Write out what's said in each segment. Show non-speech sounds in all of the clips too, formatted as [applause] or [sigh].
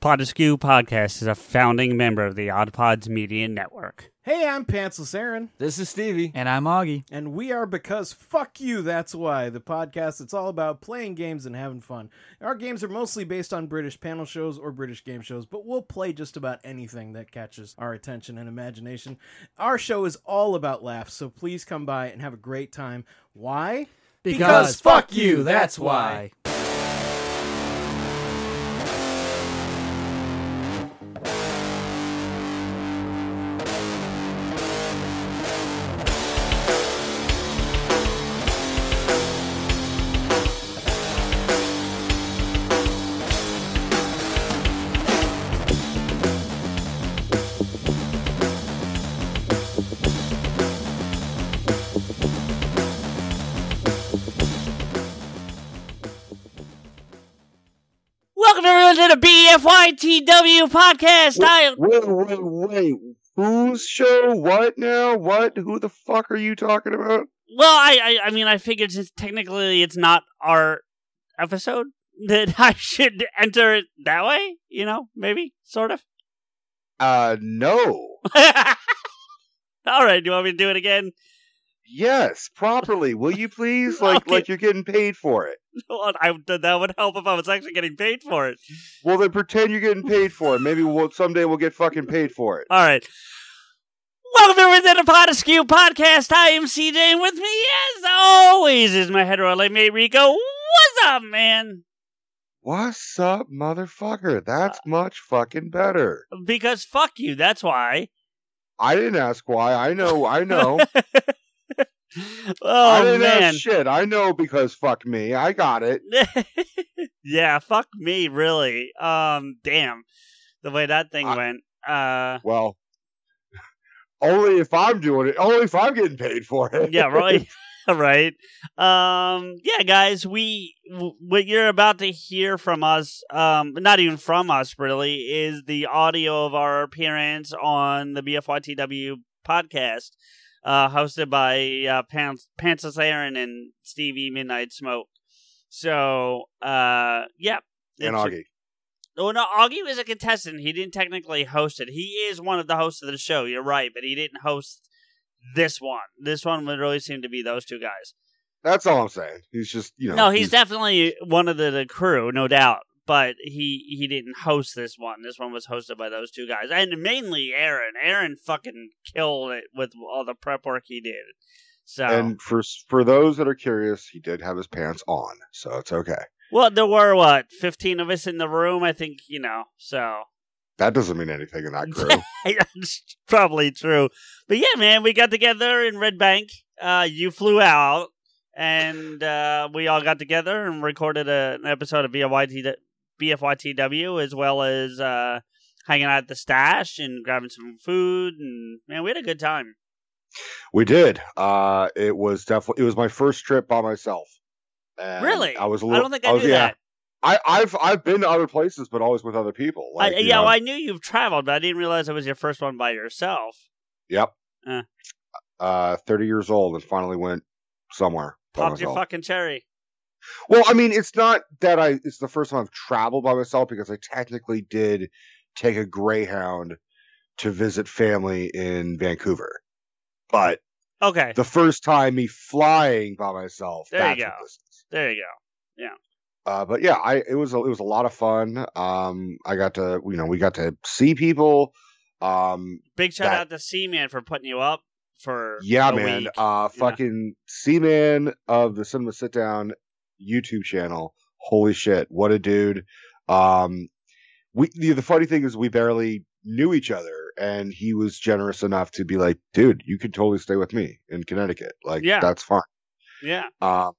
Pod Askew Podcast is a founding member of the Odd Pods Media Network. Hey, I'm Pantsless Aaron, This is Stevie. And I'm Augie. and we are Because Fuck You, That's Why, the podcast it's all about playing games and having fun. Our games are mostly based on British panel shows or British game shows, but we'll play just about anything that catches our attention and imagination. Our show is all about laughs, so please come by and have a great time. Why? Because, fuck you, that's why. Welcome to the BFYTW podcast. I Wait, wait, wait. Whose show? What now? What? Who the fuck are you talking about? well, I, I I mean, I figured since technically it's not our episode [laughs] that I should enter it that way. You know, maybe, sort of. Uh, no. [laughs] All right, do you want me to do it again? Yes, properly. Will you please? [laughs] Like, Okay. like you're getting paid for it. [laughs] I, that would help if I was actually getting paid for it. Well, then pretend you're getting paid for it. Maybe we'll someday we'll get fucking paid for it. All right. Welcome everyone to the Pod Askew podcast. I am CJ, and with me, as always, is my hetero mate Rico. What's up, man? What's up, motherfucker? That's uh, much fucking better. Because fuck you, that's why. I didn't ask why. I know. I know. [laughs] [laughs] I oh didn't man. shit. I know because fuck me. I got it. [laughs] yeah, fuck me, really. Um, damn, the way that thing I- went. Uh, Well, [laughs] only if I'm doing it. Only if I'm getting paid for it. yeah, right, right. Um, yeah, guys, we what you're about to hear from us, um, not even from us, really, is the audio of our appearance on the BFYTW podcast, uh, hosted by uh, Pants Pantsless Aaron and Stevie Midnight Smoke. So, uh, yeah. and Augie. Oh no, Augie was a contestant. He didn't technically host it. He is one of the hosts of the show. You're right, but he didn't host this one. This one would really seem to be those two guys. That's all I'm saying. He's just you know. no, he's, definitely one of the, the crew, no doubt. But he he didn't host this one. This one was hosted by those two guys, and mainly Aaron. Aaron fucking killed it with all the prep work he did. So And for for those that are curious, he did have his pants on, so it's okay. well, there were what fifteen of us in the room. I think you know. So That doesn't mean anything in that [laughs] crew. That's probably true. But yeah, man, we got together in Red Bank. Uh, you flew out, and uh, we all got together and recorded a, an episode of BFYT, BFYTW as well as uh, hanging out at the stash and grabbing some food. And man, we had a good time. we did. Uh, it was definitely it was my first trip by myself. And really? I was. A I little, don't think I was- knew yeah. that. I, I've I've been to other places, but always with other people. Like, I, yeah, know, well, I knew you've traveled, but I didn't realize it was your first one by yourself. Yep. Uh. Uh, thirty years old and finally went somewhere. Popped your fucking cherry. Well, I mean, it's not that I. It's the first time I've traveled by myself because I technically did take a Greyhound to visit family in Vancouver, but Okay, the first time me flying by myself. There you go. what this is. there you go. Yeah. Uh, but yeah, I it was a, it was a lot of fun. Um, I got to you know we got to see people. Um, Big shout That- out to C-Man for putting you up for yeah, man. week. Uh, fucking C-Man of the Cinema Sit Down YouTube channel. Holy shit, what a dude. Um, we the, the funny thing is we barely knew each other, and he was generous enough to be like, dude, you can totally stay with me in Connecticut. Like, Yeah. that's fine. Yeah. Uh,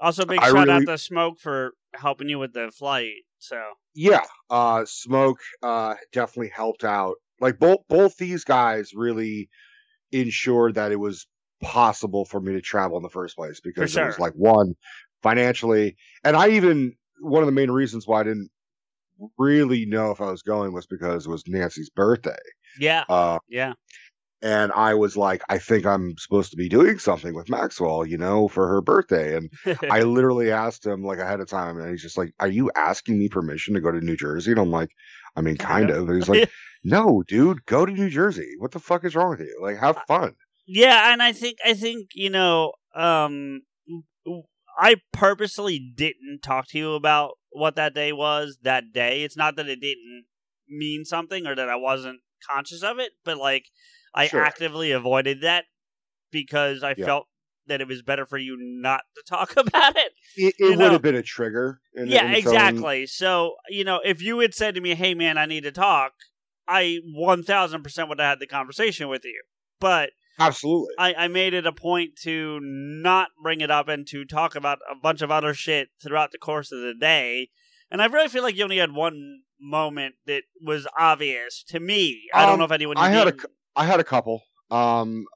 Also, big I shout really- out to Smoke for helping you with the flight. So yeah, uh, Smoke uh, definitely helped out. Like both both these guys really ensured that it was possible for me to travel in the first place because sure. it was like one financially, and I even one of the main reasons why I didn't really know if I was going was because it was Nancy's birthday. yeah, Uh, yeah, and I was like, I think I'm supposed to be doing something with Maxwell, you know, for her birthday. And [laughs] I literally asked him like ahead of time, and he's just like, "Are you asking me permission to go to New Jersey?" And I'm like, "I mean, kind of." And he's like, [laughs] "No, dude, go to New Jersey. What the fuck is wrong with you? Like, have fun." yeah, and I think I think you know, um, I purposely didn't talk to you about what that day was that day. It's not that it didn't mean something or that I wasn't conscious of it, but like I Sure. actively avoided that because I Yeah. felt that it was better for you not to talk [laughs] about it. It, it would know- have been a trigger. In, yeah, in its own- exactly. So, you know, if you had said to me, "Hey man, I need to talk," I 1000% would have had the conversation with you. But absolutely. I, I made it a point to not bring it up and to talk about a bunch of other shit throughout the course of the day. And I really feel like you only had one moment that was obvious to me. I don't Um, know if anyone. I had a did. cou- I had a couple. Um,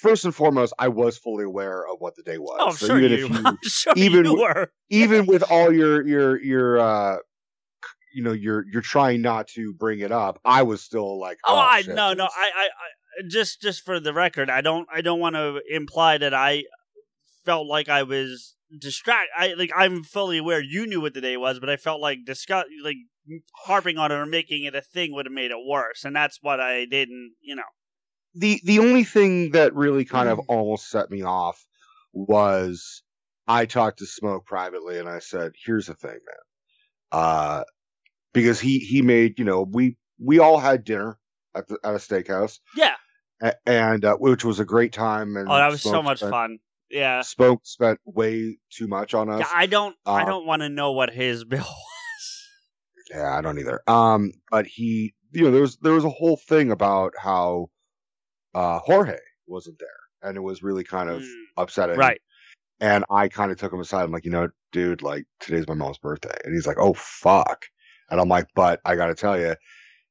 first and foremost, I was fully aware of what the day was. Oh, I'm So sure even you. if you [laughs] I'm sure even you were. even with [laughs] all your your your uh you know you're you're trying not to bring it up i was still like Oh, oh, I shit, no no I I just just for the record, I don't I don't want to imply that I felt like I was distract. I like I'm fully aware you knew what the day was, but I felt like discuss like harping on it or making it a thing would have made it worse, and that's what I didn't. You know. the the only thing that really kind of Mm-hmm. almost set me off was i talked to smoke privately and i said here's the thing man uh because he he made you know we we all had dinner at the, at a steakhouse Yeah. And uh, which was a great time and Oh, that was so much spent- fun. Yeah. Smoke spent way too much on us. Yeah, I don't. I uh, don't want to know what his [laughs] bill was. Yeah, I don't either. Um, but he, you know, there was there was a whole thing about how uh Jorge wasn't there, and it was really kind of Mm, upsetting. right. And I kind of took him aside. I'm like, you know, dude, like today's my mom's birthday, and he's like, oh fuck, and I'm like, but I got to tell you,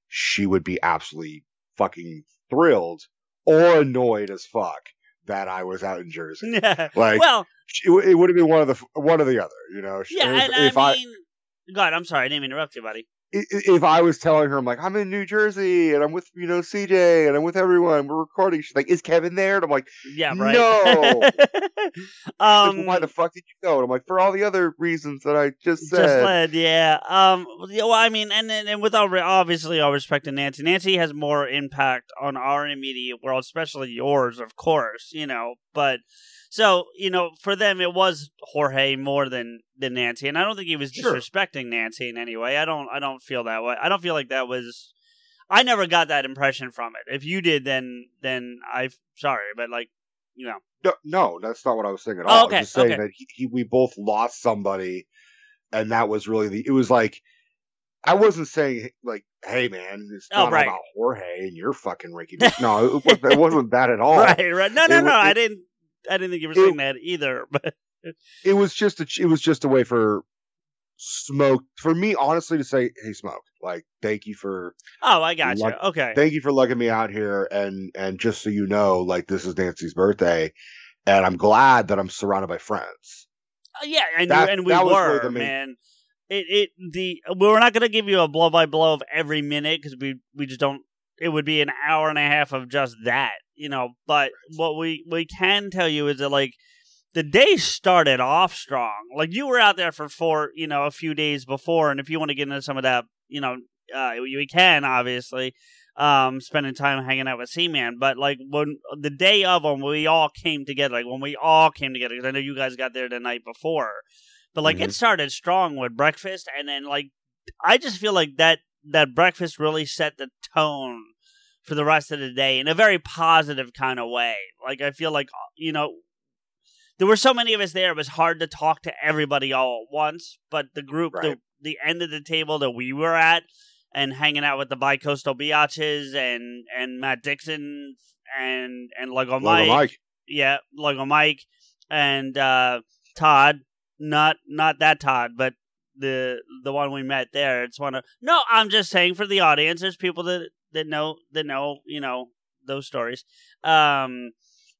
she would be absolutely fucking thrilled or annoyed as fuck that I was out in Jersey. [laughs] Yeah. Like, well, she, it would have been one of the one or the other, you know. yeah, if, and if I mean, God, I'm sorry, I didn't interrupt you, buddy. If I was telling her, I'm like, I'm in New Jersey and I'm with, you know, CJ and I'm with everyone, we're recording. She's like, is Kevin there? And I'm like, Yeah, right. No. [laughs] um, "Well, why the fuck did you go? And I'm like, for all the other reasons that I just said. Just led, yeah. Um, yeah, well, I mean, and and, and with all re- obviously all respect to Nancy, Nancy has more impact on our immediate world, especially yours, of course. You know, but so you know, for them, it was Jorge more than than Nancy, and I don't think he was Sure. disrespecting Nancy in any way. I don't, I don't feel that way. I don't feel like that was. I never got that impression from it. If you did, then then I'm sorry, but like, you know, no, no, that's not what I was saying at Oh, all. okay, I was just saying okay. that he, he, we both lost somebody, and that was really the. It was like, I wasn't saying like, hey man, it's Oh, right. about Jorge and you're fucking Ricky. no, it, it wasn't that at [laughs] all. right, right. No, no, It no. I didn't. I didn't think you were it- saying that either. [laughs] But It was just a. It was just a way for smoke for me honestly to say hey smoke like thank you for oh, I got you. Okay. thank you for lugging me out here and and just so you know like this is nancy's birthday and i'm glad that i'm surrounded by friends Uh, yeah, and That- and we was really were man. It it the we're not going to give you a blow by blow of every minute because we we just don't. It would be an hour and a half of just that, you know. But what we we can tell you is that like the day started off strong. Like you were out there for four, you know, a few days before, and if you want to get into some of that, you know, uh, we can obviously um spending time hanging out with C-Man. But like when the day of when we all came together, like when we all came together, because I know you guys got there the night before, but like it Mhm. started strong with breakfast, and then like I just feel like that that breakfast really set the tone for the rest of the day in a very positive kind of way. Like I feel like you know there were so many of us there; it was hard to talk to everybody all at once. But the group, the Right. the end of the table that we were at, and hanging out with the bicoastal biatches and and Matt Dixon and and Lego Logo Mike, Mike. yeah, Lego Mike and uh, Todd. Not not that Todd, but the the one we met there. It's one of no. I'm just saying for the audience. There's people that that know that know you know those stories. Um,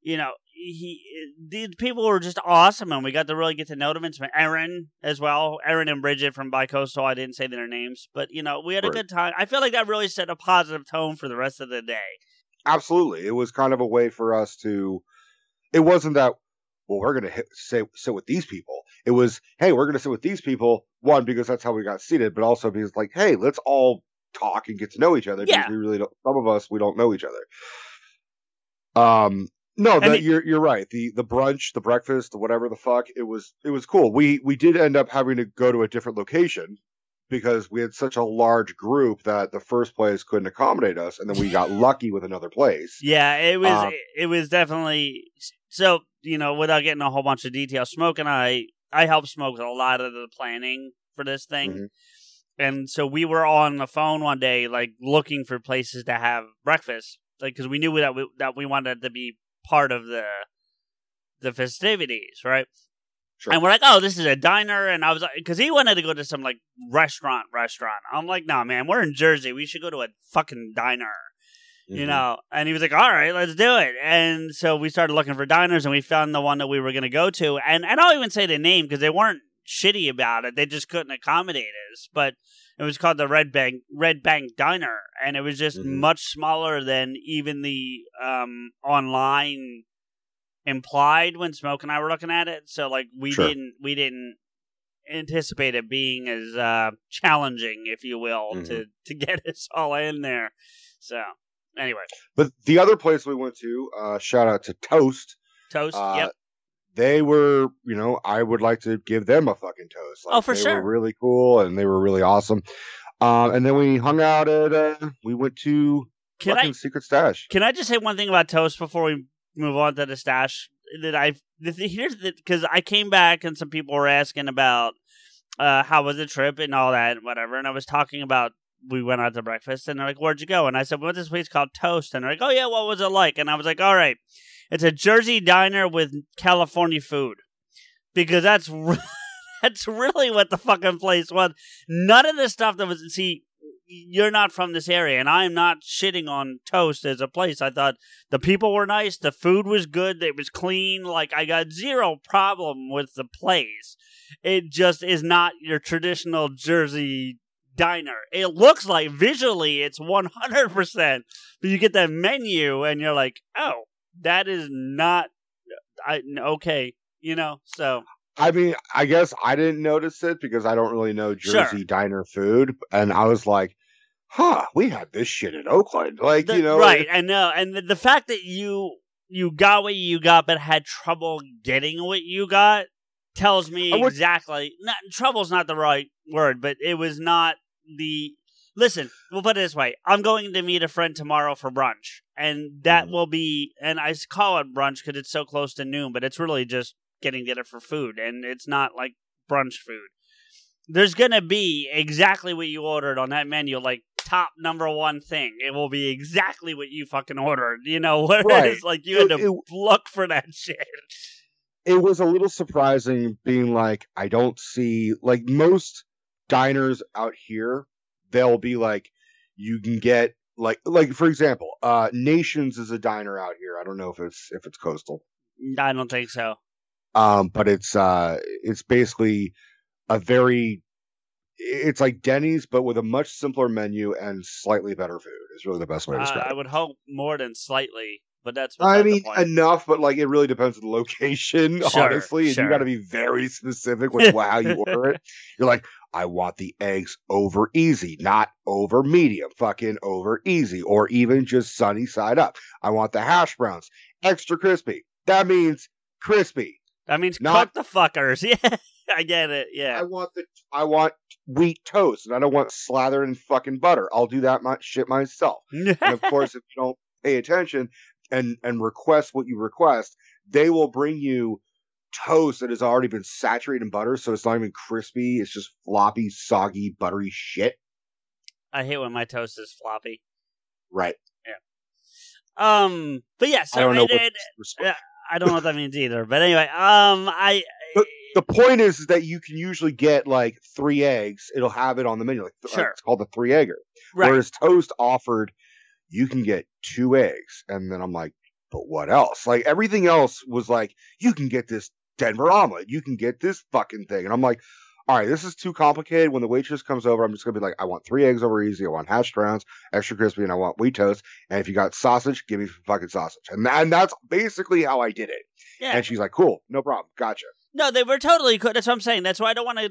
you know he these people were just awesome, and we got to really get to know them. And some Aaron as well, Aaron and Bridget from Bicoastal. I didn't say their names, but you know we had a Right. good time. I feel like that really set a positive tone for the rest of the day. Absolutely, it was kind of a way for us to. It wasn't that. Well, we're gonna hit, say, sit with these people. It was, hey, we're gonna sit with these people. One because that's how we got seated, but also because like, hey, let's all talk and get to know each other. Yeah. Because we really don't. Some of us we don't know each other. Um. No, that, it- you're you're right. The the brunch, the breakfast, the whatever the fuck, it was it was cool. We we did end up having to go to a different location because we had such a large group that the first place couldn't accommodate us, and then we got [laughs] lucky with another place. Yeah, it was. Um, it was definitely so. You know, without getting a whole bunch of details, Smoke and I, I helped Smoke with a lot of the planning for this thing, Mhm. And so we were on the phone one day, like looking for places to have breakfast, like because we knew that we, that we wanted to be part of the the festivities, right? Sure. And we're like, oh, this is a diner, and I was like, because he wanted to go to some like restaurant, restaurant. I'm like, nah, man, we're in Jersey, we should go to a fucking diner you Mhm. know and he was like all right let's do it and so we started looking for diners and we found the one that we were going to go to and and i'll even say the name because they weren't shitty about it they just couldn't accommodate us but it was called the red bank red bank diner and it was just Mhm. much smaller than even the um online implied when smoke and i were looking at it so like we Sure. didn't we didn't anticipate it being as uh challenging if you will Mhm. to to [laughs] get us all in there so anyway But the other place we went to, uh, shout out to Toast. Toast. Uh, yep. They were, you know, I would like to give them a fucking toast. Like, Oh, for they sure. Were really cool and they were really awesome. Um, and then we hung out at, uh, we went to Can fucking I Secret Stash. can I just say one thing about toast before we move on to the stash? That I here's the because I came back and some people were asking about uh how was the trip and all that and whatever, and I was talking about we went out to breakfast and they're like, "Where'd you go?" And I said, "We went to this place called Toast," and they're like, "Oh yeah, what was it like?" And I was like, "All right, it's a Jersey diner with California food." Because that's [laughs] that's really what the fucking place was. None of the stuff that was see you're not from this area and I'm not shitting on Toast as a place. I thought the people were nice, the food was good, it was clean, like I got zero problem with the place. It just is not your traditional Jersey diner. It looks like visually it's 100%, but you get that menu and you're like, "Oh, that is not I okay." You know, so I mean, I guess I didn't notice it because I don't really know Sure. Jersey diner food. And I was like, huh, we had this shit in Oakland. Like, The- you know, right? I know, and the, the fact that you you got what you got, but had trouble getting what you got, tells me would- exactly. Not trouble's not the right word, but it was not the. Listen, we'll put it this way: I'm going to meet a friend tomorrow for brunch, and that Mhm. will be. And I call it brunch because it's so close to noon, but it's really just getting together for food, and it's not like brunch food. There's gonna be exactly what you ordered on that menu, like top number one thing. It will be exactly what you fucking ordered. You know, [laughs] whereas Right. like you had It- to look for that [laughs] shit. it was a little surprising being like, I don't see, like, most diners out here, they'll be like, you can get, like, like for example, uh, Nations is a diner out here. I don't know if it's if it's coastal, I don't think so. um, but it's uh, it's basically a very it's like Denny's, but with a much simpler menu and slightly better food. Is really the best way to Uh, describe I would hope more than slightly, but that's. I mean, enough, but like it really depends on the location, [laughs] Sure, honestly. And sure. you got to be very [laughs] specific with how you order it. You're like, I want the eggs over easy, not over medium, fucking over easy, or even just sunny side up. I want the hash browns extra crispy. That means crispy. that means not- cook the fuckers. [laughs] Yeah, I get it. Yeah, I want the I want wheat toast, and I don't want slathered in fucking butter. I'll do that my, shit myself. [laughs] and of course, if you don't pay attention and and request what you request, they will bring you toast that has already been saturated in butter, so it's not even crispy. It's just floppy, soggy, buttery shit. I hate when my toast is floppy. Right. Yeah. Um, but yeah, so I don't know it- what. it- yeah. I don't know what that means either. But anyway, um, I But- the point is, is that you can usually get like three eggs. It'll have it on the menu. Like th- Sure. it's called the three egger. right. Whereas Toast offered, you can get two eggs, and then I'm like, but what else? Like everything else was like, you can get this Denver omelet, you can get this fucking thing, and I'm like, all right, this is too complicated. When the waitress comes over, I'm just gonna be like, I want three eggs over easy, I want hashed browns, extra crispy, and I want wheat toast. And if you got sausage, give me some fucking sausage, and and that's basically how I did it. yeah. And she's like, cool, no problem, gotcha. No, they were totally cool. That's what I'm saying. That's why I don't want to.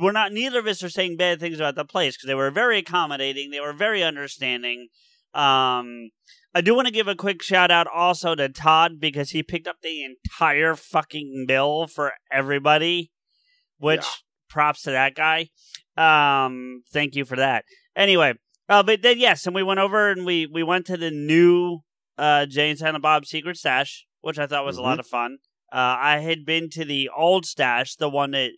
We're not. Neither of us are saying bad things about the place because they were very accommodating. They were very understanding. Um, I do want to give a quick shout out also to Todd because he picked up the entire fucking bill for everybody, which Yeah. props to that guy. Um, thank you for that. Anyway, uh, but then yes, and we went over and we we went to the new uh Jay and Silent Bob Secret Stash, which I thought was a lot of fun. Uh, I had been to the old stash, the one that,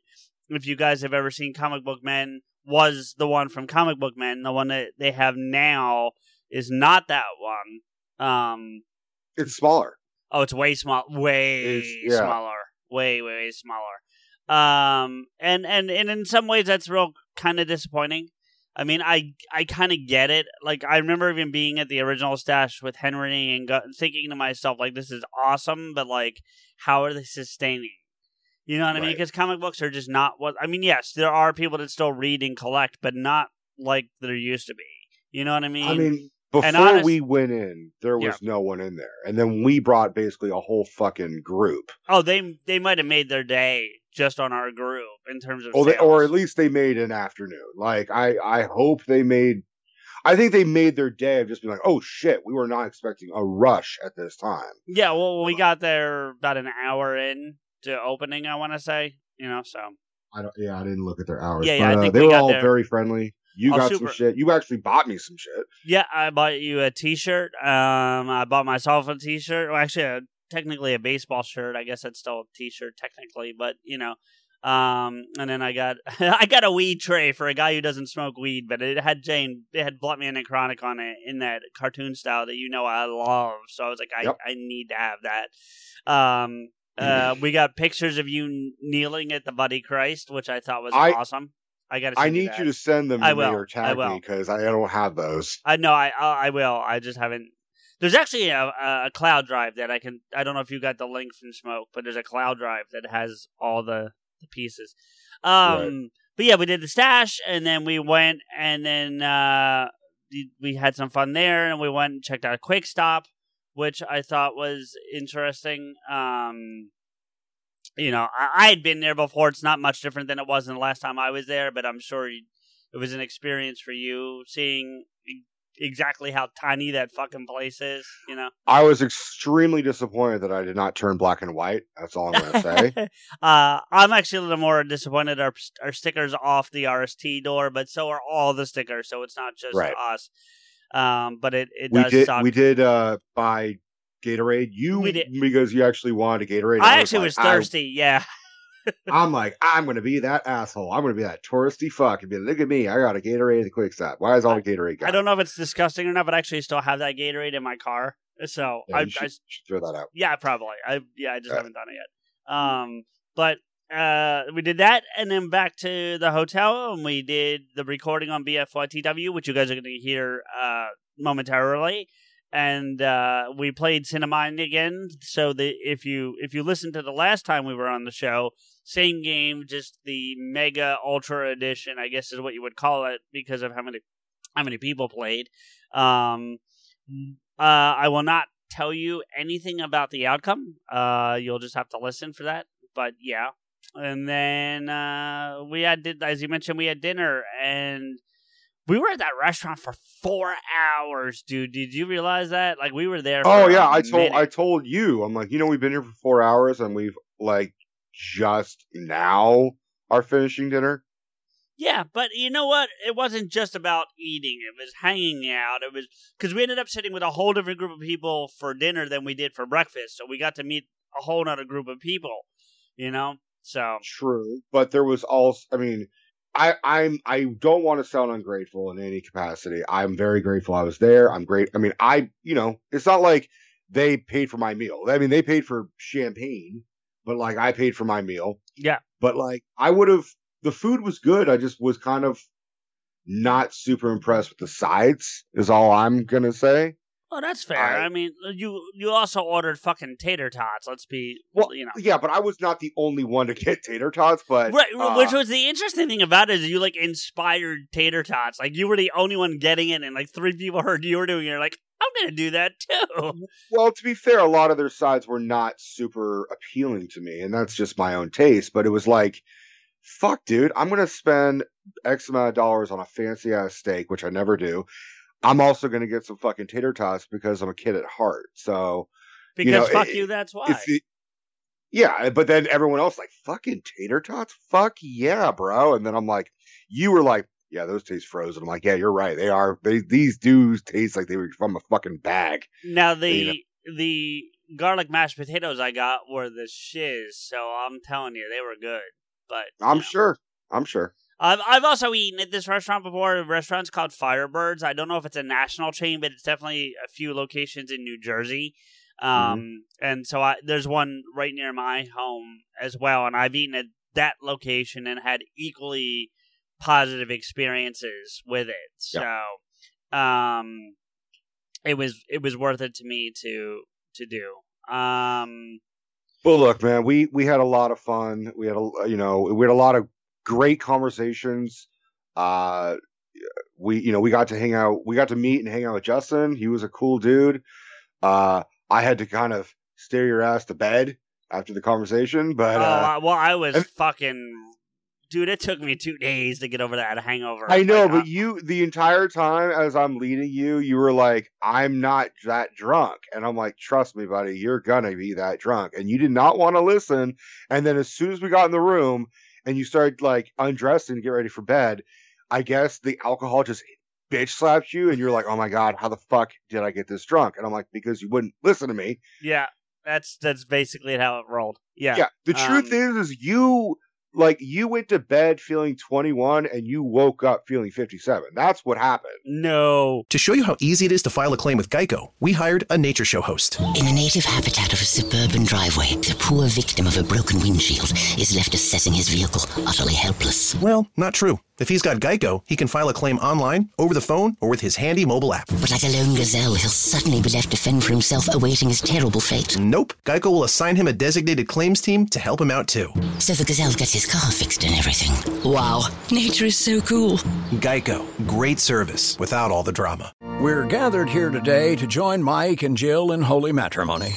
if you guys have ever seen Comic Book Men, was the one from Comic Book Men. The one that they have now is not that one. Um, It's smaller. oh, it's way small, way yeah. smaller, way way way smaller. Um, and and and in some ways that's real kind of disappointing. I mean, I I kind of get it. Like I remember even being at the original stash with Henry and go- thinking to myself, like, this is awesome, but like, how are they sustaining? You know what I mean? Because comic books are just not what I mean. Yes, there are people that still read and collect, but not like there used to be. You know what I mean? I mean, before honest- we went in, there was Yeah. no one in there, and then we brought basically a whole fucking group. oh, they they might have made their day just on our group in terms of Or, they, or at least they made an afternoon. Like I, I hope they made. I think they made their day of just being like, "Oh shit, we were not expecting a rush at this time." Yeah, well, we got there about an hour in to opening. I want to say, you know, so I don't. Yeah, I didn't look at their hours. Yeah, yeah, but, uh, they we were all there- very friendly. You Oh, got some shit. You actually bought me some shit. yeah, I bought you a T-shirt. Um, I bought myself a T-shirt. Well, actually, a, technically a baseball shirt. I guess that's still a T-shirt technically, but you know. Um, and then I got [laughs] I got a weed tray for a guy who doesn't smoke weed, but it had Jay, it had Bluntman and Chronic on it in that cartoon style that you know I love. So I was like, I Yep. I need to have that. Um, uh, we got pictures of you kneeling at the Buddy Christ, which I thought was I- awesome. I got to. I need you to send them to I me will. or I tag will. me because I don't have those. I know I I I will. I just haven't. There's actually a, a cloud drive that I can. I don't know if you got the link from Smoke, but there's a cloud drive that has all the, the pieces. Um, but yeah, we did the stash, and then we went, and then uh, we- had some fun there, and we went and checked out Quick Stop, which I thought was interesting. Um, you know, I, I had been there before. It's not much different than it was in the last time I was there, but I'm sure you, it was an experience for you seeing exactly how tiny that fucking place is. You know, I was extremely disappointed that I did not turn black and white. That's all I'm going to say. [laughs] uh, I'm actually a little more disappointed. Our our stickers off the RST door, but so are all the stickers. So it's not just Right. us. Um, but it it we does did. suck. We did uh, buy Gatorade. You because you actually wanted a Gatorade. I was actually like, was I- thirsty. yeah, [laughs] I'm like, I'm gonna be that asshole. I'm gonna be that touristy fuck and be like, look at me. I got a Gatorade at the quick stop. Why is all the Gatorade? Got? I don't know if it's disgusting or not, but I actually still have that Gatorade in my car. So Yeah, I, should, I should throw that out. Yeah, probably. I yeah, I just haven't done it yet. Um, but uh, we did that, and then back to the hotel, and we did the recording on BFYTW, which you guys are going to hear uh, momentarily. And uh, we played Cinemind again. So the if you if you listen to the last time we were on the show, same game, just the Mega Ultra Edition, I guess is what you would call it because of how many how many people played. Um, uh, I will not tell you anything about the outcome. Uh, you'll just have to listen for that. But yeah, and then uh, we had as you mentioned we had dinner and we were at that restaurant for four hours, dude. Did you realize that? Like we were there. Oh yeah, I told minute. I told you. I'm like, you know, we've been here for four hours and we've like just now are finishing dinner. Yeah, but you know what? It wasn't just about eating. It was hanging out. It was because we ended up sitting with a whole different group of people for dinner than we did for breakfast. So we got to meet a whole other group of people. You know, so True, but there was also. I mean, I I'm I don't want to sound ungrateful in any capacity. I'm very grateful I was there. I'm great. I mean, I you know, it's not like they paid for my meal. I mean, they paid for champagne, but like I paid for my meal. Yeah. But like I would have, the food was good. I just was kind of not super impressed with the sides. Is all I'm gonna say. Oh, that's fair. I- I, mean, you you also ordered fucking tater tots. Let's be, Well, you know. Yeah, but I was not the only one to get tater tots. But Right, uh, which was the interesting thing about it is you like inspired tater tots. Like you were the only one getting it, and like three people [laughs] heard you were doing it. Like, I'm gonna do that too. Well, to be fair, a lot of their sides were not super appealing to me, and that's just my own taste. But it was like, fuck, dude, I'm gonna spend X amount of dollars on a fancy ass steak, which I never do. I'm also gonna get some fucking tater tots because I'm a kid at heart. So Because know, fuck it- you, that's why. the, yeah, but then everyone else like fucking tater tots, fuck yeah, bro. And then I'm like, you were like, yeah, those taste frozen. I'm like, yeah, you're right. They are. They these do taste like they were from a fucking bag. now the you know. the garlic mashed potatoes I got were the shiz, so I'm telling you, they were good. But I'm know. sure. I'm sure. I've I've also eaten at this restaurant before. The restaurant's called Firebirds. I don't know if it's a national chain, but it's definitely a few locations in New Jersey. Um, and so I, there's one right near my home as well, and I've eaten at that location and had equally positive experiences with it. So, um, it was it was worth it to me to to do. Um, Well, look, man, we we had a lot of fun. We had a you know we had a lot of great conversations. Uh, we you know we got to hang out. We got to meet and hang out with Justin. He was a cool dude. Uh, I had to kind of steer your ass to bed after the conversation, but oh, uh, well, I was and- fucking. Dude, it took me two days to get over that hangover. I know. Like, But you, the entire time as I'm leading you, you were like, "I'm not that drunk," and I'm like, "Trust me, buddy, you're gonna be that drunk." And you did not want to listen. And then as soon as we got in the room and you started like undressing to get ready for bed, I guess the alcohol just bitch slapped you, and you're like, "Oh my god, how the fuck did I get this drunk?" And I'm like, "Because you wouldn't listen to me." Yeah, that's that's basically how it rolled. Yeah, Yeah. The truth Um, is, is you like you went to bed feeling 21 and you woke up feeling 57. That's what happened. no, To show you how easy it is to file a claim with Geico, we hired a nature show host. In the native habitat of a suburban driveway, the poor victim of a broken windshield is left assessing his vehicle, utterly helpless. Well, not true. If he's got Geico, he can file a claim online, over the phone, or with his handy mobile app. But like a lone gazelle, he'll suddenly be left to fend for himself, awaiting his terrible fate. Nope, Geico will assign him a designated claims team to help him out too. So the gazelle gets his car fixed and everything. Wow, nature is so cool. Geico, great service without all the drama. We're gathered here today to join Mike and Jill in holy matrimony.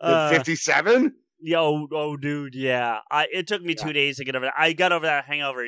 than that. Uh, 57? yo, oh, dude, yeah. I it took me two days to get over that. I got over that hangover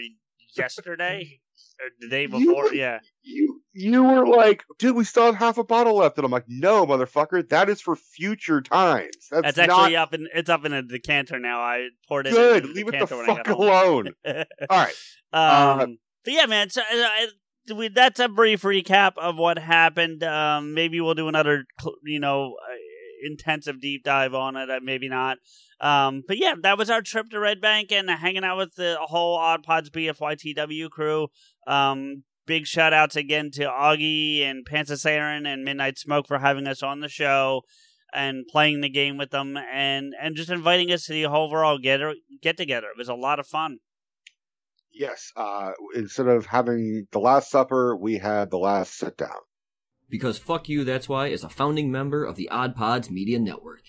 yesterday [laughs] or the day before. Yeah, You you were like, dude, we still have half a bottle left. And I'm like, no, motherfucker, that is for future times. That's, that's actually not up in it's up in a decanter now. I poured it. good. in Leave it the decanter when I fuck alone. [laughs] All right. Um, Uh, but yeah, man. So, uh, I- we, that's a brief recap of what happened. Um, maybe we'll do another, you know, uh, intensive deep dive on it. Uh, maybe not. Um, but yeah, that was our trip to Red Bank and hanging out with the whole Odd Pods BFYTW crew. Um, big shout outs again to Augie and Pantsless Aaron and Midnight Smoke for having us on the show and playing the game with them and, and just inviting us to the overall get get together. It was a lot of fun. Yes. Uh, instead of having the Last Supper, we had the Last Sit Down. Because Fuck You, That's Why is a founding member of the Odd Pods Media Network.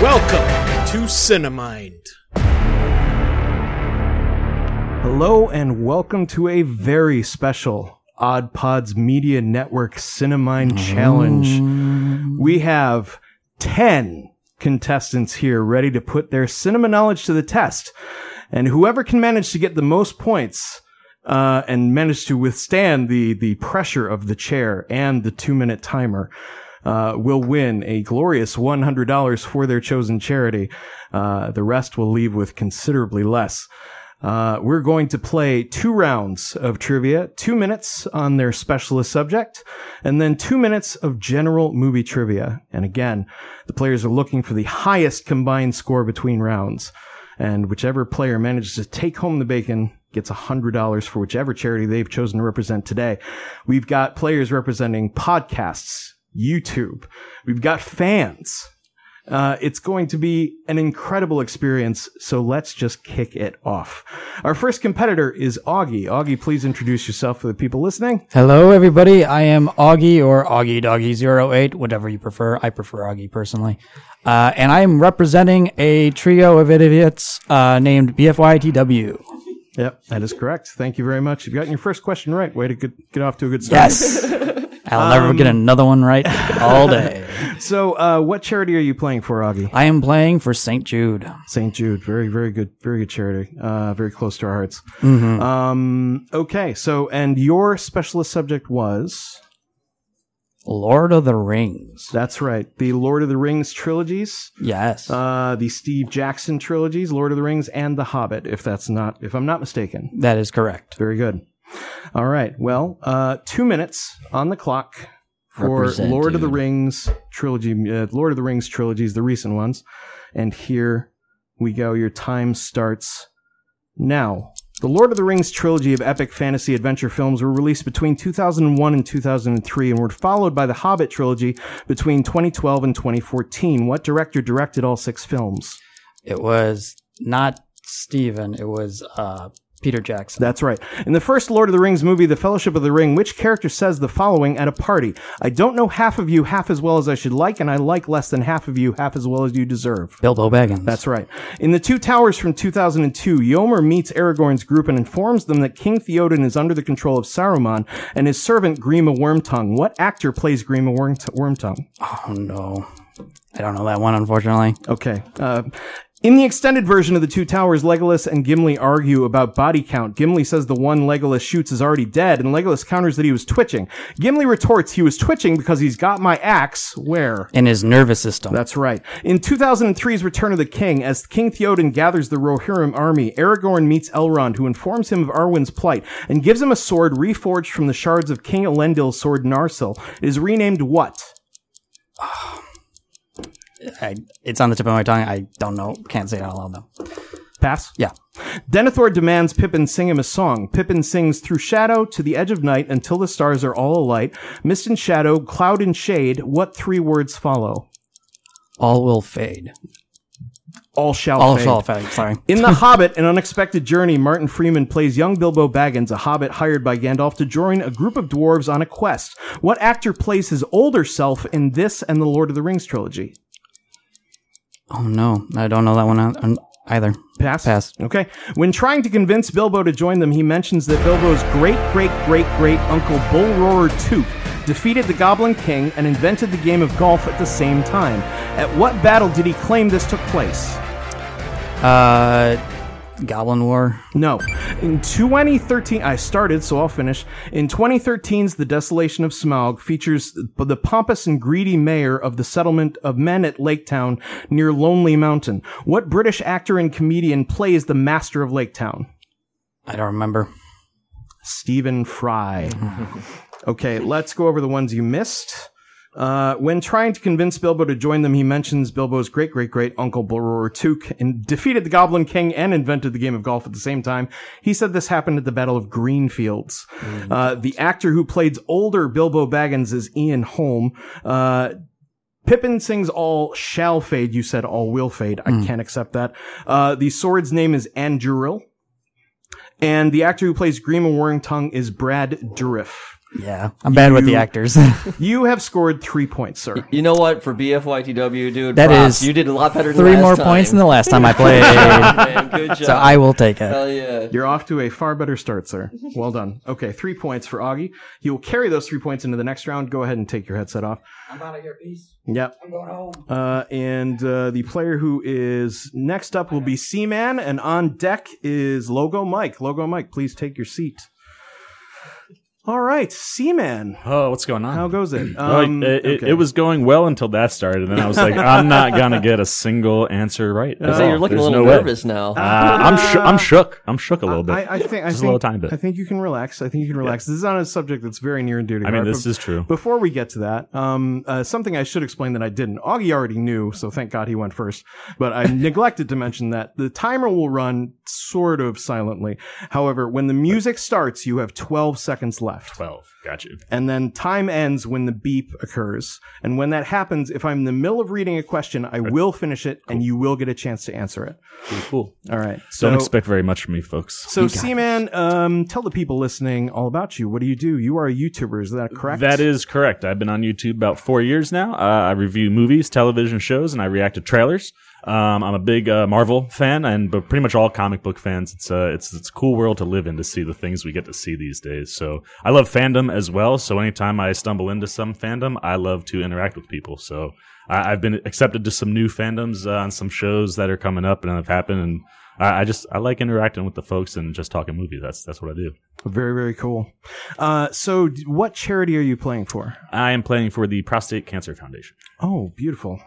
Welcome to Cinemind. Hello and welcome to a very special Odd Pods Media Network Cinemind Challenge. We have 10 contestants here ready to put their cinema knowledge to the test. And whoever can manage to get the most points uh, and manage to withstand the, the pressure of the chair and the two minute timer uh, will win a glorious $100 for their chosen charity. Uh, the rest will leave with considerably less. Uh, we're going to play two rounds of trivia, two minutes on their specialist subject, and then two minutes of general movie trivia. And again, the players are looking for the highest combined score between rounds. And whichever player manages to take home the bacon gets $100 for whichever charity they've chosen to represent today. We've got players representing podcasts, YouTube. We've got fans. Uh, it's going to be an incredible experience, so let's just kick it off. Our first competitor is Augie. Augie, please introduce yourself for the people listening. Hello, everybody. I am Augie or Augie Doggy 08, whatever you prefer. I prefer Augie personally. Uh, and I am representing a trio of idiots uh, named BFYTW. Yep, that is correct. Thank you very much. You've gotten your first question right. Way to get, get off to a good start. Yes. [laughs] I'll never get another one right [laughs] all day. So, uh, what charity are you playing for, Augie? I am playing for St. Jude. St. Jude. Very, very good, very good charity. Uh, very close to our hearts. Mhm. Um, okay. So, and your specialist subject was? Lord of the Rings. That's right. The Lord of the Rings trilogies. Yes. Uh, the Steve Jackson trilogies, Lord of the Rings and The Hobbit, if that's not, if I'm not mistaken. That is correct. Very good. All right. Well, uh, two minutes on the clock for Represent, Lord of the. Rings trilogy, uh, Lord of the Rings trilogies, the recent ones. And here we go. Your time starts now. The Lord of the Rings trilogy of epic fantasy adventure films were released between 2001 and 2003 and were followed by the Hobbit trilogy between 2012 and 2014. What director directed all six films? It was not Steven, it was uh, Peter Jackson. That's right. In the first Lord of the Rings movie, The Fellowship of the Ring, which character says the following at a party? I don't know half of you half as well as I should like, and I like less than half of you half as well as you deserve. Bilbo Baggins. That's right. In The Two Towers from 2002, Eomer meets Aragorn's group and informs them that King Theoden is under the control of Saruman and his servant Grima Wormtongue. What actor plays Grima Worm- Wormtongue? Oh, no. I don't know that one, unfortunately. Okay. Uh, in the extended version of the Two Towers, Legolas and Gimli argue about body count. Gimli says the one Legolas shoots is already dead, and Legolas counters that he was twitching. Gimli retorts he was twitching because he's got my axe. Where? In his nervous system. That's right. In 2003's Return of the King, as King Theoden gathers the Rohirrim army, Aragorn meets Elrond, who informs him of Arwen's plight and gives him a sword reforged from the shards of King Elendil's sword Narsil. It is renamed what? Ah. I, it's on the tip of my tongue. I don't know. Can't say it out loud, though. Pass? Yeah. Denethor demands Pippin sing him a song. Pippin sings through shadow to the edge of night until the stars are all alight. Mist and shadow, cloud and shade. What three words follow? All will fade. All shall All fade. shall fade. Sorry. In The [laughs] Hobbit, An Unexpected Journey, Martin Freeman plays young Bilbo Baggins, a hobbit hired by Gandalf to join a group of dwarves on a quest. What actor plays his older self in this and the Lord of the Rings trilogy? Oh no, I don't know that one either. Pass? Pass. Okay. When trying to convince Bilbo to join them, he mentions that Bilbo's great great great great uncle Bullroarer Took defeated the Goblin King and invented the game of golf at the same time. At what battle did he claim this took place? Uh, Goblin War. No. In 2013, I started, so I'll finish. In 2013's The Desolation of Smaug features the pompous and greedy mayor of the settlement of men at Lake Town near Lonely Mountain. What British actor and comedian plays the master of Lake Town? I don't remember. Stephen Fry. [laughs] okay, let's go over the ones you missed. Uh, when trying to convince Bilbo to join them, he mentions Bilbo's great great great uncle Boror Took and defeated the Goblin King and invented the game of golf at the same time. He said this happened at the Battle of Greenfields. Uh, the actor who played older Bilbo Baggins is Ian Holm. Uh, Pippin sings all shall fade. You said all will fade. I can't accept that. Uh, the sword's name is Anduril. And the actor who plays Grima Wormtongue is Brad Dourif. Yeah, I'm bad with the You- actors. [laughs] You have scored three points, sir. You know what? For BFYTW, dude, That props. is you did a lot better. Than three last more time. points than the last time I played. [laughs] Man, good [laughs] job. So I will take it. Hell yeah. You're off to a far better start, sir. Well done. Okay, three points for Augie. You'll carry those three points into the next round. Go ahead and take your headset off. I'm out of your piece. Yep. I'm going home. Uh, and uh, the player who is next up will be C-Man, and on deck is Logo Mike. Logo Mike, please take your seat. All right, C-Man. Oh, what's going on? How goes it? Well, Um, it, it, okay. it was going well until that started, and then I was like, I'm not [laughs] gonna get a single answer right. I at say all. you're looking There's a little no way. nervous now. Uh, I'm shoo- I'm shook. I'm shook a little bit. I, I think I Just think, a little tiny bit. I think you can relax. I think you can relax. This is on a subject that's very near and dear to I mean, heart, this is true. Before we get to that, um, uh, something I should explain that I didn't. Augie already knew, so thank God he went first. But I [laughs] neglected to mention that the timer will run sort of silently. However, when the music starts, you have 12 seconds left. Twelve. Got you. And then time ends when the beep occurs. And when that happens, if I'm in the middle of reading a question, I will finish it and you will get a chance to answer it. Cool. cool. All right. So, Don't expect very much from me, folks. so C-Man, um, tell the people listening all about you. What do you do? You are a YouTuber, is that correct? That is correct. I've been on YouTube about four years now. Uh, I review movies, television shows, and I react to trailers. Um, I'm a big uh, Marvel fan, and but pretty much all comic book fans. It's a it's it's a cool world to live in to see the things we get to see these days. So I love fandom as well. So anytime I stumble into some fandom, I love to interact with people. So I, I've been accepted to some new fandoms uh, on some shows that are coming up and have happened, and I, I just I like interacting with the folks and just talking movies. That's that's what I do. Very, very cool. Uh, so, what charity are you playing for? I am playing for the Prostate Cancer Foundation. Oh, beautiful.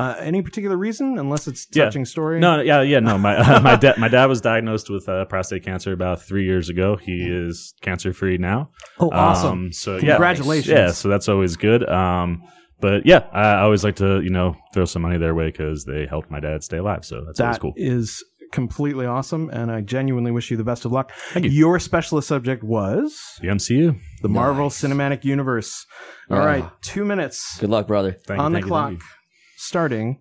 Uh, any particular reason, unless it's Yeah. touching story? No, yeah, yeah, no. My [laughs] my dad my dad was diagnosed with uh, prostate cancer about three years ago. He is cancer free now. Oh, awesome. Um, so Congratulations. Yeah, so that's always good. Um, but yeah, I I always like to you know throw some money their way because they helped my dad stay alive. So that's always cool. is completely awesome, and I genuinely wish you the best of luck. Thank you. Your specialist subject was The MCU. the Marvel Cinematic Universe. All Yeah. right, two minutes Good luck, brother. Thank you, on the you, clock, thank you. Starting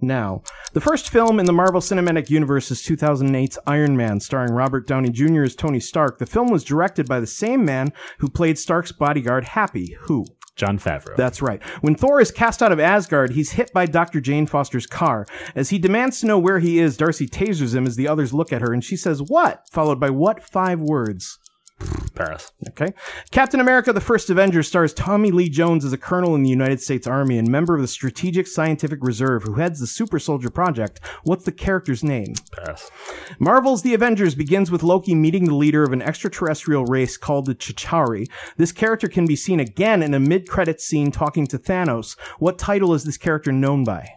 now. The first film in the Marvel Cinematic Universe is 2008's Iron Man, starring Robert Downey Jr. as Tony Stark. The film was directed by the same man who played Stark's bodyguard, Happy. Who? Jon Favreau. That's right. When Thor is cast out of Asgard, he's hit by Dr. Jane Foster's car. As he demands to know where he is, Darcy tasers him as the others look at her, and she says, What? Followed by what five words? Paris. Okay. Captain America the First Avenger stars Tommy Lee Jones as a colonel in the United States Army and member of the Strategic Scientific Reserve who heads the Super Soldier Project. What's the character's name? Paris. Marvel's The Avengers begins with Loki meeting the leader of an extraterrestrial race called the Chitauri. This character can be seen again in a mid-credits scene talking to Thanos. What title is this character known by?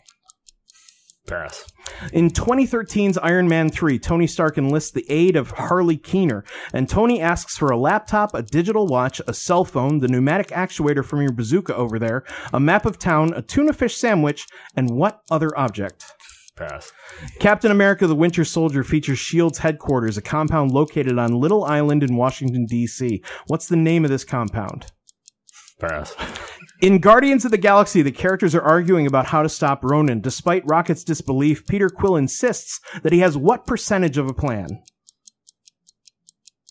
Paris. In 2013's Iron Man 3, Tony Stark enlists the aid of Harley Keener, and Tony asks for a laptop, a digital watch, a cell phone, the pneumatic actuator from your bazooka over there, a map of town, a tuna fish sandwich, and what other object? Pass. Captain America the Winter Soldier features S.H.I.E.L.D.'s headquarters, a compound located on Little Island in Washington, D.C. What's the name of this compound? Paris. In Guardians of the Galaxy, the characters are arguing about how to stop Ronan. Despite Rocket's disbelief, Peter Quill insists that he has what percentage of a plan?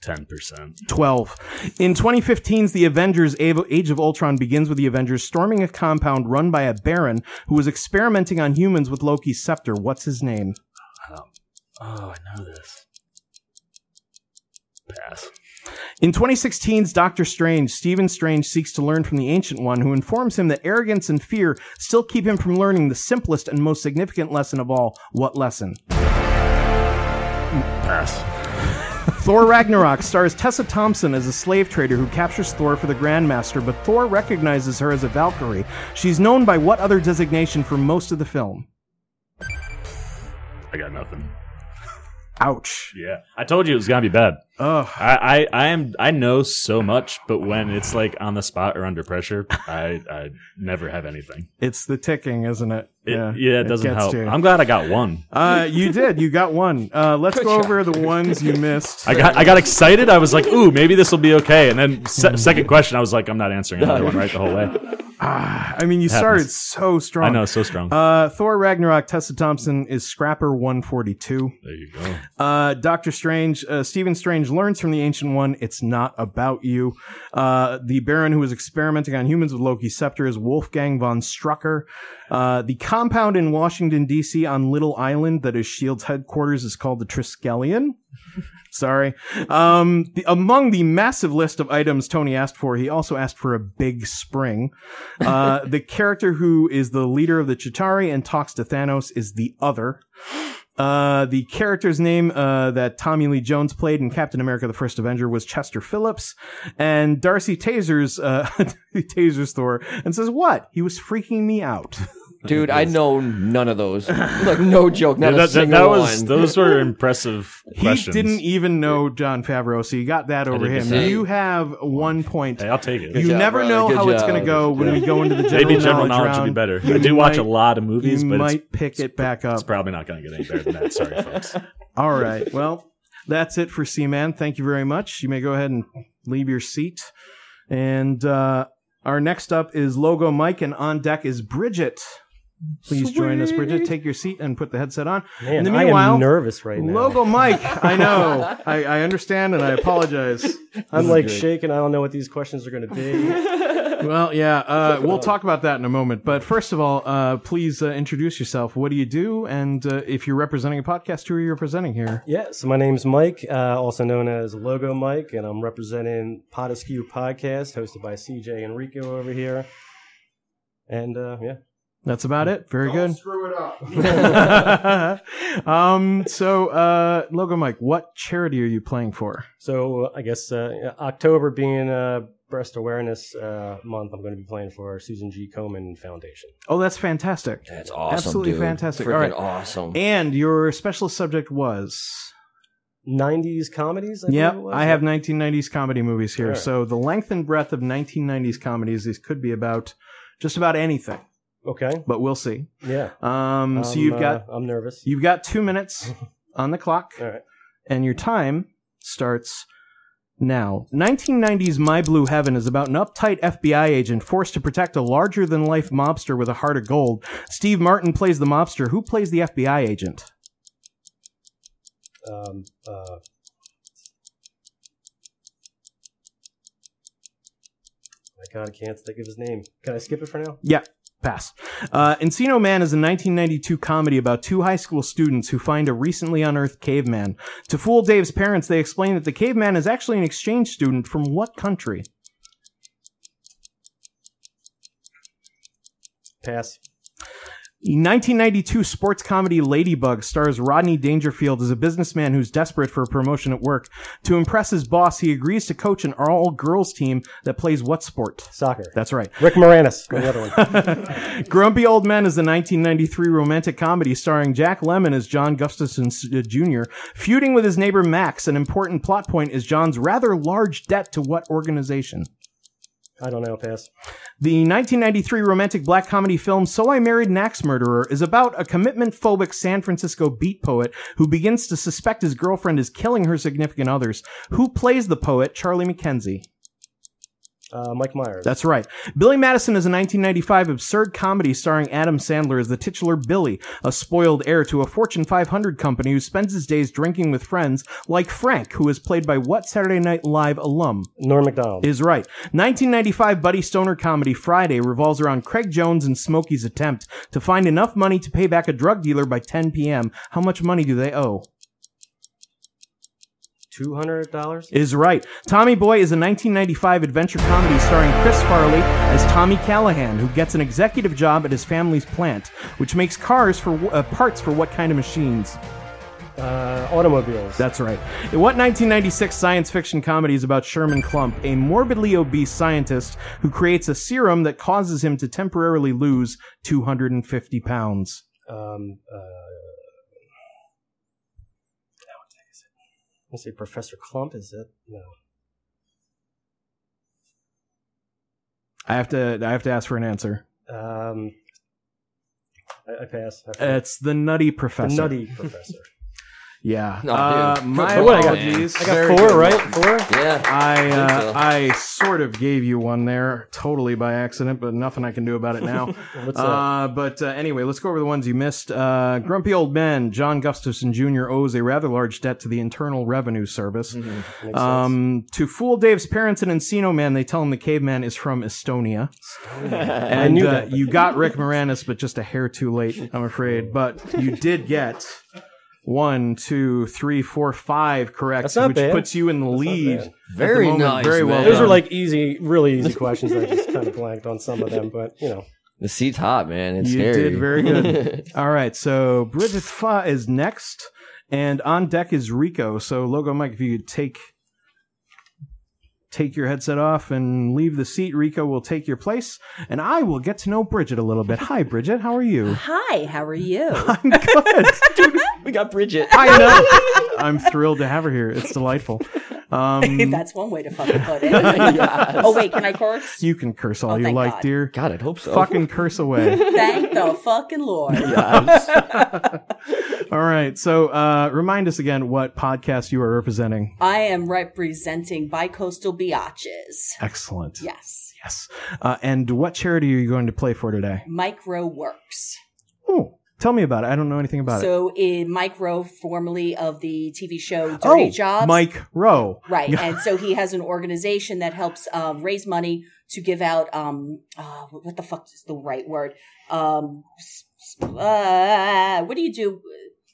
Ten percent. 12. In 2015's The Avengers Age of Ultron begins with the Avengers storming a compound run by a Baron who was experimenting on humans with Loki's scepter. What's his name? Oh, I know this. Pass. In 2016's Doctor Strange, Stephen Strange seeks to learn from the Ancient One, who informs him that arrogance and fear still keep him from learning the simplest and most significant lesson of all. What lesson? Pass. [laughs] Thor Ragnarok stars Tessa Thompson as a slave trader who captures Thor for the Grandmaster, but Thor recognizes her as a Valkyrie. She's known by what other designation for most of the film? I got nothing. Ouch. Yeah, I told you it was gonna be bad. Ugh. I, I, I am I know so much, but when it's like on the spot or under pressure, I, I never have anything. It's the ticking, isn't it? It, yeah, it doesn't help. you. I'm glad I got one. Uh, you did. You got one. Uh, let's go over the ones you missed. I got I got excited. I was like, "Ooh, maybe this will be okay." And then se- second question, I was like, "I'm not answering another one right the whole way." Ah, I mean, you started so strong. I know, so strong. Uh, Thor Ragnarok, Tessa Thompson is Scrapper 142. There you go. Uh, Doctor Strange, uh, Stephen Strange learns from the Ancient One, it's not about you. Uh, the Baron who is experimenting on humans with Loki's scepter is Wolfgang von Strucker. Uh, the compound in Washington, D.C. on Little Island that is S.H.I.E.L.D.'s headquarters is called the Triskelion. [laughs] Sorry. Um, the, among the massive list of items Tony asked for, he also asked for a big spring. Uh, [laughs] the character who is the leader of the Chitauri and talks to Thanos is the other. Uh, the character's name uh, that Tommy Lee Jones played in Captain America: The First Avenger was Chester Phillips, and Darcy Tasers uh, [laughs] tasers Thor and says, "What? He was freaking me out." [laughs] Dude, I know none of those. like no joke, not Yeah, a that, that, single that was one. those were impressive He didn't even know Jon Favreau, so you got that over him. say. You have one point. Hey, I'll take it. you job, never brother. know Good how it's going to go when we go into the general Maybe general knowledge, knowledge would round. be better. You I do watch might- a lot of movies, you but might it's, pick it back up. it's probably not going to get any better than that. Sorry, [laughs] folks. All right. Well, that's it for C-Man. Thank you very much. You may go ahead and leave your seat. And uh, our next up is Logo Mike, and on deck is Bridget. Please join us, Bridget. Take your seat and put the headset on. Man, In the I am nervous right now. Logo Mike, I [laughs] know. I, I understand and I apologize. I'm like is shaking. I don't know what these questions are going to be. [laughs] Well, yeah, uh, we'll talk about that in a moment. But first of all, uh, please uh, introduce yourself. What do you do? And uh, if you're representing a podcast, who are you representing here? yeah, so my name's Mike, uh, also known as Logo Mike, and I'm representing Pod Askew Podcast, hosted by CJ and Rico over here. And uh, yeah, That's about it. Very good. Screw it up. [laughs] um, so, uh, Logo Mike, what charity are you playing for? so I guess uh, October being uh, Breast Awareness uh, Month, I'm going to be playing for Susan G. Komen Foundation. Oh, that's fantastic. That's awesome, Absolutely dude. fantastic. Freaking All right. awesome. And your special subject was? 90s comedies? I Yep, believe it was? I have 1990s comedy movies here. All right. So the length and breadth of 1990s comedies, these could be about just about anything. Okay. But we'll see. Yeah. Um, so you've uh, got I'm nervous. You've got two minutes [laughs] on the clock, All right. and your time starts now. 1990's My Blue Heaven is about an uptight FBI agent forced to protect a larger than life mobster with a heart of gold. Steve Martin plays the mobster. Who plays the FBI agent? Um, uh, I can't think of his name. Can I skip it for now? Yeah, pass. Uh, Encino Man is a 1992 comedy about two high school students who find a recently unearthed caveman. To fool Dave's parents, they explain that the caveman is actually an exchange student from what country? Pass. The 1992 sports comedy Ladybug stars Rodney Dangerfield as a businessman who's desperate for a promotion at work. To impress his boss, he agrees to coach an all-girls team that plays what sport? Soccer. That's right. Rick Moranis. The other one. [laughs] [laughs] Grumpy Old Men is a 1993 romantic comedy starring Jack Lemmon as John Gustafson uh, Jr. Feuding with his neighbor Max, an important plot point is John's rather large debt to what organization? I don't know. Pass. The 1993 romantic black comedy film So I Married an Axe Murderer is about a commitment phobic San Francisco beat poet who begins to suspect his girlfriend is killing her significant others. Who plays the poet Charlie McKenzie? Uh, Mike Myers. That's right. Billy Madison is a 1995 absurd comedy starring Adam Sandler as the titular Billy, a spoiled heir to a Fortune 500 company who spends his days drinking with friends like Frank, who is played by what Saturday Night Live alum? Norm Macdonald. Is right. 1995 Buddy Stoner comedy Friday revolves around Craig Jones and Smokey's attempt to find enough money to pay back a drug dealer by 10 p.m. How much money do they owe? Two hundred dollars. Is right. Tommy Boy is a 1995 adventure comedy starring Chris Farley as Tommy Callahan, who gets an executive job at his family's plant, which makes cars for uh, parts for what kind of machines? Uh, automobiles. That's right. What 1996 science fiction comedy is about Sherman Klump, a morbidly obese scientist who creates a serum that causes him to temporarily lose 250 pounds? Um, uh, let's see, Professor Klump. Is it? No. I have to. I have to ask for an answer. Um, I, I pass. I It's the Nutty Professor. The Nutty Professor. Yeah. No, uh, dude. [laughs] my Good one, man. apologies. I got Very four, good. right? Four? Yeah. I I uh, so. I sort of gave you one there, totally by accident, but nothing I can do about it now. [laughs] What's that? uh, but uh, anyway, let's go over the ones you missed. Uh, Grumpy old man John Gustafson Jr. owes a rather large debt to the Internal Revenue Service. Mm-hmm. Um, to fool Dave's parents in Encino Man, they tell him the caveman is from Estonia. [laughs] I and knew uh, that. you got Rick Moranis, but just a hair too late, I'm afraid. But you did get one, two, three, four, five correct, That's not which bad. puts you in the That's not lead. bad. at the Very moment. nice, Very well. man. Those done. are like easy, really easy questions. I just kind of blanked on some of them, but you know. [laughs] The seat's hot, man. It's you scary. did very good. [laughs] All right, so Bridget Fa is next, and on deck is Rico. So, Logo Mike, if you could take take your headset off and leave the seat, Rico will take your place, and I will get to know Bridget a little bit. Hi, Bridget. How are you? [laughs] Hi, how are you? [laughs] I'm good. [laughs] Dude, we got Bridget. I know. I'm thrilled to have her here. It's delightful. Um, That's one way to fucking put it. Yes. Oh wait, can I curse? you can curse all Oh, you like, God. dear. God, I'd hope so. Fucking curse away. Thank the fucking Lord. Yes. All right. So, uh, remind us again what podcast you are representing. I am representing Bicoastal Biatches. Excellent. Yes. Yes. Uh, and what charity are you going to play for today? mikeroweWORKS. Oh, tell me about it. I don't know anything about it. So in Mike Rowe, formerly of the TV show Dirty oh, Jobs. Mike Rowe. Right. [laughs] and so he has an organization that helps um, raise money to give out um uh, what the fuck is the right word? Um uh, what do you do?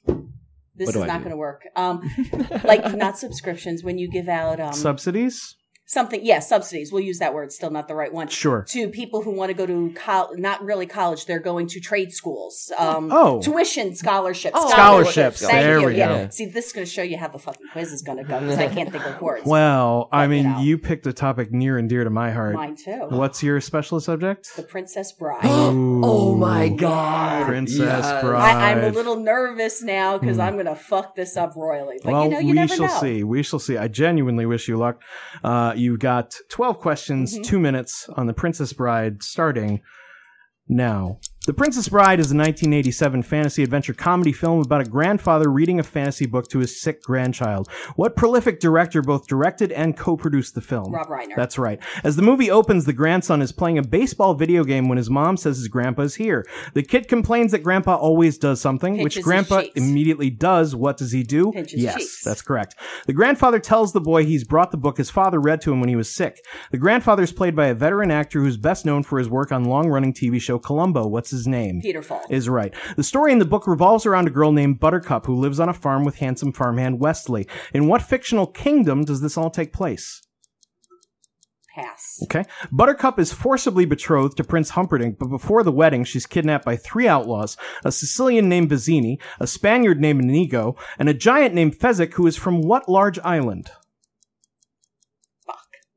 This What is do I not going to work. Um [laughs] like not subscriptions when you give out um Subsidies? Something yeah, subsidies. We'll use that word, still not the right one. Sure. To people who want to go to col- not really college, they're going to trade schools. Um Oh. tuition scholarships. Oh, Scholarships. Thank There you. we yeah. go. See, this is going to show you how the fucking quiz is going to go because I can't think of words. Well, I mean, you know. you picked a topic near and dear to my heart. Mine too. What's your specialist subject? The Princess Bride. [gasps] oh my God. Princess Yes. Bride. I, I'm a little nervous now because I'm going to fuck this up royally. But well, you know, you we never shall know. see. We shall see. I genuinely wish you luck. Uh, you got 12 questions, Mm-hmm. two minutes on The Princess Bride, starting now. The Princess Bride is a 1987 fantasy adventure comedy film about a grandfather reading a fantasy book to his sick grandchild. What prolific director both directed and co-produced the film? Rob Reiner. That's right. As the movie opens, the grandson is playing a baseball video game when his mom says his grandpa is here. The kid complains that grandpa always does something, Pinches which his grandpa cheeks. immediately does. What does he do? Pinches yes, cheeks. that's correct. The grandfather tells the boy he's brought the book his father read to him when he was sick. The grandfather is played by a veteran actor who's best known for his work on long-running TV show Columbo. What's his name? Peter Falk. Is right. The story in the book revolves around a girl named Buttercup who lives on a farm with handsome farmhand Westley. In what fictional kingdom does this all take place? Pass. Okay. Buttercup is forcibly betrothed to Prince Humperdinck, but before the wedding, she's kidnapped by three outlaws, a Sicilian named Vizzini, a Spaniard named Inigo, and a giant named Fezzik who is from what large island?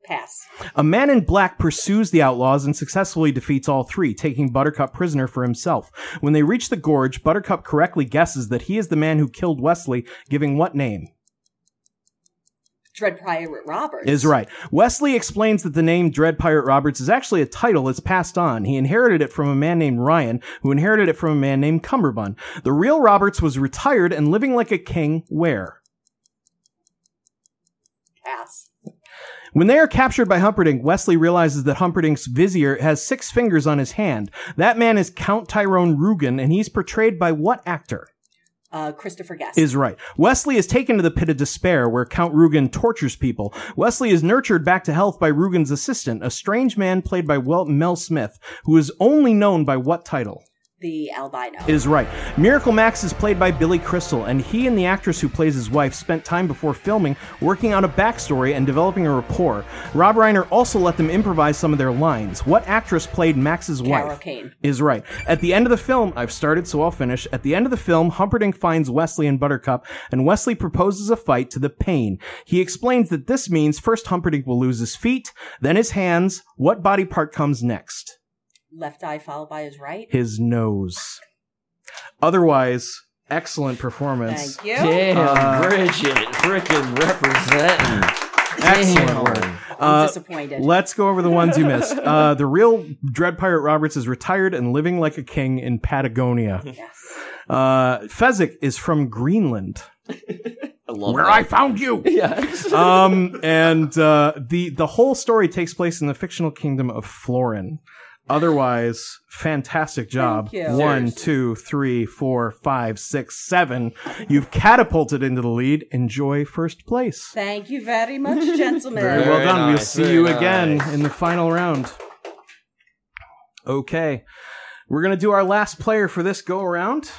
Pass. A man in black pursues the outlaws and successfully defeats all three, taking Buttercup prisoner for himself. When they reach the gorge, Buttercup correctly guesses that he is the man who killed Westley, giving what name? Dread Pirate Roberts. Is right. Westley explains that the name Dread Pirate Roberts is actually a title that's passed on. He inherited it from a man named Ryan, who inherited it from a man named Cummerbund. The real Roberts was retired and living like a king where? Pass. When they are captured by Humperdinck, Westley realizes that Humperdinck's vizier has six fingers on his hand. That man is Count Tyrone Rugen, and he's portrayed by what actor? Uh, Christopher Guest. Is right. Westley is taken to the pit of despair where Count Rugen tortures people. Westley is nurtured back to health by Rugen's assistant, a strange man played by Mel Smith, who is only known by what title? The albino. Is right. Miracle Max is played by Billy Crystal, and he and the actress who plays his wife spent time before filming working out a backstory and developing a rapport. Rob Reiner also let them improvise some of their lines. What actress played Max's Carol wife? Kane. Is right. At the end of the film, I've started, so I'll finish. At the end of the film, Humperdinck finds Westley and Buttercup, and Westley proposes a fight to the pain. He explains that this means first Humperdinck will lose his feet, then his hands. What body part comes next? Left eye followed by his right. His nose. Otherwise, excellent performance. Thank you. Damn, Uh, Bridget, freaking representing. Excellent work. I'm Uh, disappointed. Let's go over the ones you missed. [laughs] Uh, the real Dread Pirate Roberts is retired and living like a king in Patagonia. Yes. Uh, Fezzik is from Greenland. I love Where that. I found you. Yeah. [laughs] um, and uh, the the whole story takes place in the fictional kingdom of Florin. Otherwise, fantastic job. Thank you. One, two, three, four, five, six, seven. You've catapulted into the lead. Enjoy first place. Thank you very much, [laughs] gentlemen. Very, well done. we'll nice, see very you nice. again in the final round. Okay. We're going to do our last player for this go around.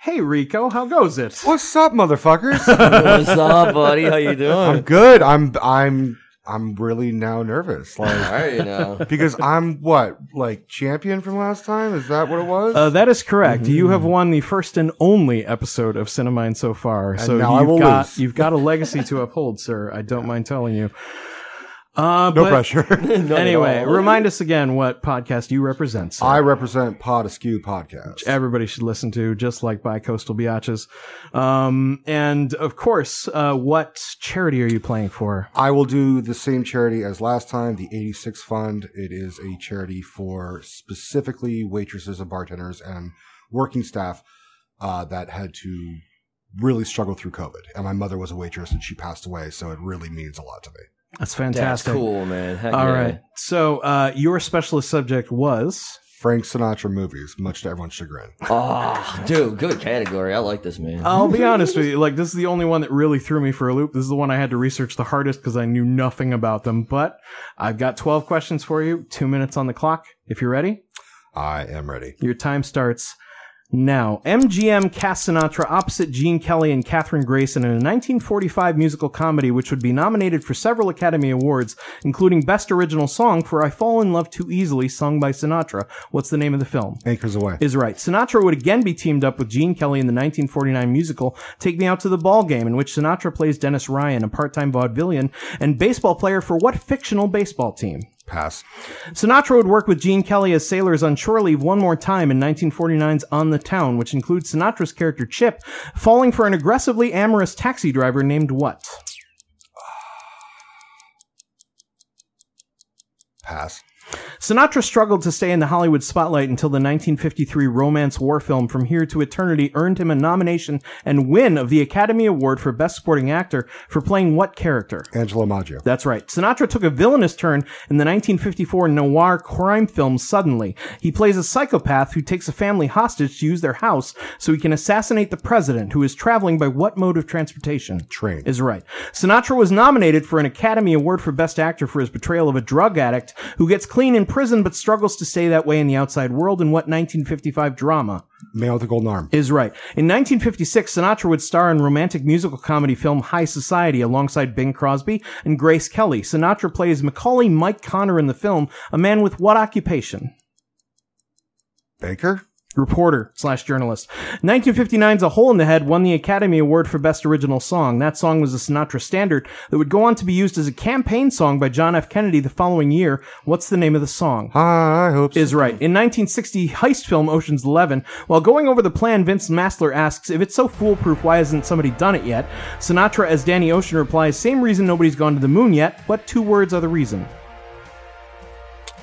Hey, Rico, how goes it? What's up, motherfuckers? [laughs] What's up, buddy? How you doing? I'm good. I'm I'm I'm really now nervous. Like All right, now. [laughs] because I'm what like champion from last time. Is that what it was? Uh, that is correct. Mm-hmm. You have won the first and only episode of Cinemind so far. And so now I you've will got lose. you've got a legacy [laughs] to uphold, sir. I don't mind telling you. Uh, no but pressure. [laughs] Anyway, remind us again what podcast you represent. Sir. I represent Pod Askew podcast. everybody should listen to, just like Bicoastal Biatches. Um, and of course, uh, what charity are you playing for? I will do the same charity as last time, the 86 Fund. It is a charity for specifically waitresses and bartenders and working staff uh, that had to really struggle through COVID. And my mother was a waitress and she passed away, so it really means a lot to me. That's fantastic. That's cool, man. Heck All yeah. right. So uh, your specialist subject was Frank Sinatra movies, much to everyone's chagrin. Oh, [laughs] dude, good category. I like this, man. I'll be honest with you. [laughs] Like, this is the only one that really threw me for a loop. This is the one I had to research the hardest because I knew nothing about them. But I've got 12 questions for you, two minutes on the clock. If you're ready, I am ready. your time starts now. MGM cast Sinatra opposite Gene Kelly and Kathryn Grayson in a 1945 musical comedy which would be nominated for several Academy Awards, including Best Original Song for I Fall in Love Too Easily, sung by Sinatra. What's the name of the film? Anchors Aweigh. is right. Sinatra would again be teamed up with Gene Kelly in the 1949 musical Take Me Out to the Ball Game, in which Sinatra plays Dennis Ryan, a part-time vaudevillian and baseball player for what fictional baseball team? Pass. Sinatra would work with Gene Kelly as sailors on shore leave one more time in 1949's On the Town, which includes Sinatra's character Chip falling for an aggressively amorous taxi driver named what? Pass. Sinatra struggled to stay in the Hollywood spotlight until the 1953 romance war film From Here to Eternity earned him a nomination and win of the Academy Award for Best Supporting Actor for playing what character? Angelo Maggio. That's right. Sinatra took a villainous turn in the 1954 noir crime film Suddenly. He plays a psychopath who takes a family hostage to use their house so he can assassinate the president, who is traveling by what mode of transportation? Train. Is right. Sinatra was nominated for an Academy Award for Best Actor for his portrayal of a drug addict who gets clean in prison but struggles to stay that way in the outside world in what 1955 drama? Man with the Golden Arm. Is right. In 1956, Sinatra would star in romantic musical comedy film High Society alongside Bing Crosby and Grace Kelly. Sinatra plays Macaulay Mike Connor in the film, a man with what occupation? Baker. Reporter slash journalist. 1959's A Hole in the Head won the Academy Award for Best Original Song. That song was a Sinatra standard that would go on to be used as a campaign song by John F. Kennedy the following year. What's the name of the song? High Hopes. is right. In 1960 heist film Ocean's Eleven, while going over the plan, Vince Massler asks, if it's so foolproof, why hasn't somebody done it yet? Sinatra as Danny Ocean replies, same reason nobody's gone to the moon yet. What two words are the reason?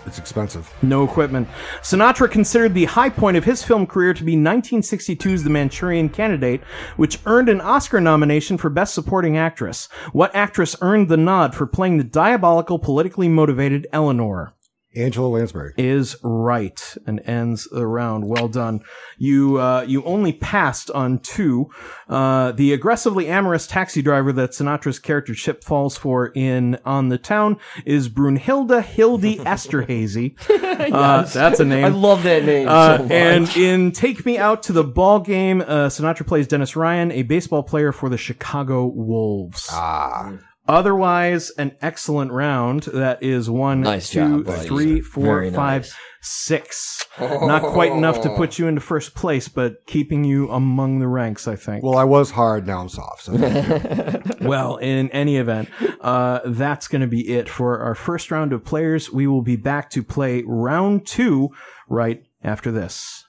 It's expensive. No equipment. Sinatra considered the high point of his film career to be 1962's The Manchurian Candidate, which earned an Oscar nomination for Best Supporting Actress. What actress earned the nod for playing the diabolical, politically motivated Eleanor? Angela Lansbury. is right and ends the round. Well done. You uh, you only passed on two. Uh, the aggressively amorous taxi driver that Sinatra's character Chip falls for in On the Town is Brunhilde Hildy [laughs] Esterhazy. [laughs] Uh, Yes. that's a name. I love that name Uh, so. And in Take Me Out to the Ball Game, uh, Sinatra plays Dennis Ryan, a baseball player for the Chicago Wolves. Ah. Otherwise, an excellent round. That is one, Nice two, job, buddy. three, four, Very five, nice. six. Not quite enough to put you into first place, but keeping you among the ranks, I think. Well, I was hard. Now I'm soft. So [laughs] [laughs] Well, in any event, uh, that's going to be it for our first round of players. We will be back to play round two right after this.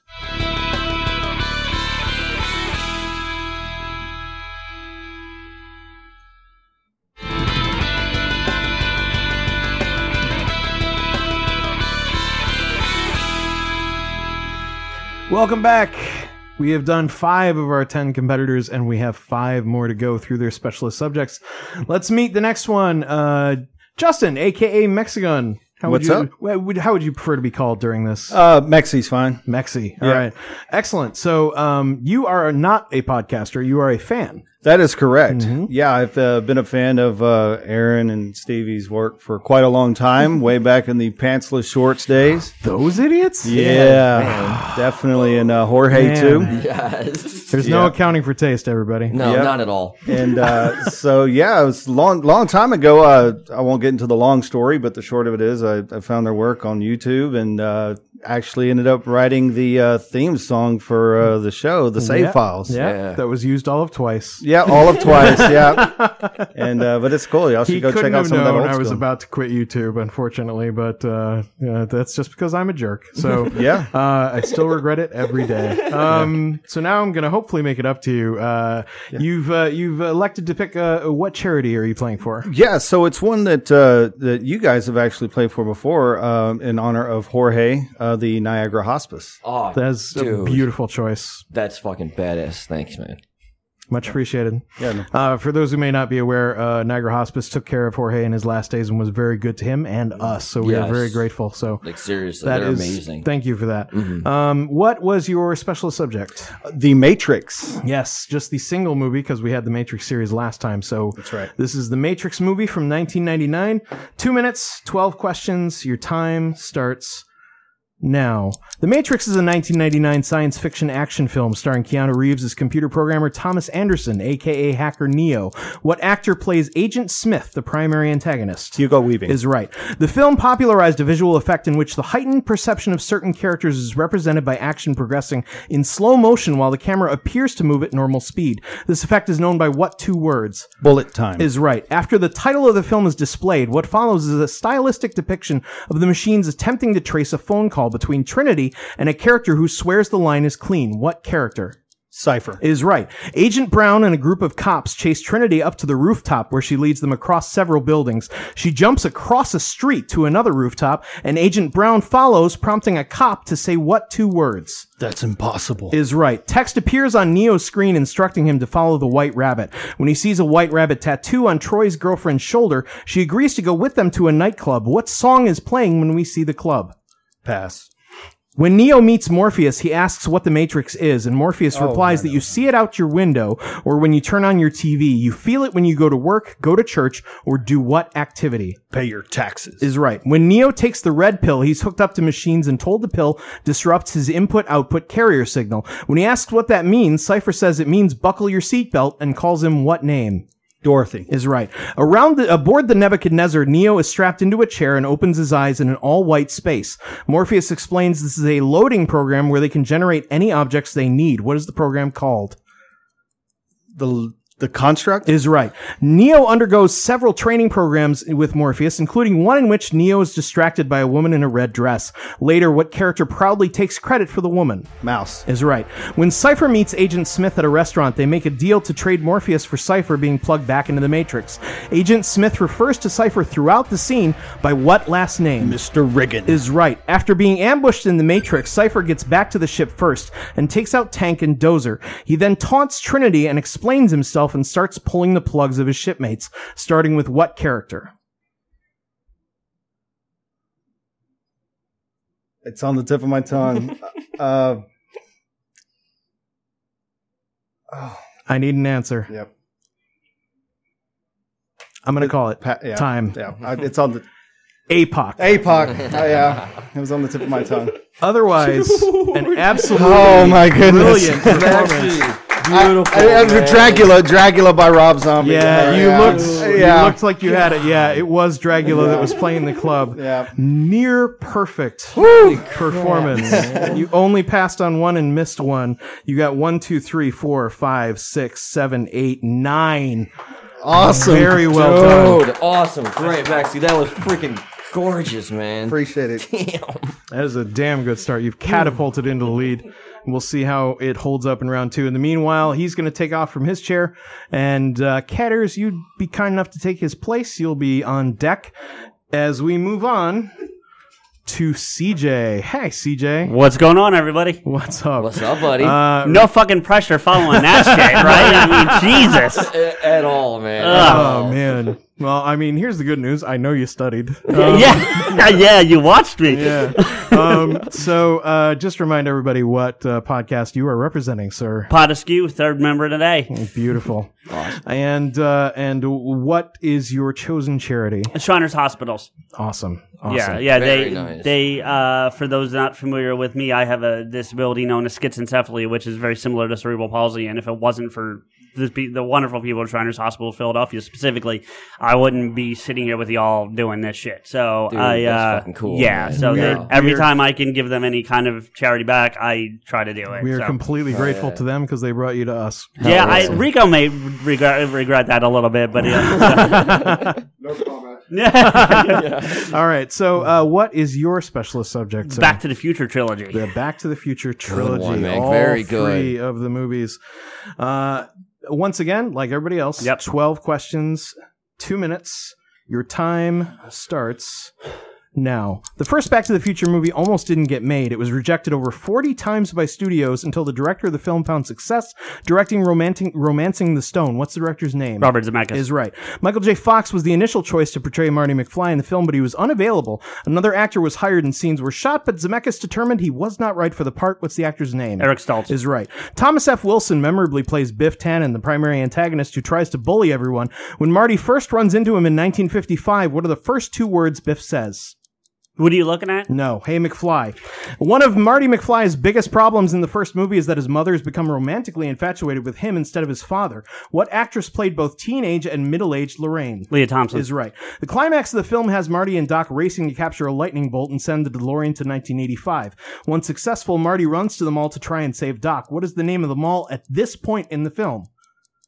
Welcome back. We have done five of our 10 competitors, and we have five more to go through their specialist subjects. Let's meet the next one. Uh, Justin, aka Mexican. How What's would up? you, wha- would- How would you prefer to be called during this? Uh, Mexi's fine. Mexi. All Yeah. right. Excellent. So, um, you are not a podcaster. You are a fan. That is correct. Mm-hmm. Yeah, I've uh, been a fan of uh, Aaron and Stevie's work for quite a long time, way back in the pantsless shorts days. [gasps] Those idiots? Yeah, definitely. And uh, Jorge, Man. too. Yes. There's no accounting for taste, everybody. No, Yep. not at all. and uh, [laughs] so yeah, it was a long, long time ago. Uh, I won't get into the long story, but the short of it is, I, I found their work on YouTube and uh, actually ended up writing the uh, theme song for uh, the show, the save Yeah. files. Yeah, That was used all of twice. Yeah, all of twice. [laughs] yeah, and uh, but it's cool. Y'all should He go check out have some of that known old I was stuff. about to quit YouTube, unfortunately, but uh, yeah, that's just because I'm a jerk. So [laughs] Yeah. uh, I still regret it every day. [laughs] Um, So now I'm going to hopefully make it up to you. Uh, You've uh, you've elected to pick uh, what charity are you playing for? Yeah, so it's one that uh, that you guys have actually played for before um, in honor of Jorge, the Niagara Hospice. Oh, That's a dude. beautiful choice. That's fucking badass. Thanks, man. Much appreciated. Yeah, no. Uh, for those who may not be aware, uh, Niagara Hospice took care of Jorge in his last days and was very good to him and us. So we are very grateful. So Like seriously, that they're is- amazing. Thank you for that. Mhm. Um, what was your special subject? The Matrix. Yes, just the single movie because we had the Matrix series last time. So That's right. this is the Matrix movie from 1999. Two minutes, 12 questions. Your time starts now. The Matrix is a 1999 science fiction action film starring Keanu Reeves as computer programmer Thomas Anderson, aka Hacker Neo. What actor plays Agent Smith, the primary antagonist? Hugo Weaving. Is right. The film popularized a visual effect in which the heightened perception of certain characters is represented by action progressing in slow motion while the camera appears to move at normal speed. This effect is known by what two words? Bullet time. Is right. After the title of the film is displayed, what follows is a stylistic depiction of the machines attempting to trace a phone call between Trinity and a character who swears the line is clean. What character? Cypher. Is right. Agent Brown and a group of cops chase Trinity up to the rooftop where she leads them across several buildings. She jumps across a street to another rooftop and Agent Brown follows, prompting a cop to say what two words? That's impossible. Is right. Text appears on Neo's screen instructing him to follow the white rabbit. When he sees a white rabbit tattoo on Troy's girlfriend's shoulder, she agrees to go with them to a nightclub. What song is playing when we see the club? Pass. When Neo meets Morpheus, he asks what the Matrix is, and Morpheus Oh, replies that you see it out your window or when you turn on your TV. You feel it when you go to work, go to church, or do what activity? Pay your taxes. Is right. When Neo takes the red pill, he's hooked up to machines and told the pill disrupts his input-output carrier signal. When he asks what that means, Cypher says it means buckle your seatbelt and calls him what name? Dorothy. Is right. Around the, aboard the Nebuchadnezzar, Neo is strapped into a chair and opens his eyes in an all-white space. Morpheus explains this is a loading program where they can generate any objects they need. What is the program called? The the construct is right. Neo undergoes several training programs with Morpheus, including one in which Neo is distracted by a woman in a red dress. Later, what character proudly takes credit for the woman? Mouse. Is right. When Cypher meets Agent Smith at a restaurant, they make a deal to trade Morpheus for Cypher being plugged back into the Matrix. Agent Smith refers to Cypher throughout the scene by what last name? Mr. Reagan. Is right. After being ambushed in the Matrix, Cypher gets back to the ship first and takes out Tank and Dozer. He then taunts Trinity and explains himself and starts pulling the plugs of his shipmates, starting with what character? It's on the tip of my tongue. [laughs] uh, I need an answer. Yep. I'm going to call it Pa- yeah, time. Yeah, I- it's on the APOC. APOC. Oh, yeah, it was on the tip of my tongue. Otherwise, [laughs] an absolute Oh my goodness! brilliant performance. Beautiful. I, I, I- Dragula, Dragula by Rob Zombie. Yeah, you yeah. looked Yeah. you looked like you had it. Yeah, it was Dragula that was playing the club. Yeah. Near perfect performance. Yeah. You only passed on one and missed one. You got one, two, three, four, five, six, seven, eight, nine. Awesome. Very well Dude, done. awesome. Great, Maxie. That was freaking gorgeous, man. Appreciate it. Damn. That is a damn good start. You've catapulted into the lead. We'll see how it holds up in round two. In the meanwhile, he's going to take off from his chair. And uh, cat ears, you'd be kind enough to take his place. You'll be on deck as we move on to CJ. Hey, CJ. What's going on, everybody? What's up? What's up, buddy? Uh, no fucking pressure following that shit, right? I mean, Jesus. [laughs] At all, man. Oh man. Well, I mean, here's the good news. I know you studied. [laughs] Um, yeah, [laughs] yeah, you watched me. Yeah. [laughs] Um, so, uh, just remind everybody what uh, podcast you are representing, sir. Pod Askew, third member today. Beautiful. And uh, and what is your chosen charity? Shriners Hospitals. Awesome. Awesome. Yeah, yeah. Very they nice. they uh, for those not familiar with me, I have a disability known as schizencephaly, which is very similar to cerebral palsy. And if it wasn't for the, the wonderful people at Shriners Hospital, Philadelphia specifically, I wouldn't be sitting here with y'all doing this shit. So Dude, I, that's uh, fucking cool, yeah. man. So We they- every we are- time I can give them any kind of charity back, I try to do it. We are so. completely grateful to them because they brought you to us. Yeah, I, Rico may regret, regret that a little bit, but yeah. [laughs] No comment. [laughs] All right. So, uh, what is your specialist subject? Sir? Back to the Future trilogy. The Back to the Future trilogy. one, man. All Very good. three of the movies. Uh, once again, like everybody else, Yep. 12 questions, two minutes. Your time starts now. The first Back to the Future movie almost didn't get made. It was rejected over 40 times by studios until the director of the film found success directing Romancing, Romancing the Stone. What's the director's name? Robert Zemeckis. Is right. Michael J. Fox was the initial choice to portray Marty McFly in the film, but he was unavailable. Another actor was hired and scenes were shot, but Zemeckis determined he was not right for the part. What's the actor's name? Eric Stoltz. Is right. Thomas F. Wilson memorably plays Biff Tannen, the primary antagonist who tries to bully everyone. When Marty first runs into him in 1955, what are the first two words Biff says? What are you looking at? No. Hey, McFly. One of Marty McFly's biggest problems in the first movie is that his mother has become romantically infatuated with him instead of his father. What actress played both teenage and middle-aged Lorraine? Lea Thompson. Is right. The climax of the film has Marty and Doc racing to capture a lightning bolt and send the DeLorean to 1985. Once successful, Marty runs to the mall to try and save Doc. What is the name of the mall at this point in the film?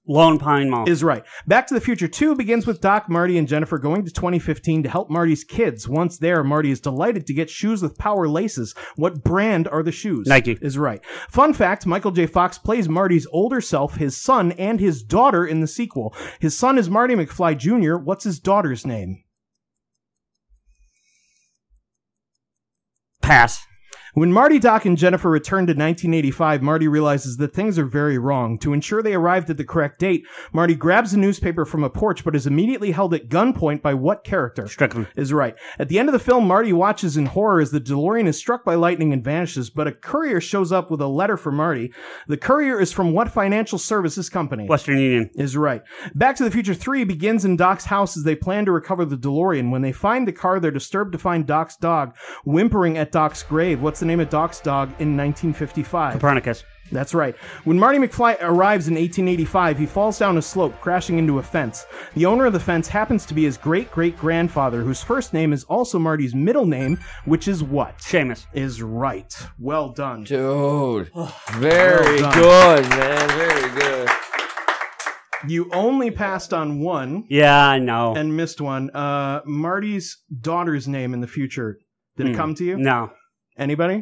Lone Pine Mall. Is right. Back to the Future 2 begins with Doc, Marty, and Jennifer going to 2015 to help Marty's kids. Once there, Marty is delighted to get shoes with power laces. What brand are the shoes? Nike. Is right. Fun fact Michael J. Fox plays Marty's older self, his son, and his daughter in the sequel. His son is Marty McFly Jr. What's his daughter's name? Pass. When Marty, Doc, and Jennifer return to 1985, Marty realizes that things are very wrong. To ensure they arrived at the correct date, Marty grabs a newspaper from a porch but is immediately held at gunpoint by what character? Strickland. Is right. At the end of the film, Marty watches in horror as the DeLorean is struck by lightning and vanishes, but a courier shows up with a letter for Marty. The courier is from what financial services company? Western Union. Is right. Back to the Future 3 begins in Doc's house as they plan to recover the DeLorean. When they find the car, they're disturbed to find Doc's dog whimpering at Doc's grave. What's the name of Doc's dog in 1955? Copernicus. That's right. When Marty McFly arrives in 1885, he falls down a slope, crashing into a fence. The owner of the fence happens to be his great great grandfather, whose first name is also Marty's middle name, which is what? Seamus. Is right. Well done. Dude. [sighs] Very Well done. good, man. Very good. You only passed on one. Yeah, I know. And missed one. Uh, Marty's daughter's name in the future. Did it Hmm. come to you? No. Anybody?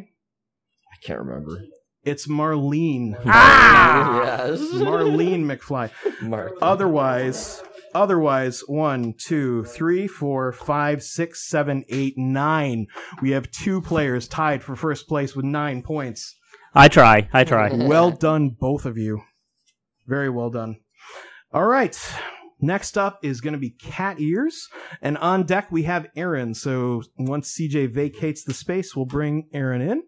I can't remember. It's Marlene. [laughs] Ah! Yes. Marlene McFly. [laughs] Mark. Otherwise, otherwise, one, two, three, four, five, six, seven, eight, nine. We have two players tied for first place with nine points. I try. I try. [laughs] Well done, both of you. Very well done. All right. Next up is going to be cat ears, and on deck we have Aaron. So once CJ vacates the space, we'll bring Aaron in.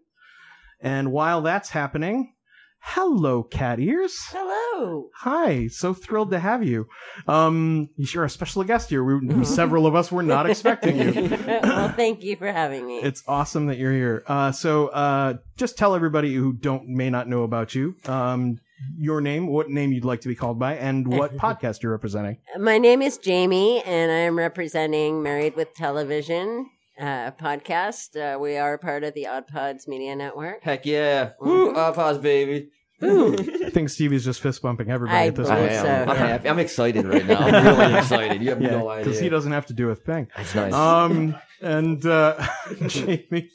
And while that's happening, hello, cat ears. Hello. Hi, so thrilled to have you. Um, you're a special guest here. We, [laughs] several of us were not expecting you. [laughs] well, thank you for having me. It's awesome that you're here. Uh, so, uh, just tell everybody who don't may not know about you, um, your name, what name you'd like to be called by, and what [laughs] podcast you're representing. My name is Jamie, and I am representing Married with Television uh, podcast. Uh, we are part of the Odd Pods Media Network. Heck yeah. Woo, uh, pause, baby. [laughs] I think Stevie's just fist bumping everybody I at this I point. am. I'm happy. I'm excited right now. I'm really [laughs] excited. You have yeah, no idea. because he doesn't have to do a thing. That's nice. Um, and uh, Jamie,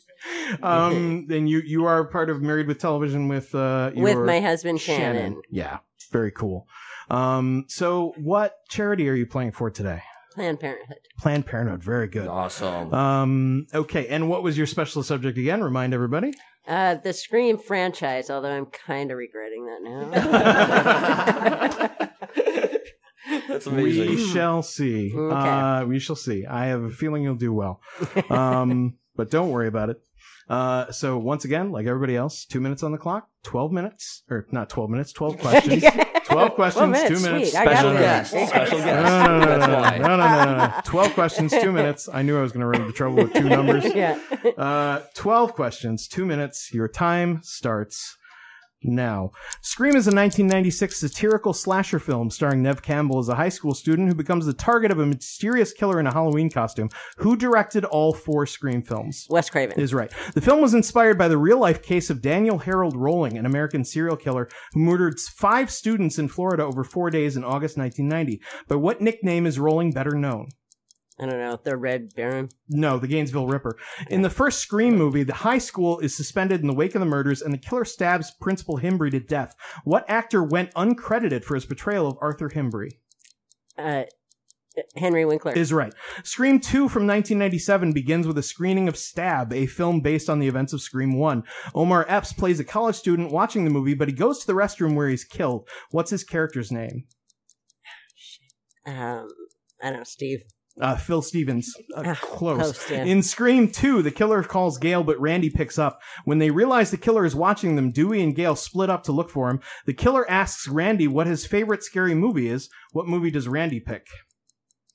um, and you you are part of Married with Television with uh, With my husband, Shannon. Yeah, very cool. Um, so what charity are you playing for today? Planned Parenthood. Planned Parenthood. Very good. Awesome. Um, okay, and what was your special subject again? Remind everybody. Uh, the Scream franchise, although I'm kind of regretting that now. [laughs] That's amazing. We shall see. Okay. Uh, we shall see. I have a feeling you'll do well. Um, [laughs] but don't worry about it. Uh, so once again, like everybody else, two minutes on the clock, twelve minutes, or not twelve minutes, twelve questions, [laughs] twelve questions, minutes, two minutes. sweet. Special guest. Special No, guest. no, no, no, That's no, no, no, no, no, no. Twelve questions, two [laughs] minutes. I knew I was going to run into trouble with two numbers. [laughs] Yeah. Uh, twelve questions, two minutes. Your time starts now. Scream is a 1996 satirical slasher film starring Neve Campbell as a high school student who becomes the target of a mysterious killer in a Halloween costume. Who directed all four Scream films? Wes Craven. Is right. The film was inspired by the real life case of Daniel Harold Rolling, an American serial killer who murdered five students in Florida over four days in August 1990. But what nickname is Rolling better known? I don't know. The Red Baron. No, the Gainesville Ripper. In the first Scream movie, the high school is suspended in the wake of the murders, and the killer stabs Principal Himbry to death. What actor went uncredited for his portrayal of Arthur Himbry? Uh, Henry Winkler. Is right. Scream 2 from 1997 begins with a screening of Stab, a film based on the events of Scream 1. Omar Epps plays a college student watching the movie, but he goes to the restroom where he's killed. What's his character's name? um, I don't know. Steve. Uh, Phil Stevens. Uh, close. close, yeah. In Scream 2, the killer calls Gale, but Randy picks up. When they realize the killer is watching them, Dewey and Gale split up to look for him. The killer asks Randy what his favorite scary movie is. What movie does Randy pick?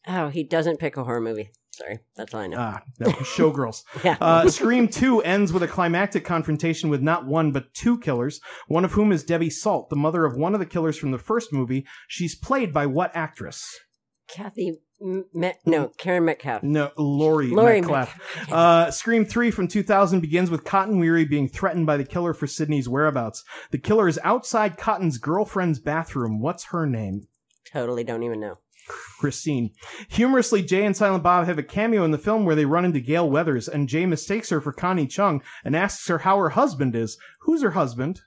Oh, he doesn't pick a horror movie. Sorry, that's all I know. Ah, Showgirls. [laughs] Yeah. Uh, Scream 2 ends with a climactic confrontation with not one, but two killers, one of whom is Debbie Salt, the mother of one of the killers from the first movie. She's played by what actress? Kathy. M- no, Karen Metcalf. No, Lori, Laurie Metcalf. Uh, Scream 3 from 2000 begins with Cotton Weary being threatened by the killer for Sydney's whereabouts. The killer is outside Cotton's girlfriend's bathroom. What's her name? Totally don't even know. Christine. Humorously, Jay and Silent Bob have a cameo in the film where they run into Gale Weathers, and Jay mistakes her for Connie Chung and asks her how her husband is. Who's her husband?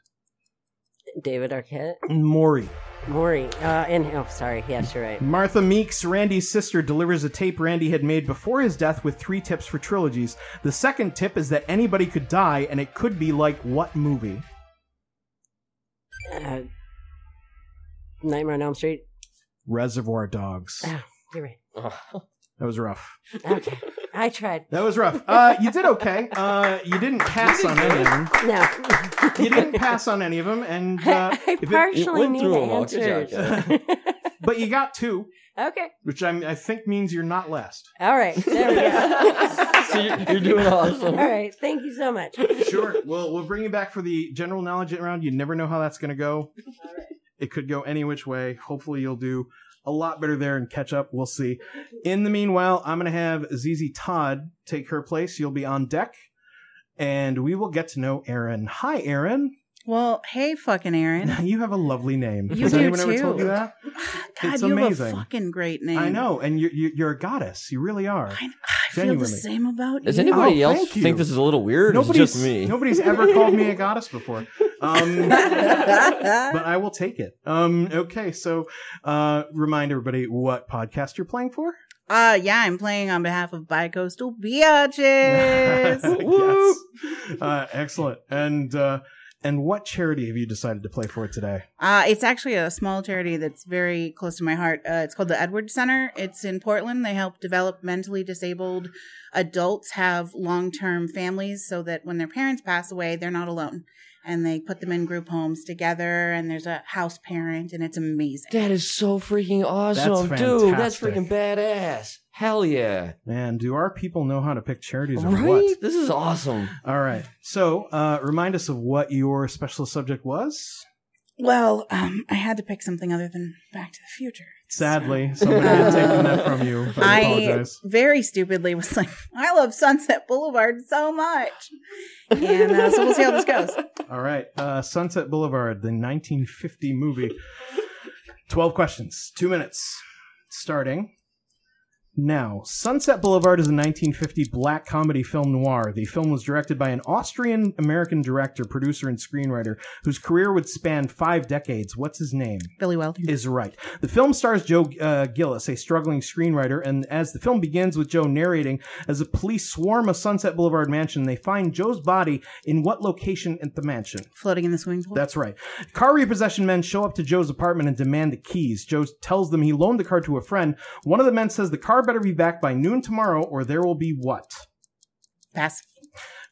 David Arquette. Maury. Maury. Uh, and oh, sorry. Yes, you're right. Martha Meeks, Randy's sister, delivers a tape Randy had made before his death with three tips for trilogies. The second tip is that anybody could die, and it could be like what movie? Uh, Nightmare on Elm Street. Reservoir Dogs. Oh, you're right. That was rough. Okay, I tried. That was rough. Uh, you did okay. Uh, you didn't pass on any of them. No. You didn't pass on any of them, and uh, I if it- partially knew the answers. [laughs] but you got two, okay. which I'm, I think means you're not last. All right. There we go. [laughs] So you're, you're doing awesome. All right. Thank you so much. Sure. Well, we'll bring you back for the general knowledge round. You never know how that's going to go. It could go any which way. Hopefully, you'll do a lot better there and catch up. We'll see. In the meanwhile, I'm going to have ZZ Todd take her place. You'll be on deck, and we will get to know Aaron. Hi, Aaron. Well, hey, fucking Aaron. You have a lovely name. You Has do anyone ever too. told you that? God, it's you amazing. have a fucking great name. I know, and you're you're you're a goddess. You really are. I, I feel the same about you. Does you. anybody Oh, else thank you. think this is a little weird? Or Nobody's just me. [laughs] Nobody's ever called me a goddess before. Um, [laughs] but I will take it. Um, okay, so uh, remind everybody what podcast you're playing for. Uh, yeah, I'm playing on behalf of Bicoastal Biatches. [laughs] yes. Uh, excellent. And uh, and what charity have you decided to play for today? Uh, it's actually a small charity that's very close to my heart. Uh, it's called the Edwards Center. It's in Portland. They help develop mentally disabled adults have long term families so that when their parents pass away, they're not alone. And they put them in group homes together, and there's a house parent, and it's amazing. That is so freaking awesome, That's dude. That's freaking badass. Hell yeah. Man, do our people know how to pick charities or Right? what? This is awesome. All right. So, uh, remind us of what your special subject was. Well, um, I had to pick something other than Back to the Future. Sadly, somebody had [laughs] taken that from you. I I apologize. very stupidly was like, I love Sunset Boulevard so much. And uh, so we'll see how this goes. All right. Uh, Sunset Boulevard, the 1950 movie. 12 questions, two minutes, starting Now, Sunset Boulevard is a 1950 black comedy film noir. The film was directed by an Austrian American director, producer, and screenwriter whose career would span five decades. What's his name? Billy Wilder. Is right. The film stars Joe uh, Gillis, a struggling screenwriter, and as the film begins with Joe narrating, as the police swarm a Sunset Boulevard mansion, they find Joe's body in what location at the mansion? Floating in the swimming pool. That's right. Car repossession men show up to Joe's apartment and demand the keys. Joe tells them he loaned the car to a friend. One of the men says the car better be back by noon tomorrow or there will be what? Pass.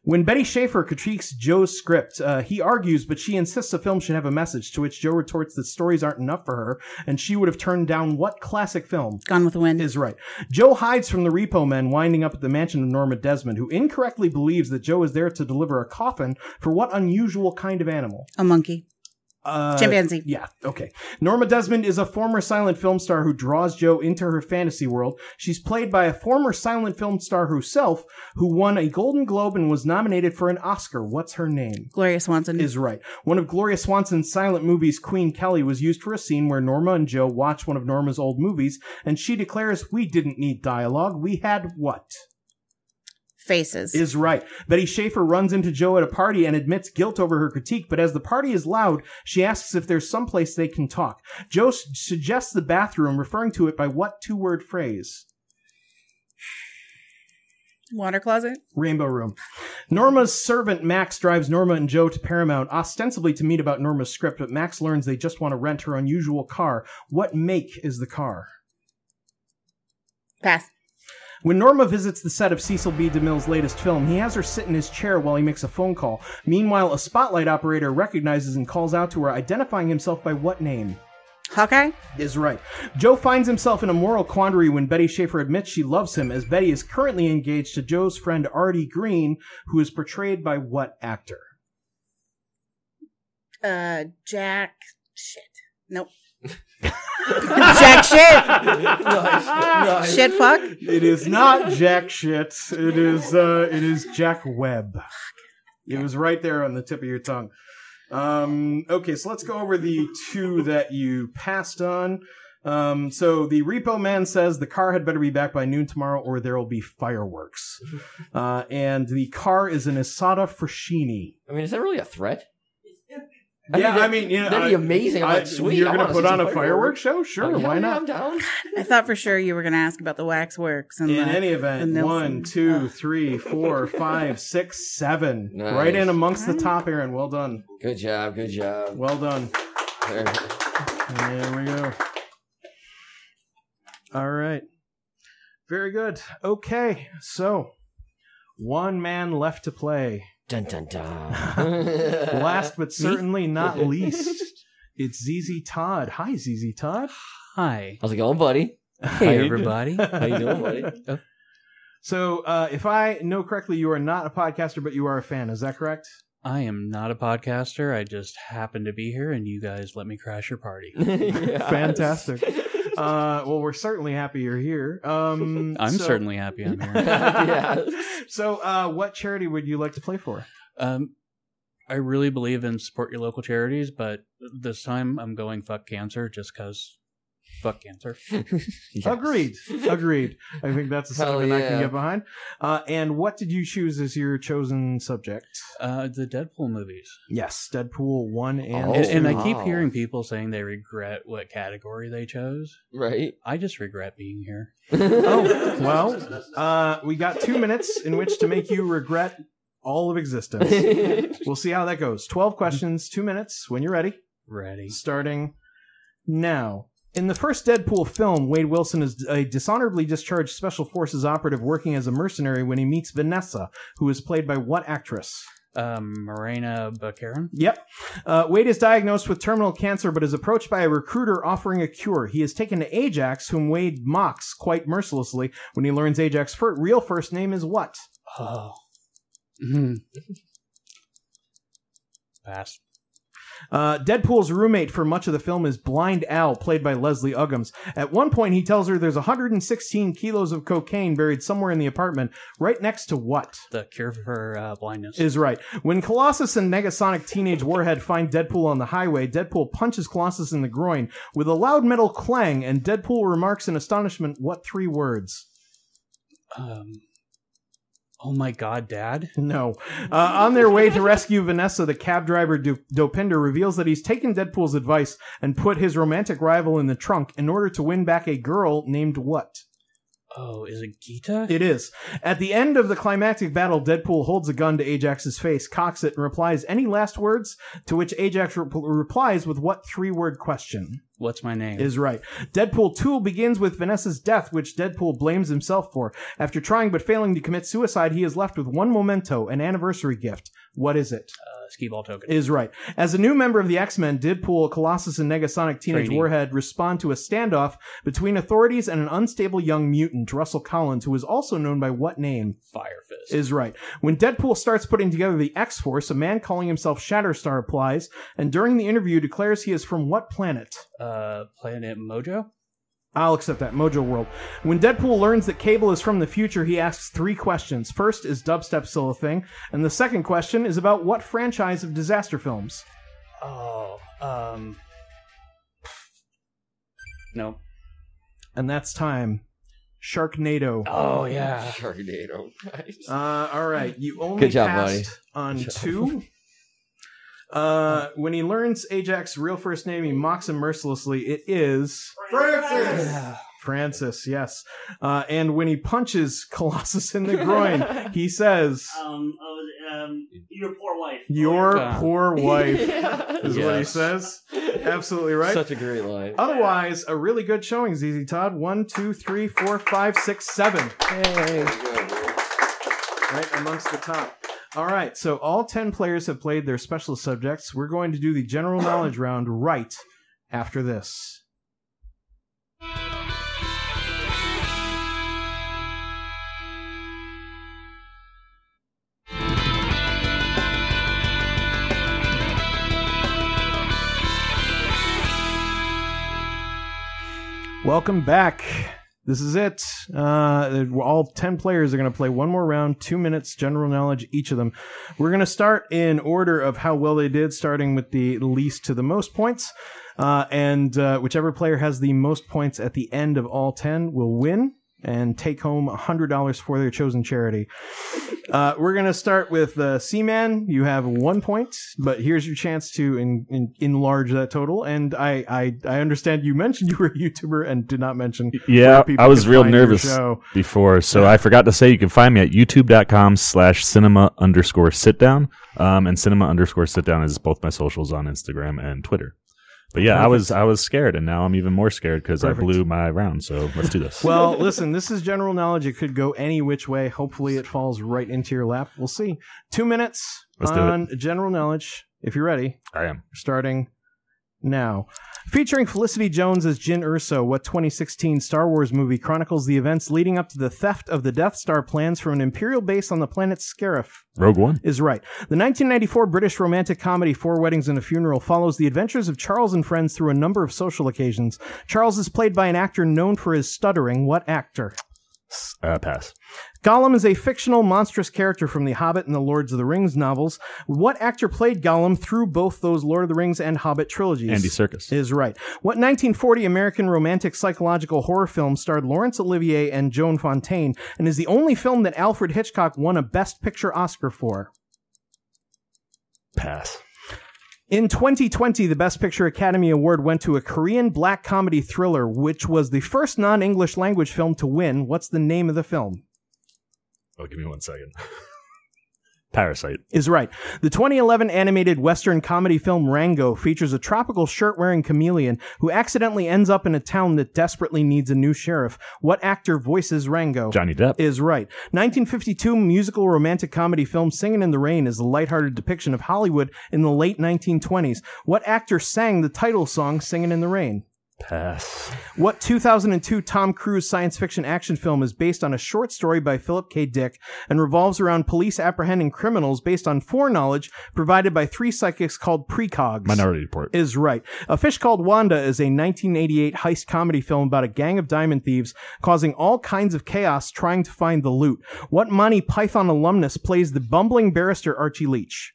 When Betty Schaefer critiques Joe's script, uh, he argues, but she insists the film should have a message, to which Joe retorts that stories aren't enough for her, and she would have turned down what classic film? Gone with the Wind. Is right. Joe hides from the repo men winding up at the mansion of Norma Desmond, who incorrectly believes that Joe is there to deliver a coffin for what unusual kind of animal? A monkey. Uh, Chimpanzee. Yeah, okay. Norma Desmond is a former silent film star who draws Joe into her fantasy world. She's played by a former silent film star herself who won a Golden Globe and was nominated for an Oscar. What's her name? Gloria Swanson. Is right. One of Gloria Swanson's silent movies, Queen Kelly, was used for a scene where Norma and Joe watch one of Norma's old movies, and she declares, We didn't need dialogue. We had what? Faces. Is right. Betty Schaefer runs into Joe at a party and admits guilt over her critique, but as the party is loud, she asks if there's someplace they can talk. Joe s- suggests the bathroom, referring to it by what two word phrase? Water closet. Rainbow Room. Norma's servant Max drives Norma and Joe to Paramount, ostensibly to meet about Norma's script, but Max learns they just want to rent her unusual car. What make is the car? Pass. When Norma visits the set of Cecil B. DeMille's latest film, he has her sit in his chair while he makes a phone call. Meanwhile, a spotlight operator recognizes and calls out to her, identifying himself by what name? Hawkeye? Is right. Joe finds himself in a moral quandary when Betty Schaefer admits she loves him, as Betty is currently engaged to Joe's friend Artie Green, who is portrayed by what actor? Uh, Jack. Shit. Nope. Jack [laughs] shit. Nice, nice. Shit fuck. It is not Jack shit. It is uh it is Jack Webb. It was right there on the tip of your tongue. Um okay, so let's go over the two that you passed on. Um so the repo man says the car had better be back by noon tomorrow or there will be fireworks. [laughs] Uh and the car is an Isotta Fraschini. I mean, is that really a threat? Yeah, that- I mean, you know, that'd be amazing. I'm I- like, sweet. You're gonna put on a fireworks show? Sure, Oh, why yeah, not? I'm down. I thought for sure you were going to ask about the waxworks. And In the, any the event, Nelson. one, two, three, four, [laughs] five, six, seven. Nice. Right in amongst the top, Aaron. Well done. Good job. Good job. Well done. There. There we go. All right. Very good. Okay, so one man left to play. Dun dun dun. [laughs] Last but certainly not [laughs] least, it's ZZ Todd. Hi, ZZ Todd. Hi. How's it going, buddy? Hey, everybody. [laughs] How you doing, buddy? So, uh, if I know correctly, you are not a podcaster, but you are a fan. Is that correct? I am not a podcaster. I just happen to be here, and you guys let me crash your party. Fantastic. Uh, well, we're certainly happy you're here. Um, [laughs] I'm so- certainly happy I'm here. [laughs] yeah. So, uh, what charity would you like to play for? Um, I really believe in support your local charities, but this time I'm going fuck cancer just because fuck cancer. [laughs] Agreed. Agreed. I think that's a Hell sentiment I can yeah. get behind. Uh, and what did you choose as your chosen subject? Uh, the Deadpool movies. Yes, Deadpool one and and, two. and I keep hearing people saying they regret what category they chose. Right. I just regret being here. [laughs] oh well, uh, we got two minutes in which to make you regret all of existence. [laughs] we'll see how that goes. Twelve questions, two minutes. When you're ready. Ready. Starting now. In the first Deadpool film, Wade Wilson is a dishonorably discharged Special Forces operative working as a mercenary when he meets Vanessa, who is played by what actress? Um, Morena Baccarin. Yep. Uh, Wade is diagnosed with terminal cancer but is approached by a recruiter offering a cure. He is taken to Ajax, whom Wade mocks quite mercilessly when he learns Ajax's fir- real first name is what? Oh. Mhm. Pass. Uh, Deadpool's roommate for much of the film is Blind Al, played by Leslie Uggams. At one point, he tells her there's 116 kilos of cocaine buried somewhere in the apartment, right next to what? The cure for uh, blindness. Is right. When Colossus and Negasonic Teenage Warhead find Deadpool on the highway, Deadpool punches Colossus in the groin with a loud metal clang, and Deadpool remarks in astonishment, What three words? Um, oh my god, Dad. No. Uh, on their way to rescue Vanessa, the cab driver Do- Dopinder reveals that he's taken Deadpool's advice and put his romantic rival in the trunk in order to win back a girl named what? Oh, is it Gita? It is. At the end of the climactic battle, Deadpool holds a gun to Ajax's face, cocks it, and replies, Any last words? To which Ajax re- replies with what three word question? What's my name? Is right. Deadpool 2 begins with Vanessa's death, which Deadpool blames himself for. After trying but failing to commit suicide, he is left with one memento, an anniversary gift. What is it? uh, skee ball token. Is right. As a new member of the X Men, Deadpool, Colossus, and Negasonic Teenage. Warhead respond to a standoff between authorities and an unstable young mutant, Russell Collins, who is also known by what name? Fire Fist. Is right. When Deadpool starts putting together the X Force, a man calling himself Shatterstar applies, and during the interview declares he is from what planet? Uh, Planet Mojo? I'll accept that. Mojo World. When Deadpool learns that Cable is from the future, he asks three questions. First, is dubstep still a thing? And the second question is about what franchise of disaster films? Oh, um. No. And that's time. Sharknado. Oh, yeah. [laughs] Sharknado. Nice. Uh, all right. You only Good job, passed buddy. on Good job. two. [laughs] Uh, when he learns Ajax's real first name, he mocks him mercilessly. It is Francis. [sighs] Francis, yes. Uh, and when he punches [laughs] Colossus in the groin, he says, Um, oh, um, your poor wife. Your poor wife, Yeah. [laughs] is what he says. Absolutely right. Such a great line. Otherwise, a really good showing, ZZ Todd. One, two, three, four, five, six, seven. Yay. Right amongst the top. All right, so all 10 players have played their special subjects. We're going to do the general knowledge [coughs] round right after this. Welcome back. This is it. Uh, all 10 players are going to play one more round, two minutes, general knowledge, each of them. We're going to start in order of how well they did, starting with the least to the most points. Uh, and uh, whichever player has the most points at the end of all 10 will win and take home $100 for their chosen charity. Uh, we're going to start with uh, C-Man. You have one point, but here's your chance to in, in, enlarge that total. And I, I, I understand you mentioned you were a YouTuber and did not mention. Yeah, I was real nervous before, so I forgot to say you can find me at youtube.com slash cinema underscore sit down. Um, and cinema underscore sit down is both my socials on Instagram and Twitter. But yeah, I was I was scared, and now I'm even more scared because I blew my round. So let's do this. [laughs] Well, listen, this is general knowledge. It could go any which way. Hopefully, it falls right into your lap. We'll see. Two minutes Let's on general knowledge. If you're ready, I am. starting now. Featuring Felicity Jones as Jyn Erso, what 2016 Star Wars movie chronicles the events leading up to the theft of the Death Star plans from an Imperial base on the planet Scarif? Rogue One. is right. The 1994 British romantic comedy Four Weddings and a Funeral follows the adventures of Charles and friends through a number of social occasions. Charles is played by an actor known for his stuttering. What actor? Uh, pass. Gollum is a fictional monstrous character from the Hobbit and the Lords of the Rings novels. What actor played Gollum through both those Lord of the Rings and Hobbit trilogies? Andy Serkis. Is right. What 1940 American romantic psychological horror film starred Laurence Olivier and Joan Fontaine and is the only film that Alfred Hitchcock won a Best Picture Oscar for? Pass. In 2020, the Best Picture Academy Award went to a Korean black comedy thriller, which was the first non English language film to win. What's the name of the film? Oh, give me one second. [laughs] Parasite. Is right. The 2011 animated Western comedy film Rango features a tropical shirt wearing chameleon who accidentally ends up in a town that desperately needs a new sheriff. What actor voices Rango? Johnny Depp. Is right. 1952 musical romantic comedy film Singin' in the Rain is a lighthearted depiction of Hollywood in the late 1920s. What actor sang the title song Singin' in the Rain? Pass. What 2002 Tom Cruise science fiction action film is based on a short story by Philip K. Dick and revolves around police apprehending criminals based on foreknowledge provided by three psychics called precogs? Minority Report. Is right. A Fish Called Wanda is a 1988 heist comedy film about a gang of diamond thieves causing all kinds of chaos trying to find the loot. What Monty Python alumnus plays the bumbling barrister Archie Leach?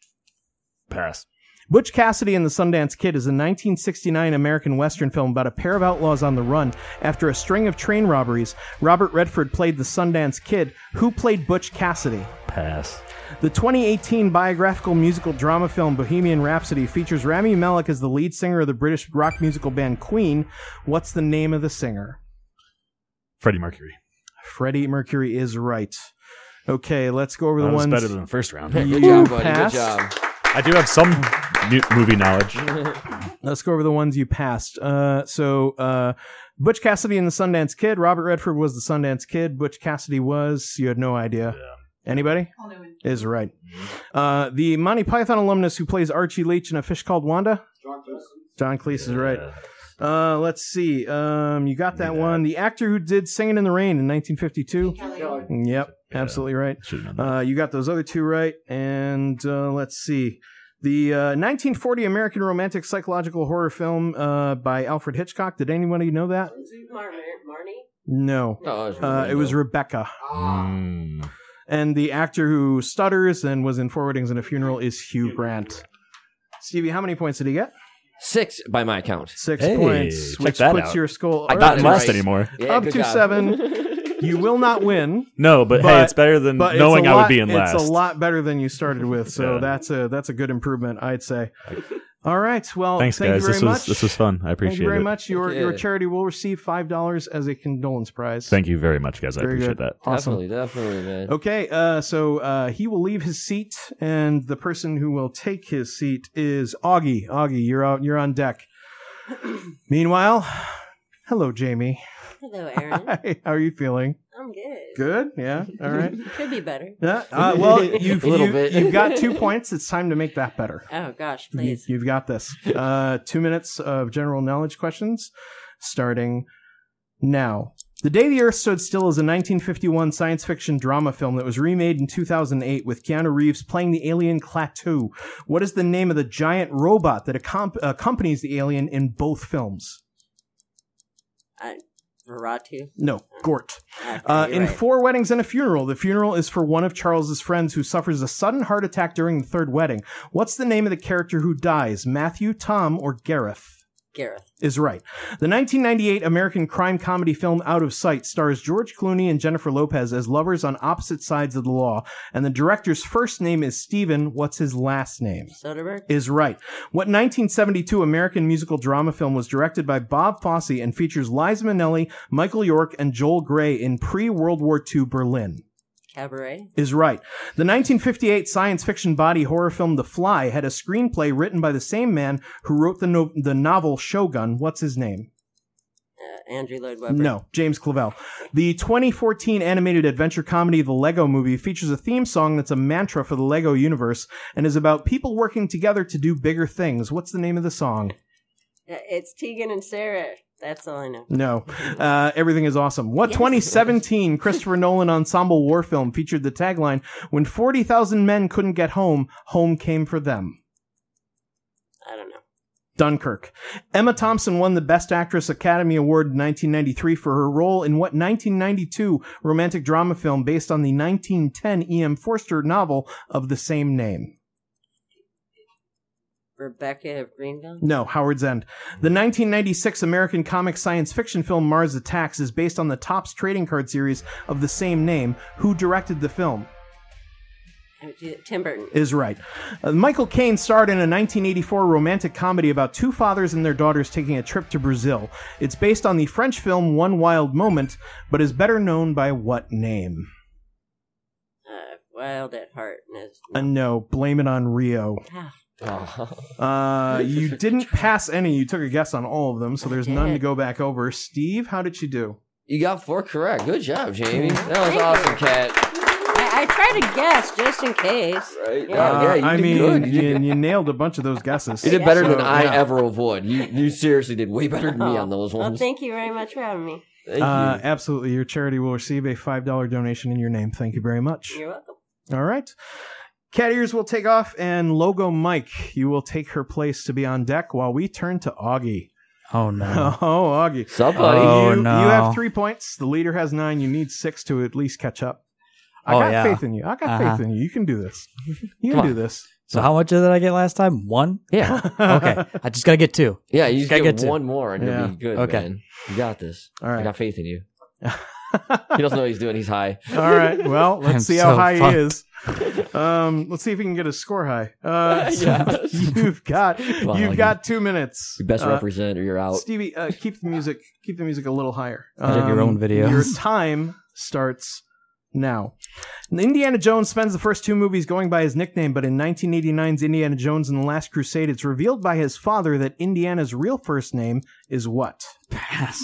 Pass. Butch Cassidy and the Sundance Kid is a 1969 American Western film about a pair of outlaws on the run after a string of train robberies. Robert Redford played the Sundance Kid. Who played Butch Cassidy? Pass. The 2018 biographical musical drama film Bohemian Rhapsody features Rami Malek as the lead singer of the British rock musical band Queen. What's the name of the singer? Freddie Mercury. Freddie Mercury is right. Okay, let's go over the That was ones. better than the first round. You Good job, buddy. Good job. I do have some mu- movie knowledge. [laughs] Let's go over the ones you passed. Uh, so, uh, Butch Cassidy and the Sundance Kid. Robert Redford was the Sundance Kid. Butch Cassidy was. You had no idea. Anybody? Is right. Uh, the Monty Python alumnus who plays Archie Leach in A Fish Called Wanda. John Cleese is right. Uh, let's see. Um, you got that one. The actor who did Singing in the Rain in 1952. Yep, absolutely right. Uh, you got those other two right. And uh, let's see. The uh, 1940 American romantic psychological horror film uh, by Alfred Hitchcock. Did anybody know that? Mar- Marnie? No. Oh, it was uh, it was Rebecca. And the actor who stutters and was in Four Weddings and a Funeral is Hugh Grant. Stevie, how many points did he get? Six by my count. Six Hey, points, check which that puts out. your skull I all got right. last anymore. Yeah, up to job. seven. [laughs] You will not win. No, but, hey, it's better than but it's knowing a I would be in last. It's a lot better than you started with, so Yeah. that's a that's a good improvement, I'd say. All right, well, Thanks, thank guys. you very This was much. this was fun. I appreciate it. Thank you very it. much. Your your Yeah. charity will receive five dollars as a condolence prize. Thank you very much, guys. I Very appreciate good. that. Awesome. Definitely, definitely, man. Okay, uh, so uh, he will leave his seat, and the person who will take his seat is Augie. Augie, you're out. You're on deck. [clears throat] Meanwhile, hello, Jamie. Hello, [laughs] Aaron. Hi, how are you feeling? I'm good. Good. Yeah. [laughs] All right. Could be better. Yeah. Uh, [laughs] well, you've A little you, bit. you've got two points. It's time to make that better. Oh gosh, You, please. you've got this. Uh, two minutes of general knowledge questions, starting now. The Day the Earth Stood Still is a 1951 science fiction drama film that was remade in 2008 with Keanu Reeves playing the alien Klaatu. What is the name of the giant robot that accom- accompanies the alien in both films? I, No, Gort. Okay, Uh, in right. Four Weddings and a Funeral, the funeral is for one of Charles's friends who suffers a sudden heart attack during the third wedding. What's the name of the character who dies? Matthew, Tom, or Gareth? Gareth. Is right. The 1998 American crime comedy film Out of Sight stars George Clooney and Jennifer Lopez as lovers on opposite sides of the law, and the director's first name is Steven. What's his last name? Soderbergh. is right. What 1972 American musical drama film was directed by Bob Fosse and features Liza Minnelli, Michael York, and Joel Grey in pre-World War II Berlin? Cabaret. Is right. The 1958 science fiction body horror film The Fly had a screenplay written by the same man who wrote the, no- the novel Shogun. What's his name? Uh, Andrew Lloyd Webber. No, James Clavell. The 2014 animated adventure comedy The Lego Movie features a theme song that's a mantra for the Lego universe and is about people working together to do bigger things. What's the name of the song? Uh, It's Tegan and Sara. That's all I know. No. Uh, everything is awesome. What 2017 [laughs] Christopher Nolan ensemble war film featured the tagline, When 40,000 men couldn't get home, home came for them? I don't know. Dunkirk. Emma Thompson won the Best Actress Academy Award in 1993 for her role in what 1992 romantic drama film based on the 1910 E.M. Forster novel of the same name? Rebecca of Greenville. No, Howard's End. The 1996 American comic science fiction film Mars Attacks is based on the Topps trading card series of the same name. Who directed the film? Uh, Tim Burton. Is right. Uh, Michael Caine starred in a 1984 romantic comedy about two fathers and their daughters taking a trip to Brazil. It's based on the French film One Wild Moment, but is better known by what name? Uh, Wild at Heart. Is- Uh, no, blame it on Rio. Ah. Uh, [laughs] you didn't pass any. You took a guess on all of them, so there's none to go back over. Steve, how did you do? You got four correct. Good job, Jamie. That was awesome, Cat. I, I try to guess just in case. Right? Yeah. Uh, yeah, you I did mean, good. You you, did you nailed a bunch of those guesses. You did better So, than I yeah. ever would. You you seriously did way better than me on those Well, ones. thank you very much for having me. Thank Uh, you. absolutely. Your charity will receive a $5 donation in your name. Thank you very much. You're welcome. All right. Cat ears will take off, and Logo Mike, you will take her place to be on deck while we turn to Augie. Oh no. [laughs] Oh, Augie. Sup, buddy? Oh, you, no. you have three points. The leader has nine. You need six to at least catch up. I Oh, got yeah. faith in you. I got Uh-huh. faith in you. You can do this. You can do this. So how much did I get last time? One. Yeah. [laughs] Okay. I just gotta get two. Yeah, you just Gotta get, get two. one more and Yeah. you'll be good, Okay. man. You got this. All right. I got faith in you. [laughs] he doesn't know what he's doing. He's high. All right. Well, let's I'm see how so high fucked. he is. Um, let's see if he can get a score high. Uh, [laughs] so Yes. [laughs] you've got Come you've got two minutes. You best Uh, represent or you're out. Stevie, uh, keep the music keep the music a little higher. Um, Edit your own videos. Your time starts now. Indiana Jones spends the first two movies going by his nickname, but in 1989's Indiana Jones and the Last Crusade, it's revealed by his father that Indiana's real first name is what? Pass.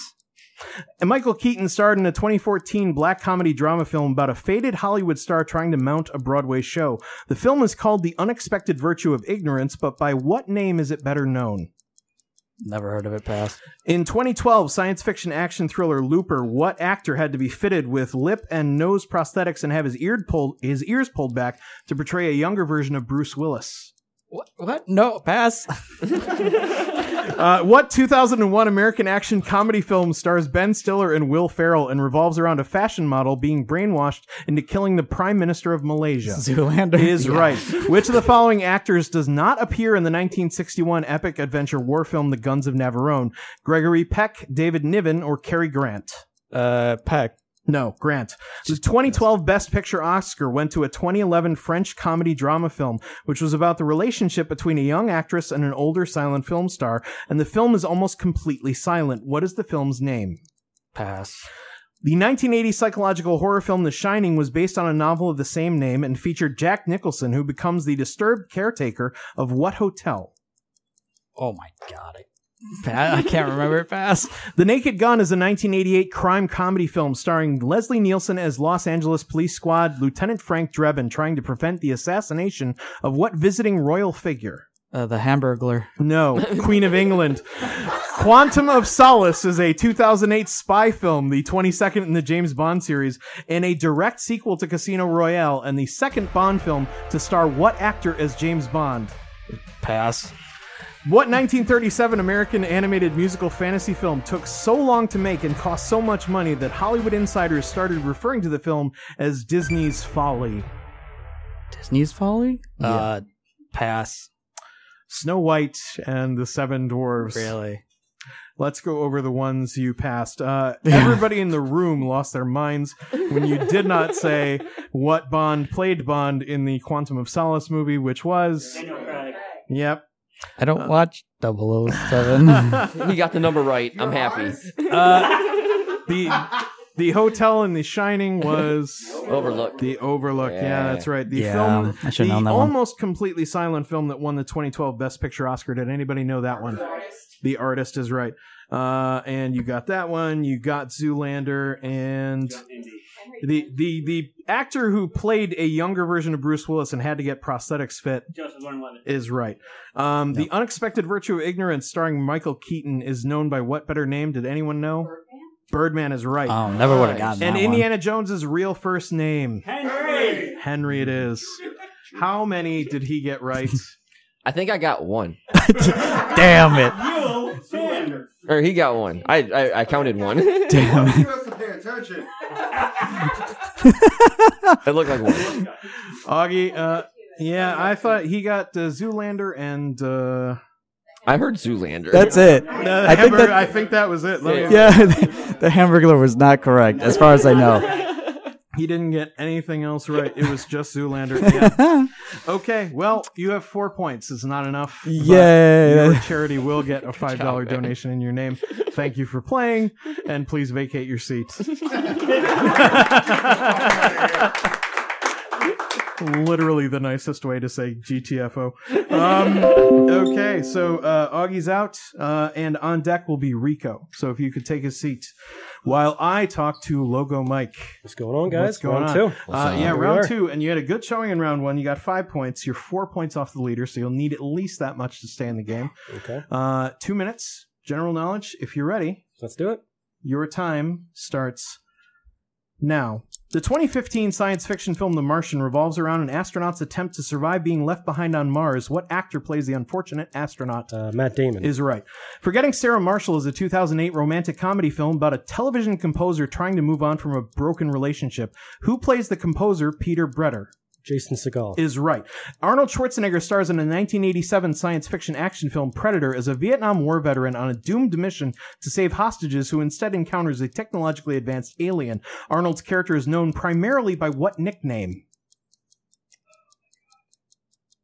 And Michael Keaton starred in a 2014 black comedy drama film about a faded Hollywood star trying to mount a Broadway show. The film is called The Unexpected Virtue of Ignorance, but by what name is it better known? Never heard of it. Pass. In 2012 science fiction action thriller Looper, what actor had to be fitted with lip and nose prosthetics and have his ear pulled his ears pulled back to portray a younger version of Bruce Willis? What? What? No. Pass. [laughs] Uh, what 2001 American action comedy film stars Ben Stiller and Will Ferrell and revolves around a fashion model being brainwashed into killing the Prime Minister of Malaysia? Zoolander is Yeah. right. Which of the following actors does not appear in the 1961 epic adventure war film The Guns of Navarone? Gregory Peck, David Niven, or Cary Grant? Uh, Peck. No, Grant. The 2012 Best Picture Oscar went to a 2011 French comedy drama film, which was about the relationship between a young actress and an older silent film star, and the film is almost completely silent. What is the film's name? Pass. The 1980 psychological horror film The Shining was based on a novel of the same name and featured Jack Nicholson, who becomes the disturbed caretaker of what hotel? Oh my god. I, I can't remember it. Pass. The Naked Gun is a 1988 crime comedy film starring Leslie Nielsen as Los Angeles Police Squad Lieutenant Frank Drebin trying to prevent the assassination of what visiting royal figure? Uh, the Hamburglar. No, Queen of England. Quantum of Solace is a 2008 spy film, the 22nd in the James Bond series, and a direct sequel to Casino Royale, and the second Bond film to star what actor as James Bond? Pass. What 1937 American animated musical fantasy film took so long to make and cost so much money that Hollywood insiders started referring to the film as Disney's Folly? Disney's Folly. Yeah. Uh, pass. Snow White and the Seven Dwarves. Really? Let's go over the ones you passed. Uh, [laughs] everybody in the room lost their minds when you did not [laughs] say what Bond played Bond in the Quantum of Solace movie, which was. Yep. I don't watch 007. [laughs] he got the number right. I'm happy. Uh, [laughs] the the hotel in The Shining was Overlook. The Overlook. Yeah, Yeah. that's right. The Yeah, film, I should've the known that one. almost completely silent film that won the 2012 Best Picture Oscar. Did anybody know that one? The artist is right. Uh, and you got that one. You got Zoolander and the the the actor who played a younger version of Bruce Willis and had to get prosthetics fit is right. Um, The Unexpected Virtue of Ignorance, starring Michael Keaton, is known by what better name? Did anyone know? Birdman, is right. Oh, never would've gotten And that one. Indiana Jones's real first name, Henry. Henry. It is. How many did he get right? [laughs] I think I got one. [laughs] Damn it. Or he got one. I I, I counted one. Damn it. [laughs] it looked like one. [laughs] Augie, uh, yeah, I thought he got uh, Zoolander and. Uh, I heard Zoolander. That's it. Uh, I think that- I think that was it. Let me- Yeah, [laughs] the, the Hamburglar was not correct, as far as I know. He didn't get anything else right. It was just Zoolander. [laughs] Yeah. okay, well, you have four points. It's not enough. but Yay. Your charity will get a [laughs] five dollar man. donation in your name. Thank you for playing, and please vacate your seat. [laughs] Literally the nicest way to say GTFO. Um, okay, so uh, Augie's out, uh, and on deck will be Rico. So if you could take a seat. while I talk to Logo Mike. What's going on, guys? What's going Round on? two. Uh, What's yeah, round two, and you had a good showing in round one. You got five points. You're four points off the leader, so you'll need at least that much to stay in the game. Okay. Uh, two minutes, general knowledge. If you're ready, let's do it. Your time starts now. The 2015 science fiction film The Martian revolves around an astronaut's attempt to survive being left behind on Mars. What actor plays the unfortunate astronaut? Uh, Matt Damon. Is right. Forgetting Sarah Marshall is a 2008 romantic comedy film about a television composer trying to move on from a broken relationship. Who plays the composer Peter Bretter? Jason Segel. Is right. Arnold Schwarzenegger stars in a 1987 science fiction action film Predator as a Vietnam War veteran on a doomed mission to save hostages who instead encounters a technologically advanced alien. Arnold's character is known primarily by what nickname?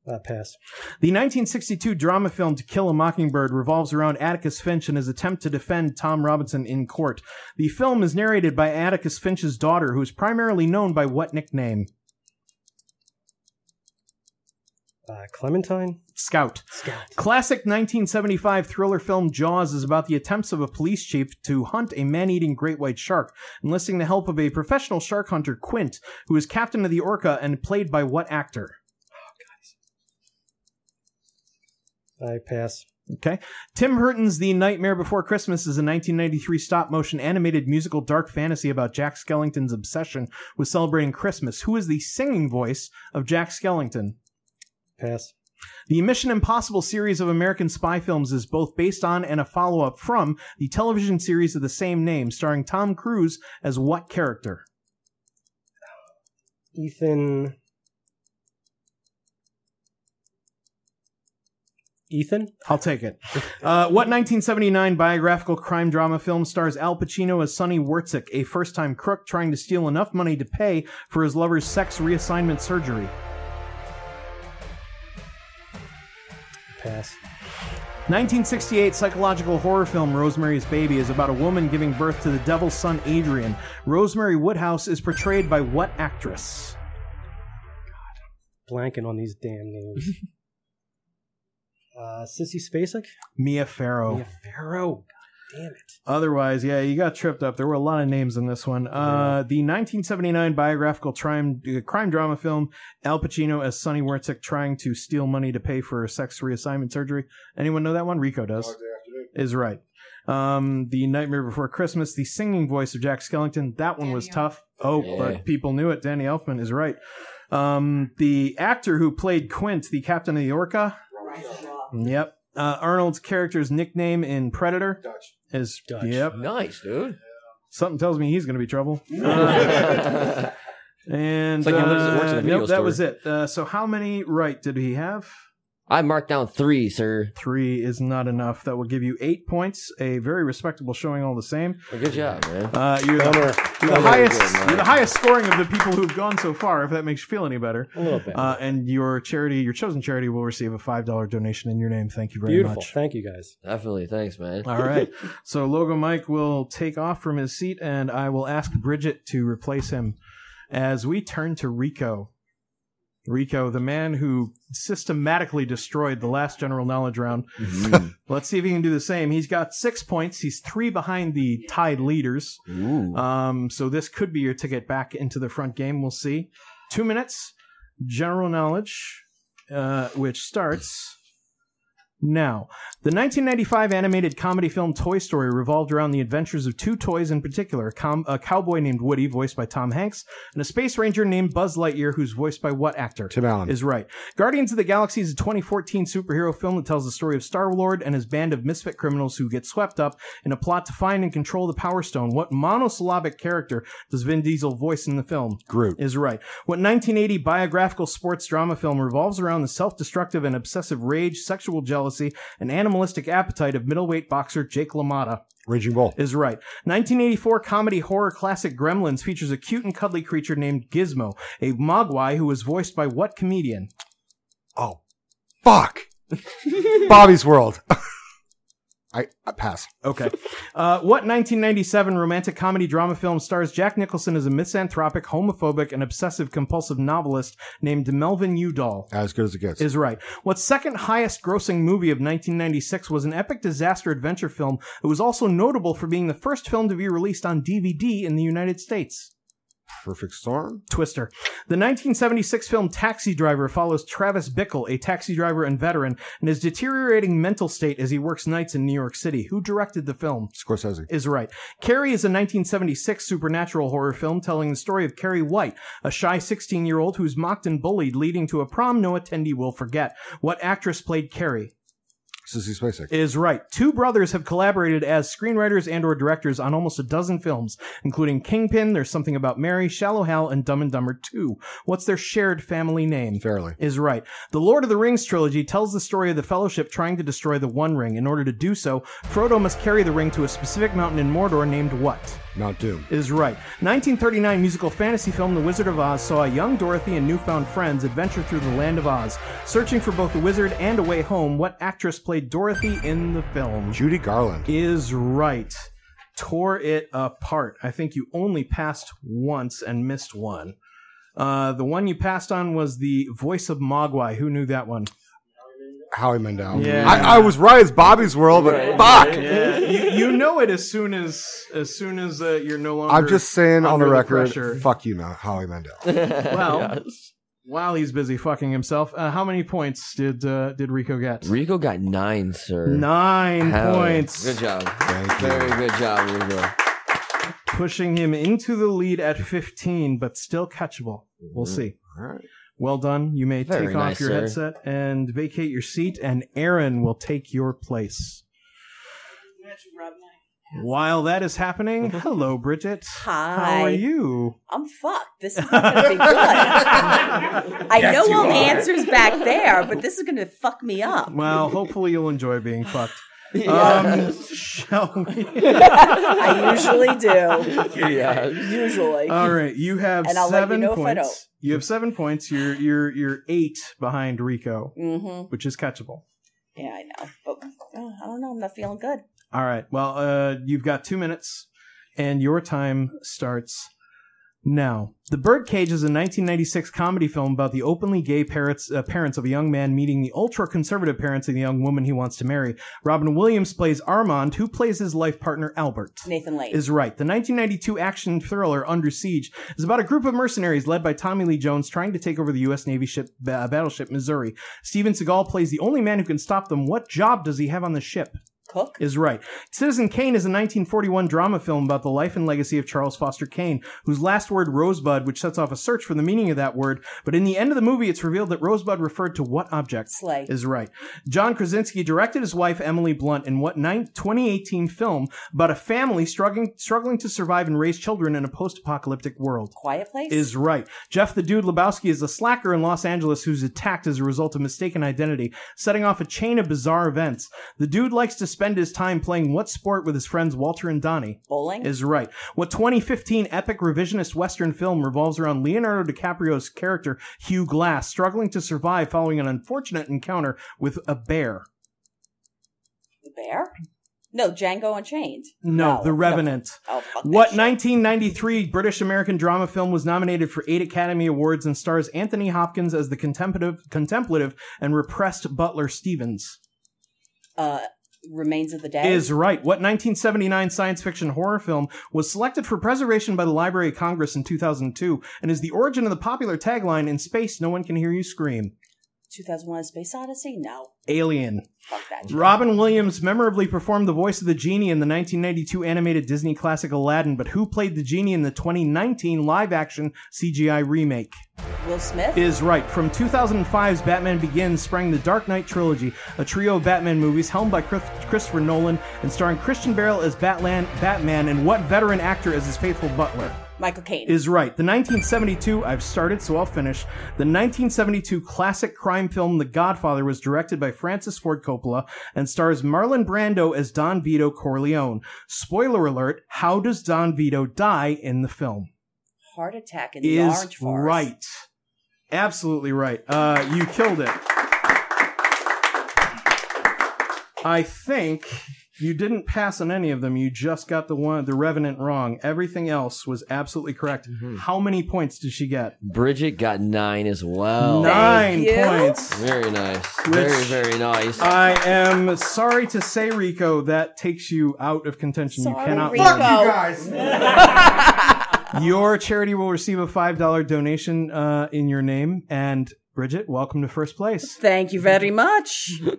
Uh, pass. The 1962 drama film To Kill a Mockingbird revolves around Atticus Finch and his attempt to defend Tom Robinson in court. The film is narrated by Atticus Finch's daughter, who is primarily known by what nickname? Uh, Clementine. Scout. Scout. Classic 1975 thriller film Jaws is about the attempts of a police chief to hunt a man-eating great white shark, enlisting the help of a professional shark hunter, Quint, who is captain of the Orca and played by what actor? I pass. Okay. Tim Burton's The Nightmare Before Christmas is a 1993 stop motion animated musical dark fantasy about Jack Skellington's obsession with celebrating Christmas. Who is the singing voice of Jack Skellington? Pass. The Mission Impossible series of American spy films is both based on and a follow up from the television series of the same name, starring Tom Cruise as what character? Ethan. Ethan? I'll take it. Uh, what 1979 biographical crime drama film stars Al Pacino as Sonny Wortzik, a first time crook trying to steal enough money to pay for his lover's sex reassignment surgery? Pass. 1968 psychological horror film Rosemary's Baby is about a woman giving birth to the devil's son Adrian. Rosemary Woodhouse is portrayed by what actress? Blanking on these damn names. [laughs] uh, Sissy Spacek? Mia Farrow. Mia Farrow. God damn it. Otherwise, yeah, you got tripped up. There were a lot of names in this one. Uh, the 1979 biographical crime, uh, crime drama film Al Pacino as Sonny Wortzik trying to steal money to pay for a sex reassignment surgery. Anyone know that one? Rico does. Is right. Um, the Nightmare Before Christmas, the singing voice of Jack Skellington. That one was tough. Oh, Yeah. but people knew it. Danny Elfman is right. Um, the actor who played Quint, the captain of the Orca. Yep. Uh, Arnold's character's nickname in Predator is Dutch. Yep. Nice, dude. Something tells me he's going to be trouble. Uh, [laughs] and It's like he lives works in a uh, video nope, that store. was it. Uh, so how many right did he have? I marked down three, sir. Three is not enough. That will give you eight points. A very respectable showing, all the same. Well, good job, man. Uh, you're the, you're the highest. Good, man. you're the highest scoring of the people who've gone so far. If that makes you feel any better, A little bit. Uh, and your charity, your chosen charity, will receive a five dollar donation in your name. Thank you very much. Beautiful. much. Thank you, guys. Definitely. Thanks, man. All right. [laughs] So Logo Mike will take off from his seat, and I will ask Bridget to replace him as we turn to Rico. Rico, the man who systematically destroyed the last general knowledge round. Let's see if he can do the same. He's got six points. He's three behind the tied leaders. Um, so this could be your ticket back into the front game. We'll see. Two minutes. General knowledge, uh, which starts now. The 1995 animated comedy film Toy Story revolved around the adventures of two toys in particular: a, com- a cowboy named Woody, voiced by Tom Hanks, and a space ranger named Buzz Lightyear, who's voiced by what actor? Tim Allen. Is right. Guardians of the Galaxy is a 2014 superhero film that tells the story of Star Lord and his band of misfit criminals who get swept up in a plot to find and control the Power Stone. What monosyllabic character does Vin Diesel voice in the film? Groot. Is right. What 1980 biographical sports drama film revolves around the self-destructive and obsessive rage, sexual jealousy, and animalistic appetite of middleweight boxer Jake LaMotta? Raging Bull. Is right. 1984 comedy horror classic Gremlins features a cute and cuddly creature named Gizmo, a mogwai who was voiced by what comedian? Oh, fuck. [laughs] Bobby's World. [laughs] I, I pass. Okay. Uh, what 1997 romantic comedy drama film stars Jack Nicholson as a misanthropic, homophobic, and obsessive compulsive novelist named Melvin Udall? As good as it gets. Is right. What second highest grossing movie of 1996 was an epic disaster adventure film that was also notable for being the first film to be released on DVD in the United States? Perfect Storm. Twister. The 1976 film Taxi Driver follows Travis Bickle, a taxi driver and veteran, and his deteriorating mental state as he works nights in New York City. Who directed the film? Scorsese. Is right. Carrie is a 1976 supernatural horror film telling the story of Carrie White, a shy 16 year old who's mocked and bullied, leading to a prom no attendee will forget. What actress played Carrie? Sissy Spacek. is right. Two brothers have collaborated as screenwriters and or directors on almost a dozen films, including Kingpin, There's Something About Mary, Shallow Hal, and Dumb and Dumber 2. What's their shared family name? Farrelly. Is right. The Lord of the Rings trilogy tells the story of the Fellowship trying to destroy the One Ring. In order to do so, Frodo must carry the ring to a specific mountain in Mordor named what? Mount Doom. Is right. 1939 musical fantasy film The Wizard of Oz saw a young Dorothy and newfound friends adventure through the land of Oz. Searching for both the wizard and a way home, what actress played Dorothy in the film? Judy Garland. Is right. Tore it apart. I think you only passed once and missed one. Uh, the one you passed on was the voice of Mogwai. Who knew that one? Howie Mandel. Yeah. I, I was right as Bobby's World, but fuck. Yeah, you, you know it as soon as as soon as uh, you're no longer. I'm just saying on the under record, pressure. fuck you, now, Howie Mandel. [laughs] Well, while he's busy fucking himself, uh, how many points did uh, did Rico get? Rico got nine, sir. Nine Hell yeah. points. Good job. Thank Very good job, Rico. pushing him into the lead at 15, but still catchable. We'll Mhm. see. All right. Well done. You may Very take off your sir. headset and vacate your seat, and Aaron will take your place. While that is happening, [laughs] hello, Bridget. Hi. How are you? I'm fucked. This is not going to be good. [laughs] I Yes, know you all the are. answers back there, but this is going to fuck me up. Well, hopefully you'll enjoy being fucked. Yeah. Um, [laughs] shall we? I usually do. Yeah. Usually. All right, you have And I'll let you seven know if I points. don't. You have seven points. You're you're you're eight behind Rico, hmm which is catchable. Yeah, I know. But uh, I don't know. I'm not feeling good. All right. Well, uh, you've got two minutes, and your time starts now. The Birdcage is a 1996 comedy film about the openly gay parents, uh, parents of a young man meeting the ultra conservative parents of the young woman he wants to marry. Robin Williams plays Armand, who plays his life partner Albert. Nathan Lane. Is right. The 1992 action thriller Under Siege is about a group of mercenaries led by Tommy Lee Jones trying to take over the U.S. Navy ship uh, battleship Missouri. Steven Seagal plays the only man who can stop them. What job does he have on the ship? Cook is right. Citizen Kane is a 1941 drama film about the life and legacy of Charles Foster Kane, whose last word Rosebud, which sets off a search for the meaning of that word. But in the end of the movie, it's revealed that Rosebud referred to what object? Sleigh. Is right. John Krasinski directed his wife Emily Blunt in what nine, 2018 film about a family struggling struggling to survive and raise children in a post-apocalyptic world? Quiet Place. Is right. Jeff the Dude Lebowski is a slacker in Los Angeles who's attacked as a result of mistaken identity, setting off a chain of bizarre events. The dude likes to spend his time playing what sport with his friends Walter and Donnie? Bowling. Is right. What 2015 epic revisionist Western film revolves around Leonardo DiCaprio's character Hugh Glass struggling to survive following an unfortunate encounter with a bear? the Bear. No, Django Unchained. No, The Revenant. Oh, fuck What 1993 British American drama film was nominated for eight Academy Awards and stars Anthony Hopkins as the contemplative, contemplative and repressed Butler Stevens? Uh, Remains of the Day. Is right. What 1979 science fiction horror film was selected for preservation by the Library of Congress in 2002 and is the origin of the popular tagline "In space, no one can hear you scream." 2001: A Space Odyssey. No, Alien. fuck that. Shit. Robin Williams memorably performed the voice of the genie in the 1992 animated Disney classic Aladdin, but who played the genie in the 2019 live-action CGI remake? Will Smith. Is right. From 2005's Batman Begins sprang the Dark Knight trilogy, a trio of Batman movies helmed by Chris- Christopher Nolan and starring Christian Bale as Batman, Batman, and what veteran actor as his faithful butler? Michael Caine. Is right. The 1972, I've started, so I'll finish. The 1972 classic crime film The Godfather was directed by Francis Ford Coppola and stars Marlon Brando as Don Vito Corleone. Spoiler alert, how does Don Vito die in the film? Heart attack in the Is Orange Forest. right. Absolutely right. Uh, you killed it. I think You didn't pass on any of them. You just got the one, the Revenant wrong. Everything else was absolutely correct. How many points did she get? Bridget got nine as well. Nine Thank you. points. Very nice. Which- very, very nice. I am sorry to say, Rico, that takes you out of contention. you cannot. Rico. win. Fuck you [laughs] guys. Your charity will receive a five dollar donation uh, in your name. And Bridget, welcome to first place. Thank you very much. [laughs]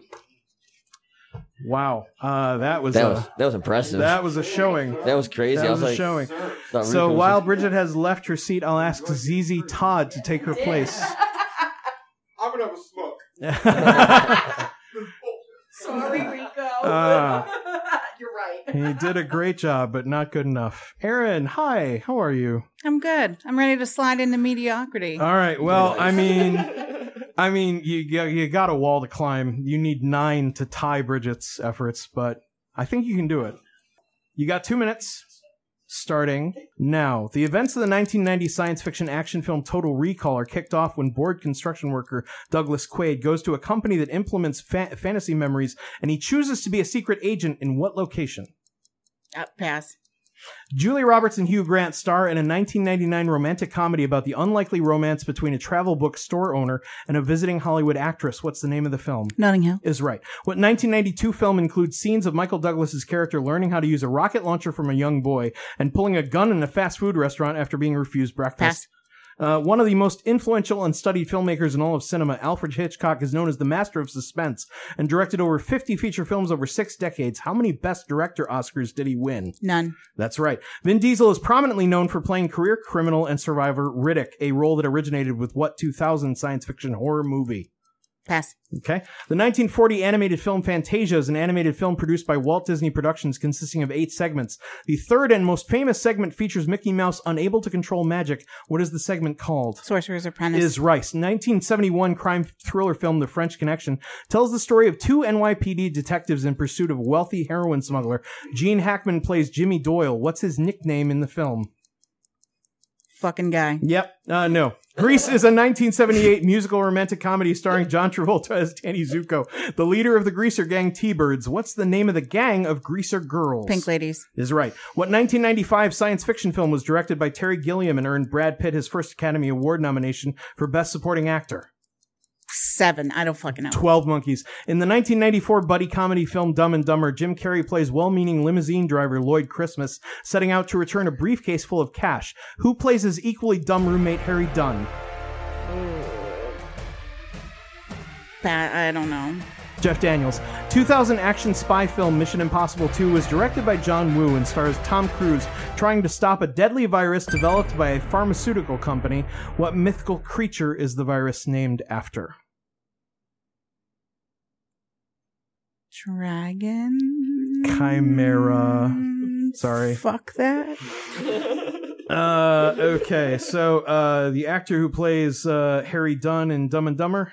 Wow, uh, that was That a, was- that was impressive. That was a showing. That was crazy. That I was, was a like, showing. thought So while just- Bridget has left her seat, I'll ask ZZ Todd to take her place. [laughs] I'm gonna have a smoke. [laughs] Sorry, Rico. Ah. You're right. he did a great job, but not good enough. Aaron, hi, how are you? I'm good. I'm ready to slide into mediocrity. All right. Well, I mean, [laughs] I mean, you you you got a wall to climb. You need nine to tie Bridget's efforts, but I think you can do it. You got two minutes. Starting now. The events of the 1990 science fiction action film Total Recall are kicked off when bored construction worker Douglas Quaid goes to a company that implements fa- fantasy memories and he chooses to be a secret agent in what location? Pass. Julia Roberts and Hugh Grant star in a 1999 romantic comedy about the unlikely romance between a travel book store owner and a visiting Hollywood actress. What's the name of the film? Notting Hill. Is right. What 1992 film includes scenes of Michael Douglas's character learning how to use a rocket launcher from a young boy and pulling a gun in a fast food restaurant after being refused breakfast? Uh, one of the most influential and studied filmmakers in all of cinema, Alfred Hitchcock is known as the master of suspense and directed over 50 feature films over six decades. How many Best Director Oscars did he win? None. That's right. Vin Diesel is prominently known for playing career criminal and survivor Riddick, a role that originated with what 2000 science fiction horror movie? Pass. Okay. The 1940 animated film Fantasia is an animated film produced by Walt Disney Productions consisting of eight segments. The third and most famous segment features Mickey Mouse unable to control magic. What is the segment called? Sorcerer's Apprentice. Is Rice. 1971 crime thriller film The French Connection tells the story of two NYPD detectives in pursuit of a wealthy heroin smuggler. Gene Hackman plays Jimmy Doyle. What's his nickname in the film? Fucking guy. Yep. Uh, no. Grease is a 1978 musical romantic comedy starring John Travolta as Danny Zuko, the leader of the Greaser gang T-Birds. What's the name of the gang of Greaser girls? Pink Ladies. Is right. What 1995 science fiction film was directed by Terry Gilliam and earned Brad Pitt his first Academy Award nomination for Best Supporting Actor? Seven. I don't fucking know. 12 Monkeys. In the 1994 buddy comedy film Dumb and Dumber, Jim Carrey plays well-meaning limousine driver Lloyd Christmas, setting out to return a briefcase full of cash. Who plays his equally dumb roommate Harry Dunn? Pa- I don't know. Jeff Daniels. 2000 action spy film Mission Impossible 2 was directed by John Woo and stars Tom Cruise trying to stop a deadly virus developed by a pharmaceutical company. What mythical creature is the virus named after? Dragon. Chimera. Sorry. Fuck that. [laughs] Uh, okay, so uh, the actor who plays uh, Harry Dunn in Dumb and Dumber.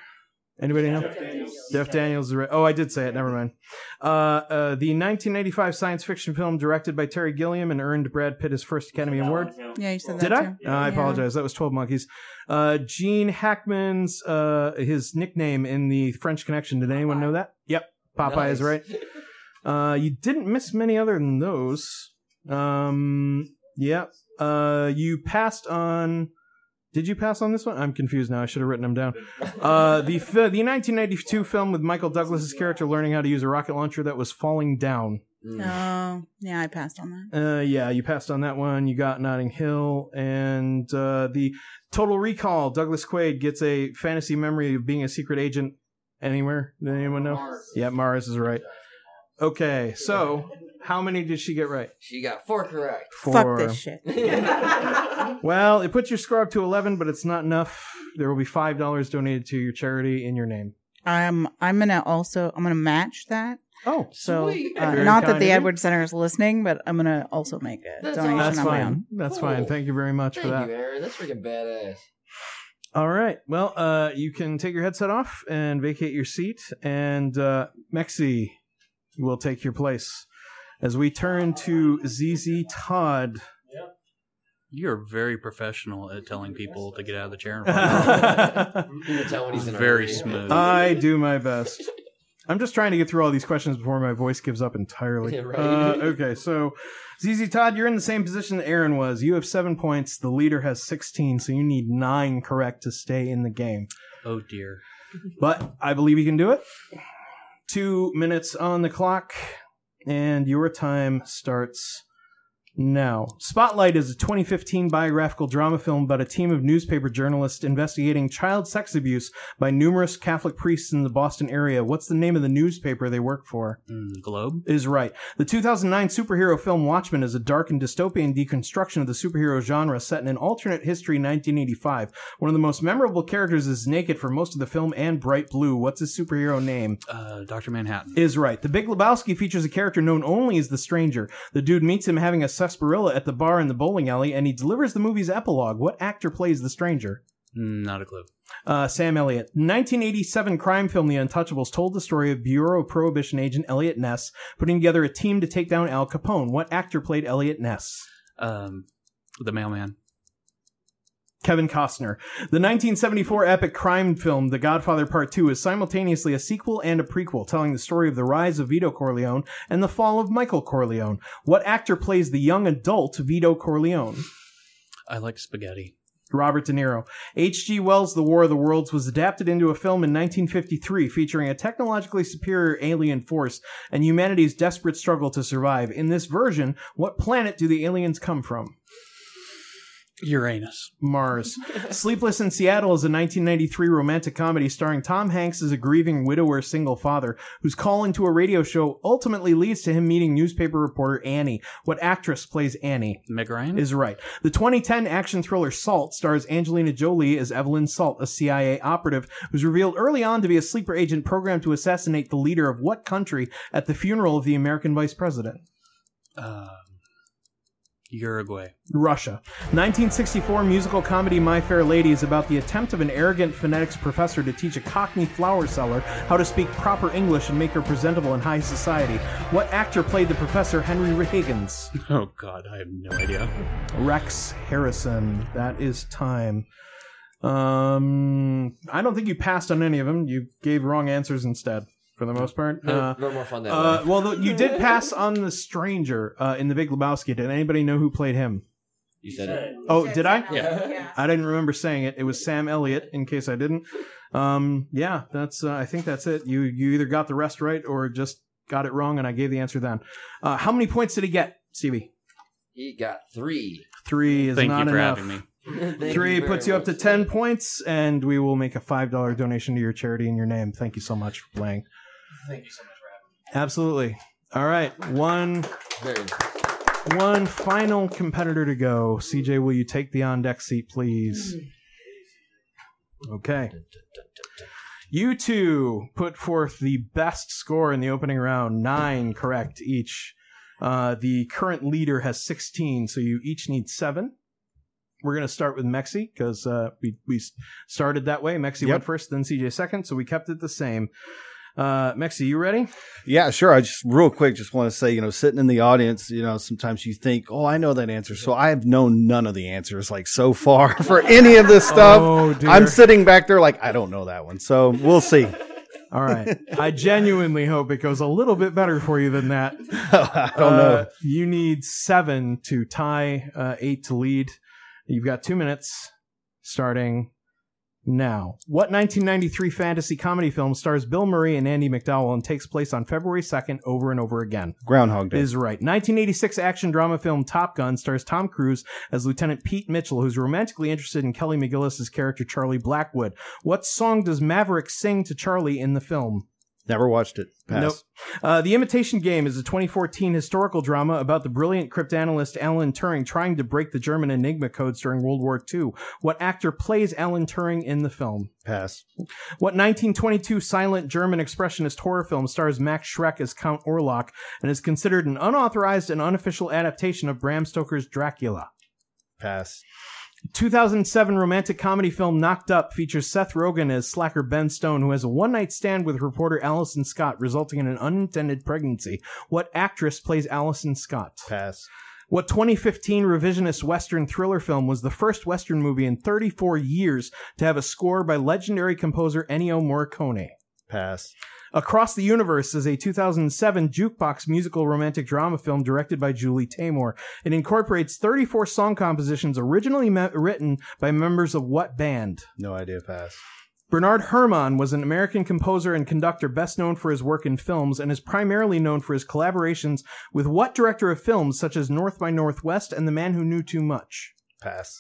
Anybody know? Jeff Daniels. Jeff Daniels. is right. Oh, I did say it. Never mind. Uh, uh, the 1995 science fiction film directed by Terry Gilliam and earned Brad Pitt his first Academy Award. Yeah, you said that Did I? too. Uh, I Yeah. apologize. That was 12 Monkeys. Uh, Gene Hackman's uh, his nickname in the French Connection. Did anyone know that? Yep, Popeye is right. [laughs] Uh, you didn't miss many other than those. Um, yep. Uh, you passed on. Did you pass on this one? I'm confused now. I should have written them down. Uh, the fi- the 1992 film with Michael Douglas's character learning how to use a rocket launcher that was falling down. Oh, yeah, I passed on that. Uh, yeah, you passed on that one. You got Notting Hill and uh, the Total Recall. Douglas Quaid gets a fantasy memory of being a secret agent anywhere. Did anyone know? Yeah, Mars is right. Okay, so how many did she get right? She got four correct. Four. this shit. [laughs] Well, it puts your score up to eleven, but it's not enough. There will be five dollars donated to your charity in your name. I'm I'm gonna also I'm gonna match that. Oh, so sweet. uh, Very not kind that the of you. Edward Center is listening, but I'm gonna also make a That's donation That's on my own. fine. That's fine. Thank you very much Thank for that. you, Aaron. That's freaking badass. All right. Well, uh, you can take your headset off and vacate your seat, and uh, Mexi will take your place as we turn to ZZ Todd. You're very professional at telling people to get out of the chair. And [laughs] You fuck off. can tell he's very smooth. I do my best. I'm just trying to get through all these questions before my voice gives up entirely. Yeah, right. Uh, okay, so ZZ Todd, you're in the same position that Aaron was. You have seven points. The leader has 16, so you need nine correct to stay in the game. Oh dear. But I believe you can do it. Two minutes on the clock, and your time starts now. Spotlight is a 2015 biographical drama film about a team of newspaper journalists investigating child sex abuse by numerous Catholic priests in the Boston area. What's the name of the newspaper they work for? Mm, Globe. Is right. The 2009 superhero film Watchmen is a dark and dystopian deconstruction of the superhero genre set in an alternate history 1985. One of the most memorable characters is naked for most of the film and bright blue. What's his superhero name? Uh, Doctor Manhattan. is right. The Big Lebowski features a character known only as the Stranger. The dude meets him having a sarsaparilla at the bar in the bowling alley, and he delivers the movie's epilogue. What actor plays the Stranger? Mm, Not a clue. Uh, Sam Elliott. 1987 crime film The Untouchables told the story of Bureau of Prohibition agent Eliot Ness putting together a team to take down Al Capone. What actor played Eliot Ness? Um, the mailman. Kevin Costner. The 1974 epic crime film The Godfather Part 2 is simultaneously a sequel and a prequel, telling the story of the rise of Vito Corleone and the fall of Michael Corleone. What actor plays the young adult Vito Corleone? I like spaghetti. Robert De Niro. H.G. Wells' The War of the Worlds was adapted into a film in 1953 featuring a technologically superior alien force and humanity's desperate struggle to survive. In this version, what planet do the aliens come from? Uranus. Mars. Sleepless in Seattle is a 1993 romantic comedy starring Tom Hanks as a grieving widower single father whose call into a radio show ultimately leads to him meeting newspaper reporter Annie. What actress plays Annie? Meg Ryan. Is right. The 2010 action thriller Salt stars Angelina Jolie as Evelyn Salt, a CIA operative who's revealed early on to be a sleeper agent programmed to assassinate the leader of what country at the funeral of the American vice president? Um, Uruguay. Russia. 1964 musical comedy My Fair Lady is about the attempt of an arrogant phonetics professor to teach a cockney flower seller how to speak proper English and make her presentable in high society. What actor played the professor Henry Higgins? [laughs] Oh God, I have no idea. Rex Harrison. That is time. Um, I don't think you passed on any of them. You gave wrong answers instead, for the most part. No, Uh, no more fun that uh, way. well, the, you did pass on the stranger uh, in the Big Lebowski. Did anybody know who played him? You said it. Oh, did I? Yeah. I didn't remember saying it. It was Sam Elliott. In case I didn't. Um, yeah, that's. Uh, I think that's it. You you either got the rest right or just got it wrong, and I gave the answer then. Uh, how many points did he get, Stevie? He got three. Three is Thank you not for enough. having me. [laughs] Three you puts you up to much. ten points, and we will make a five dollar donation to your charity in your name. Thank you so much for playing. Thank you so much for having me. Absolutely. All right, one one final competitor to go. CJ, will you take the on deck seat, please? Okay. You two put forth the best score in the opening round, nine correct each. Uh, the current leader has 16, so you each need seven. We're going to start with Mexi because uh, we, we started that way. Mexi Yep. went first, then CJ second, so we kept it the same. Uh, Mexi, you ready? Yeah, sure. I just real quick just want to say, you know, sitting in the audience, you know, sometimes you think, "Oh, I know that answer." So I have known none of the answers like so far [laughs] for any of this stuff. Oh. I'm sitting back there like I don't know that one. So we'll see. All right. I genuinely hope it goes a little bit better for you than that. [laughs] I don't know. Uh, you need seven to tie, uh, eight to lead. You've got two minutes starting now. What 1993 fantasy comedy film stars Bill Murray and Andie MacDowell and takes place on February 2nd over and over again? Groundhog Day. Is right. 1986 action drama film Top Gun stars Tom Cruise as Lieutenant Pete Mitchell, who's romantically interested in Kelly McGillis' character Charlie Blackwood. What song does Maverick sing to Charlie in the film? Never watched it. Pass. Nope. Uh, the Imitation Game is a 2014 historical drama about the brilliant cryptanalyst Alan Turing trying to break the German Enigma codes during World War II. What actor plays Alan Turing in the film? Pass. What 1922 silent German expressionist horror film stars Max Schreck as Count Orlok and is considered an unauthorized and unofficial adaptation of Bram Stoker's Dracula? Pass. 2007 romantic comedy film Knocked Up features Seth Rogen as slacker Ben Stone, who has a one night stand with reporter Allison Scott, resulting in an unintended pregnancy. What actress plays Allison Scott? Pass. What 2015 revisionist Western thriller film was the first Western movie in 34 years to have a score by legendary composer Ennio Morricone? Pass. Across the Universe is a 2007 jukebox musical romantic drama film directed by Julie Taymor. It incorporates 34 song compositions originally me- written by members of what band? No idea. Pass. Bernard Herrmann was an American composer and conductor best known for his work in films and is primarily known for his collaborations with what director of films such as North by Northwest and The Man Who Knew Too Much? Pass.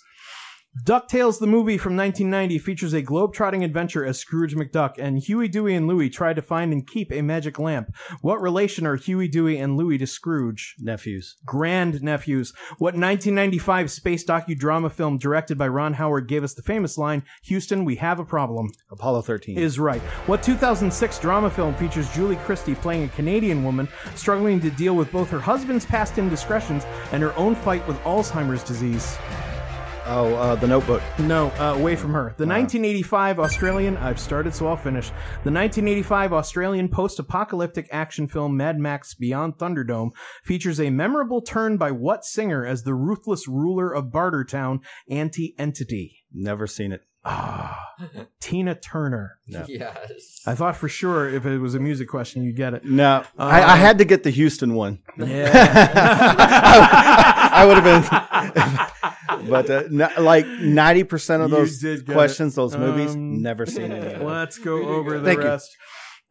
DuckTales the movie from 1990 features a globe-trotting adventure as Scrooge McDuck and Huey, Dewey, and Louie try to find and keep a magic lamp. What relation are Huey, Dewey, and Louie to Scrooge? Nephews. Grand nephews. What 1995 space docudrama film directed by Ron Howard gave us the famous line, Houston, we have a problem? Apollo 13. Is right. What 2006 drama film features Julie Christie playing a Canadian woman struggling to deal with both her husband's past indiscretions and her own fight with Alzheimer's disease? Oh, uh, The Notebook. No, uh, away from her. The 1985 Australian, I've started so I'll finish. The 1985 Australian post apocalyptic action film Mad Max Beyond Thunderdome features a memorable turn by what singer as the ruthless ruler of Bartertown, Aunty Entity? Never seen it. Ah, Tina Turner. No. Yes. I thought for sure if it was a music question, you'd get it. No, Um, I, I had to get the Houston one. Yeah. [laughs] I, I would have been, [laughs] but uh, no- like ninety percent of You those questions, it. those movies, Um, never seen any. Let's go over the Thank you. rest.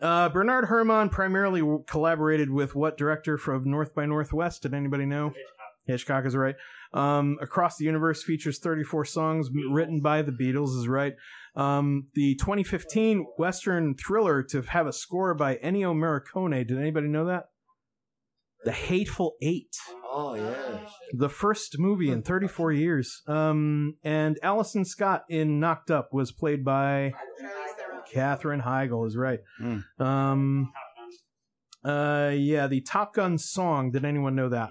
Uh, Bernard Herrmann primarily collaborated with what director from North by Northwest? Did anybody know? Hitchcock, is right. Um, Across the Universe features 34 songs written by the Beatles is right. Um, the 2015 Western thriller to have a score by Ennio Morricone. Did anybody know that? The Hateful Eight. Oh yeah. The first movie in 34 years. Um, and Allison Scott in Knocked Up was played by Katherine Heigl, is right. Um, uh, yeah, the Top Gun song. Did anyone know that?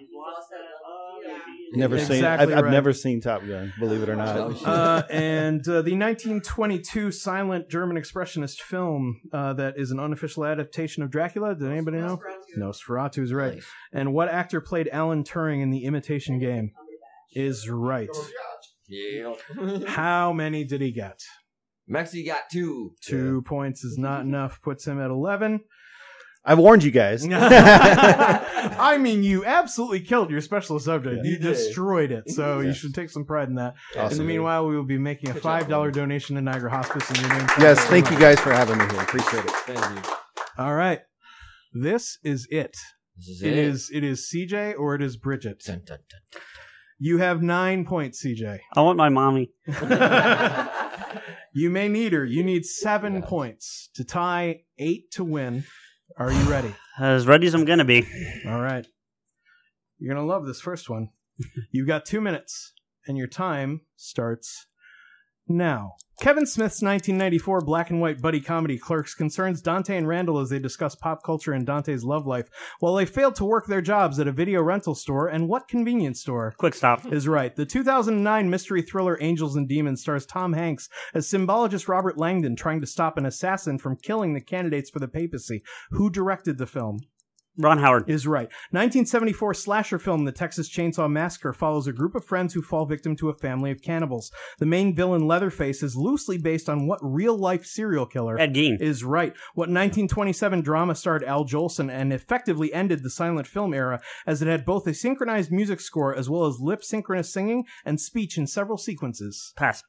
Never seen. I've, I've right. never seen Top Gun. Believe it or not. Uh, and uh, the 1922 silent German expressionist film uh, that is an unofficial adaptation of Dracula. Did anybody know? Nosferatu is right. And what actor played Alan Turing in The Imitation Game? Is right. Yeah. [laughs] How many did he get? Maxie got two. Two points is not [laughs] enough. Puts him at 11. I've warned you guys. [laughs] [laughs] I mean, you absolutely killed your special subject. Yeah. you You destroyed it. So you should take some pride in that. In the Awesome. meanwhile, we will be making a $5 donation to Niagara Hospice in your name. yes, thank you guys for having me here. Appreciate it. Thank you. All right. This is it. This is it it. is it is CJ or it is Bridget. You have nine points, CJ. I want my mommy. [laughs] You may need her. You need seven points to tie eight to win. Are you ready? As ready as I'm gonna be. All right. You're gonna love this first one. You've got two minutes, and your time starts now. Kevin Smith's 1994 black and white buddy comedy Clerks concerns Dante and Randall as they discuss pop culture and Dante's love life, while they fail to work their jobs at a video rental store and what convenience store? Quick stop. [laughs] Is right. The 2009 mystery thriller Angels and Demons stars Tom Hanks as symbologist Robert Langdon trying to stop an assassin from killing the candidates for the papacy. Who directed the film? Ron Howard. Is right. 1974 slasher film The Texas Chainsaw Massacre follows a group of friends who fall victim to a family of cannibals. The main villain Leatherface is loosely based on what real life serial killer? Ed Gein. Is right. What 1927 drama starred Al Jolson and effectively ended the silent film era as it had both a synchronized music score as well as lip synchronous singing and speech in several sequences. Pass.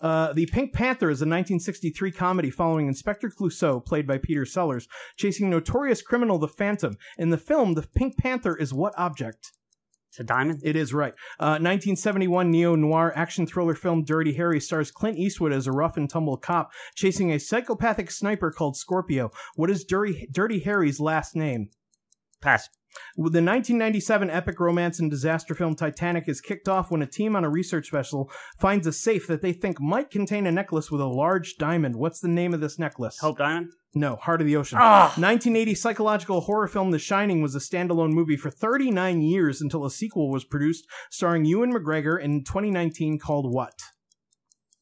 Uh, the Pink Panther is a 1963 comedy following Inspector Clouseau, played by Peter Sellers, chasing notorious criminal the Phantom. In the film, the Pink Panther is what object? It's a diamond. It is right. Uh, 1971 neo noir action thriller film Dirty Harry stars Clint Eastwood as a rough and tumble cop chasing a psychopathic sniper called Scorpio. What is Dirty, Dirty Harry's last name? Pass. The 1997 epic romance and disaster film Titanic is kicked off when a team on a research vessel finds a safe that they think might contain a necklace with a large diamond. What's the name of this necklace? Hope Diamond. No, Heart of the Ocean. Ah! 1980 psychological horror film The Shining was a standalone movie for 39 years until a sequel was produced starring Ewan McGregor in 2019 called what?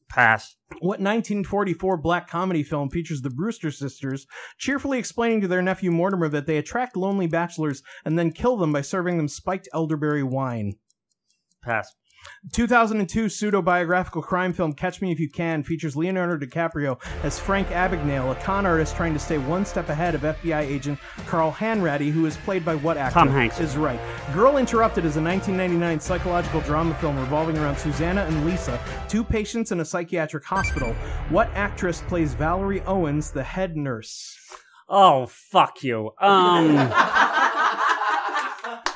Pass. What 1944 black comedy film features the Brewster sisters cheerfully explaining to their nephew Mortimer that they attract lonely bachelors and then kill them by serving them spiked elderberry wine? Pass. 2002 pseudo biographical crime film Catch Me If You Can features Leonardo DiCaprio as Frank Abagnale, a con artist trying to stay one step ahead of FBI agent Carl Hanratty, who is played by what actor? Tom Hanks. Is right. Girl Interrupted is a 1999 psychological drama film revolving around Susanna and Lisa, two patients in a psychiatric hospital. What actress plays Valerie Owens, the head nurse? Oh, fuck you. Um, [laughs]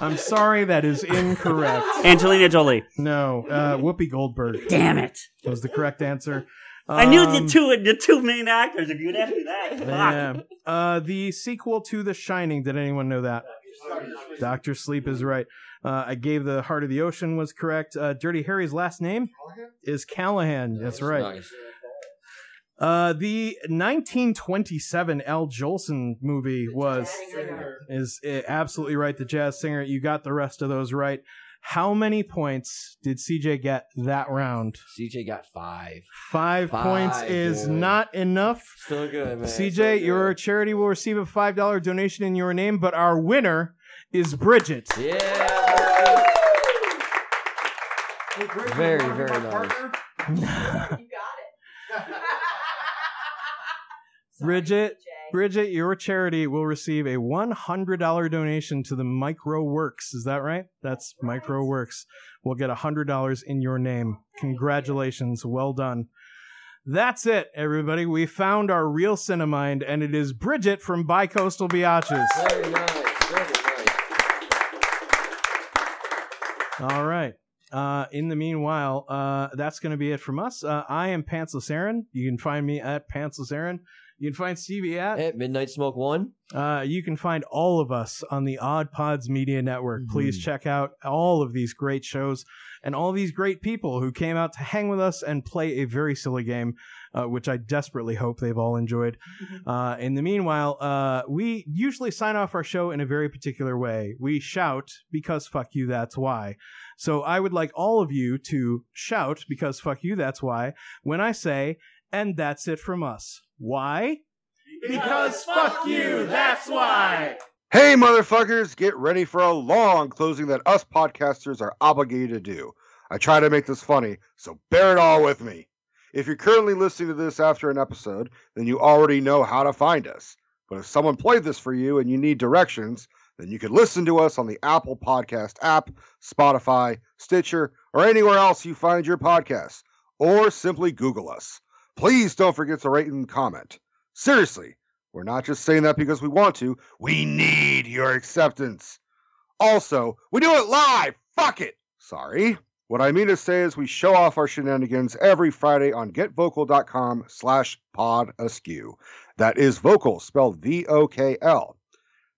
I'm sorry, that is incorrect. [laughs] Angelina Jolie. No, uh, Whoopi Goldberg. Damn it. Was the correct answer. I knew the Um, two the two main actors. If you'd asked me that, fuck. Yeah. Uh, the sequel to The Shining. Did anyone know that? Doctor Sleep is right. Uh, I gave the Heart of the Ocean was correct. Uh, Dirty Harry's last name is Callahan. That's right. Uh, the 1927 Al Jolson movie was is uh, absolutely right. The jazz singer. You got the rest of those right. How many points did CJ get that round? CJ got five. Five, Five, points is dude. not enough. Still good, man. CJ, Still good. your charity will receive a five dollar donation in your name, but our winner is Bridget. Yeah. Very, very nice. [laughs] Bridget, Bridget, your charity will receive a one hundred dollar donation to the mikeroweWORKS. Is that right? That's mikeroweWORKS. We'll get a hundred dollars in your name. Congratulations, well done. That's it, everybody. We found our real Cinemind, and it is Bridget from Bicoastal Biatches. Very nice. Very nice. All right. Uh, in the meanwhile, uh, that's going to be it from us. Uh, I am Pantsless Aaron. You can find me at Pantsless Aaron. You can find Stevie at At Midnight Smoke One. Uh, you can find all of us on the Odd Pods Media Network. Please Mhm. check out all of these great shows and all these great people who came out to hang with us and play a very silly game, uh, which I desperately hope they've all enjoyed. Uh, in the meanwhile, uh, we usually sign off our show in a very particular way. We shout because fuck you, that's why. So I would like all of you to shout because fuck you, that's why when I say, and that's it from us. Why? Because fuck you, that's why. Hey, motherfuckers, get ready for a long closing that us podcasters are obligated to do. I try to make this funny, so bear it all with me. If you're currently listening to this after an episode, then you already know how to find us. But if someone played this for you and you need directions, then you can listen to us on the Apple Podcast app, Spotify, Stitcher, or anywhere else you find your podcasts, or simply Google us. Please don't forget to rate and comment. Seriously, we're not just saying that because we want to, we need your acceptance. Also, we do it live! Fuck it! Sorry. What I mean to say is we show off our shenanigans every Friday on getvokl.com slash pod askew. That is Vokl, spelled V-O-K-L.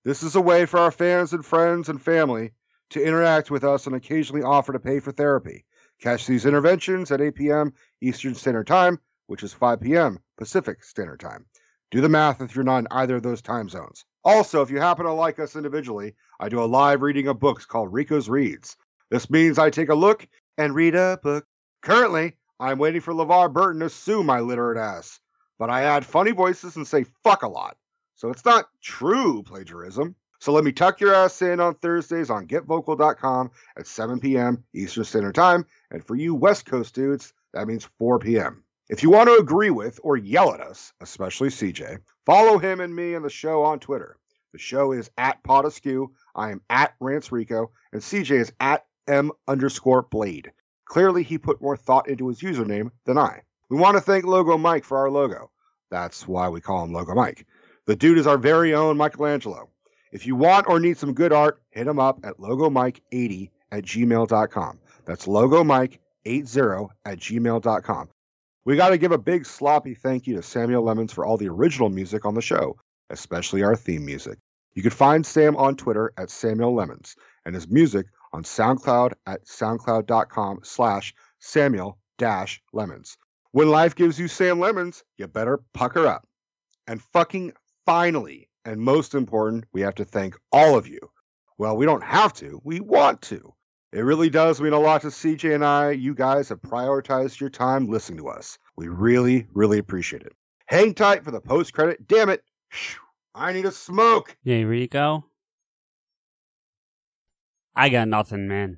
This is a way for our fans and friends and family to interact with us and occasionally offer to pay for therapy. Catch these interventions at 8 p.m. Eastern Standard Time, which is 5 p.m. Pacific Standard Time. Do the math if you're not in either of those time zones. Also, if you happen to like us individually, I do a live reading of books called Rico's Reads. This means I take a look and read a book. Currently, I'm waiting for LeVar Burton to sue my literate ass, but I add funny voices and say fuck a lot. So it's not true plagiarism. So let me tuck your ass in on Thursdays on getvokl.com at 7 p.m. Eastern Standard Time. And for you West Coast dudes, that means 4 p.m. If you want to agree with or yell at us, especially CJ, follow him and me and the show on Twitter. The show is at Pod. I am at Rance Rico, and CJ is at M underscore Blade. Clearly, he put more thought into his username than I. We want to thank Logo Mike for our logo. That's why we call him Logo Mike. The dude is our very own Michelangelo. If you want or need some good art, hit him up at logomike80 at gmail.com. That's logomike80 at gmail.com. We got to give a big sloppy thank you to Samuel Lemons for all the original music on the show, especially our theme music. You can find Sam on Twitter at Samuel Lemons and his music on SoundCloud at soundcloud.com slash Samuel dash Lemons. When life gives you Sam Lemons, you better pucker up. And fucking finally, and most important, we have to thank all of you. Well, we don't have to, we want to. It really does mean a lot to CJ and I. You guys have prioritized your time listening to us. We really, really appreciate it. Hang tight for the post credit. Damn it. I need a smoke. Hey, Rico. I got nothing, man.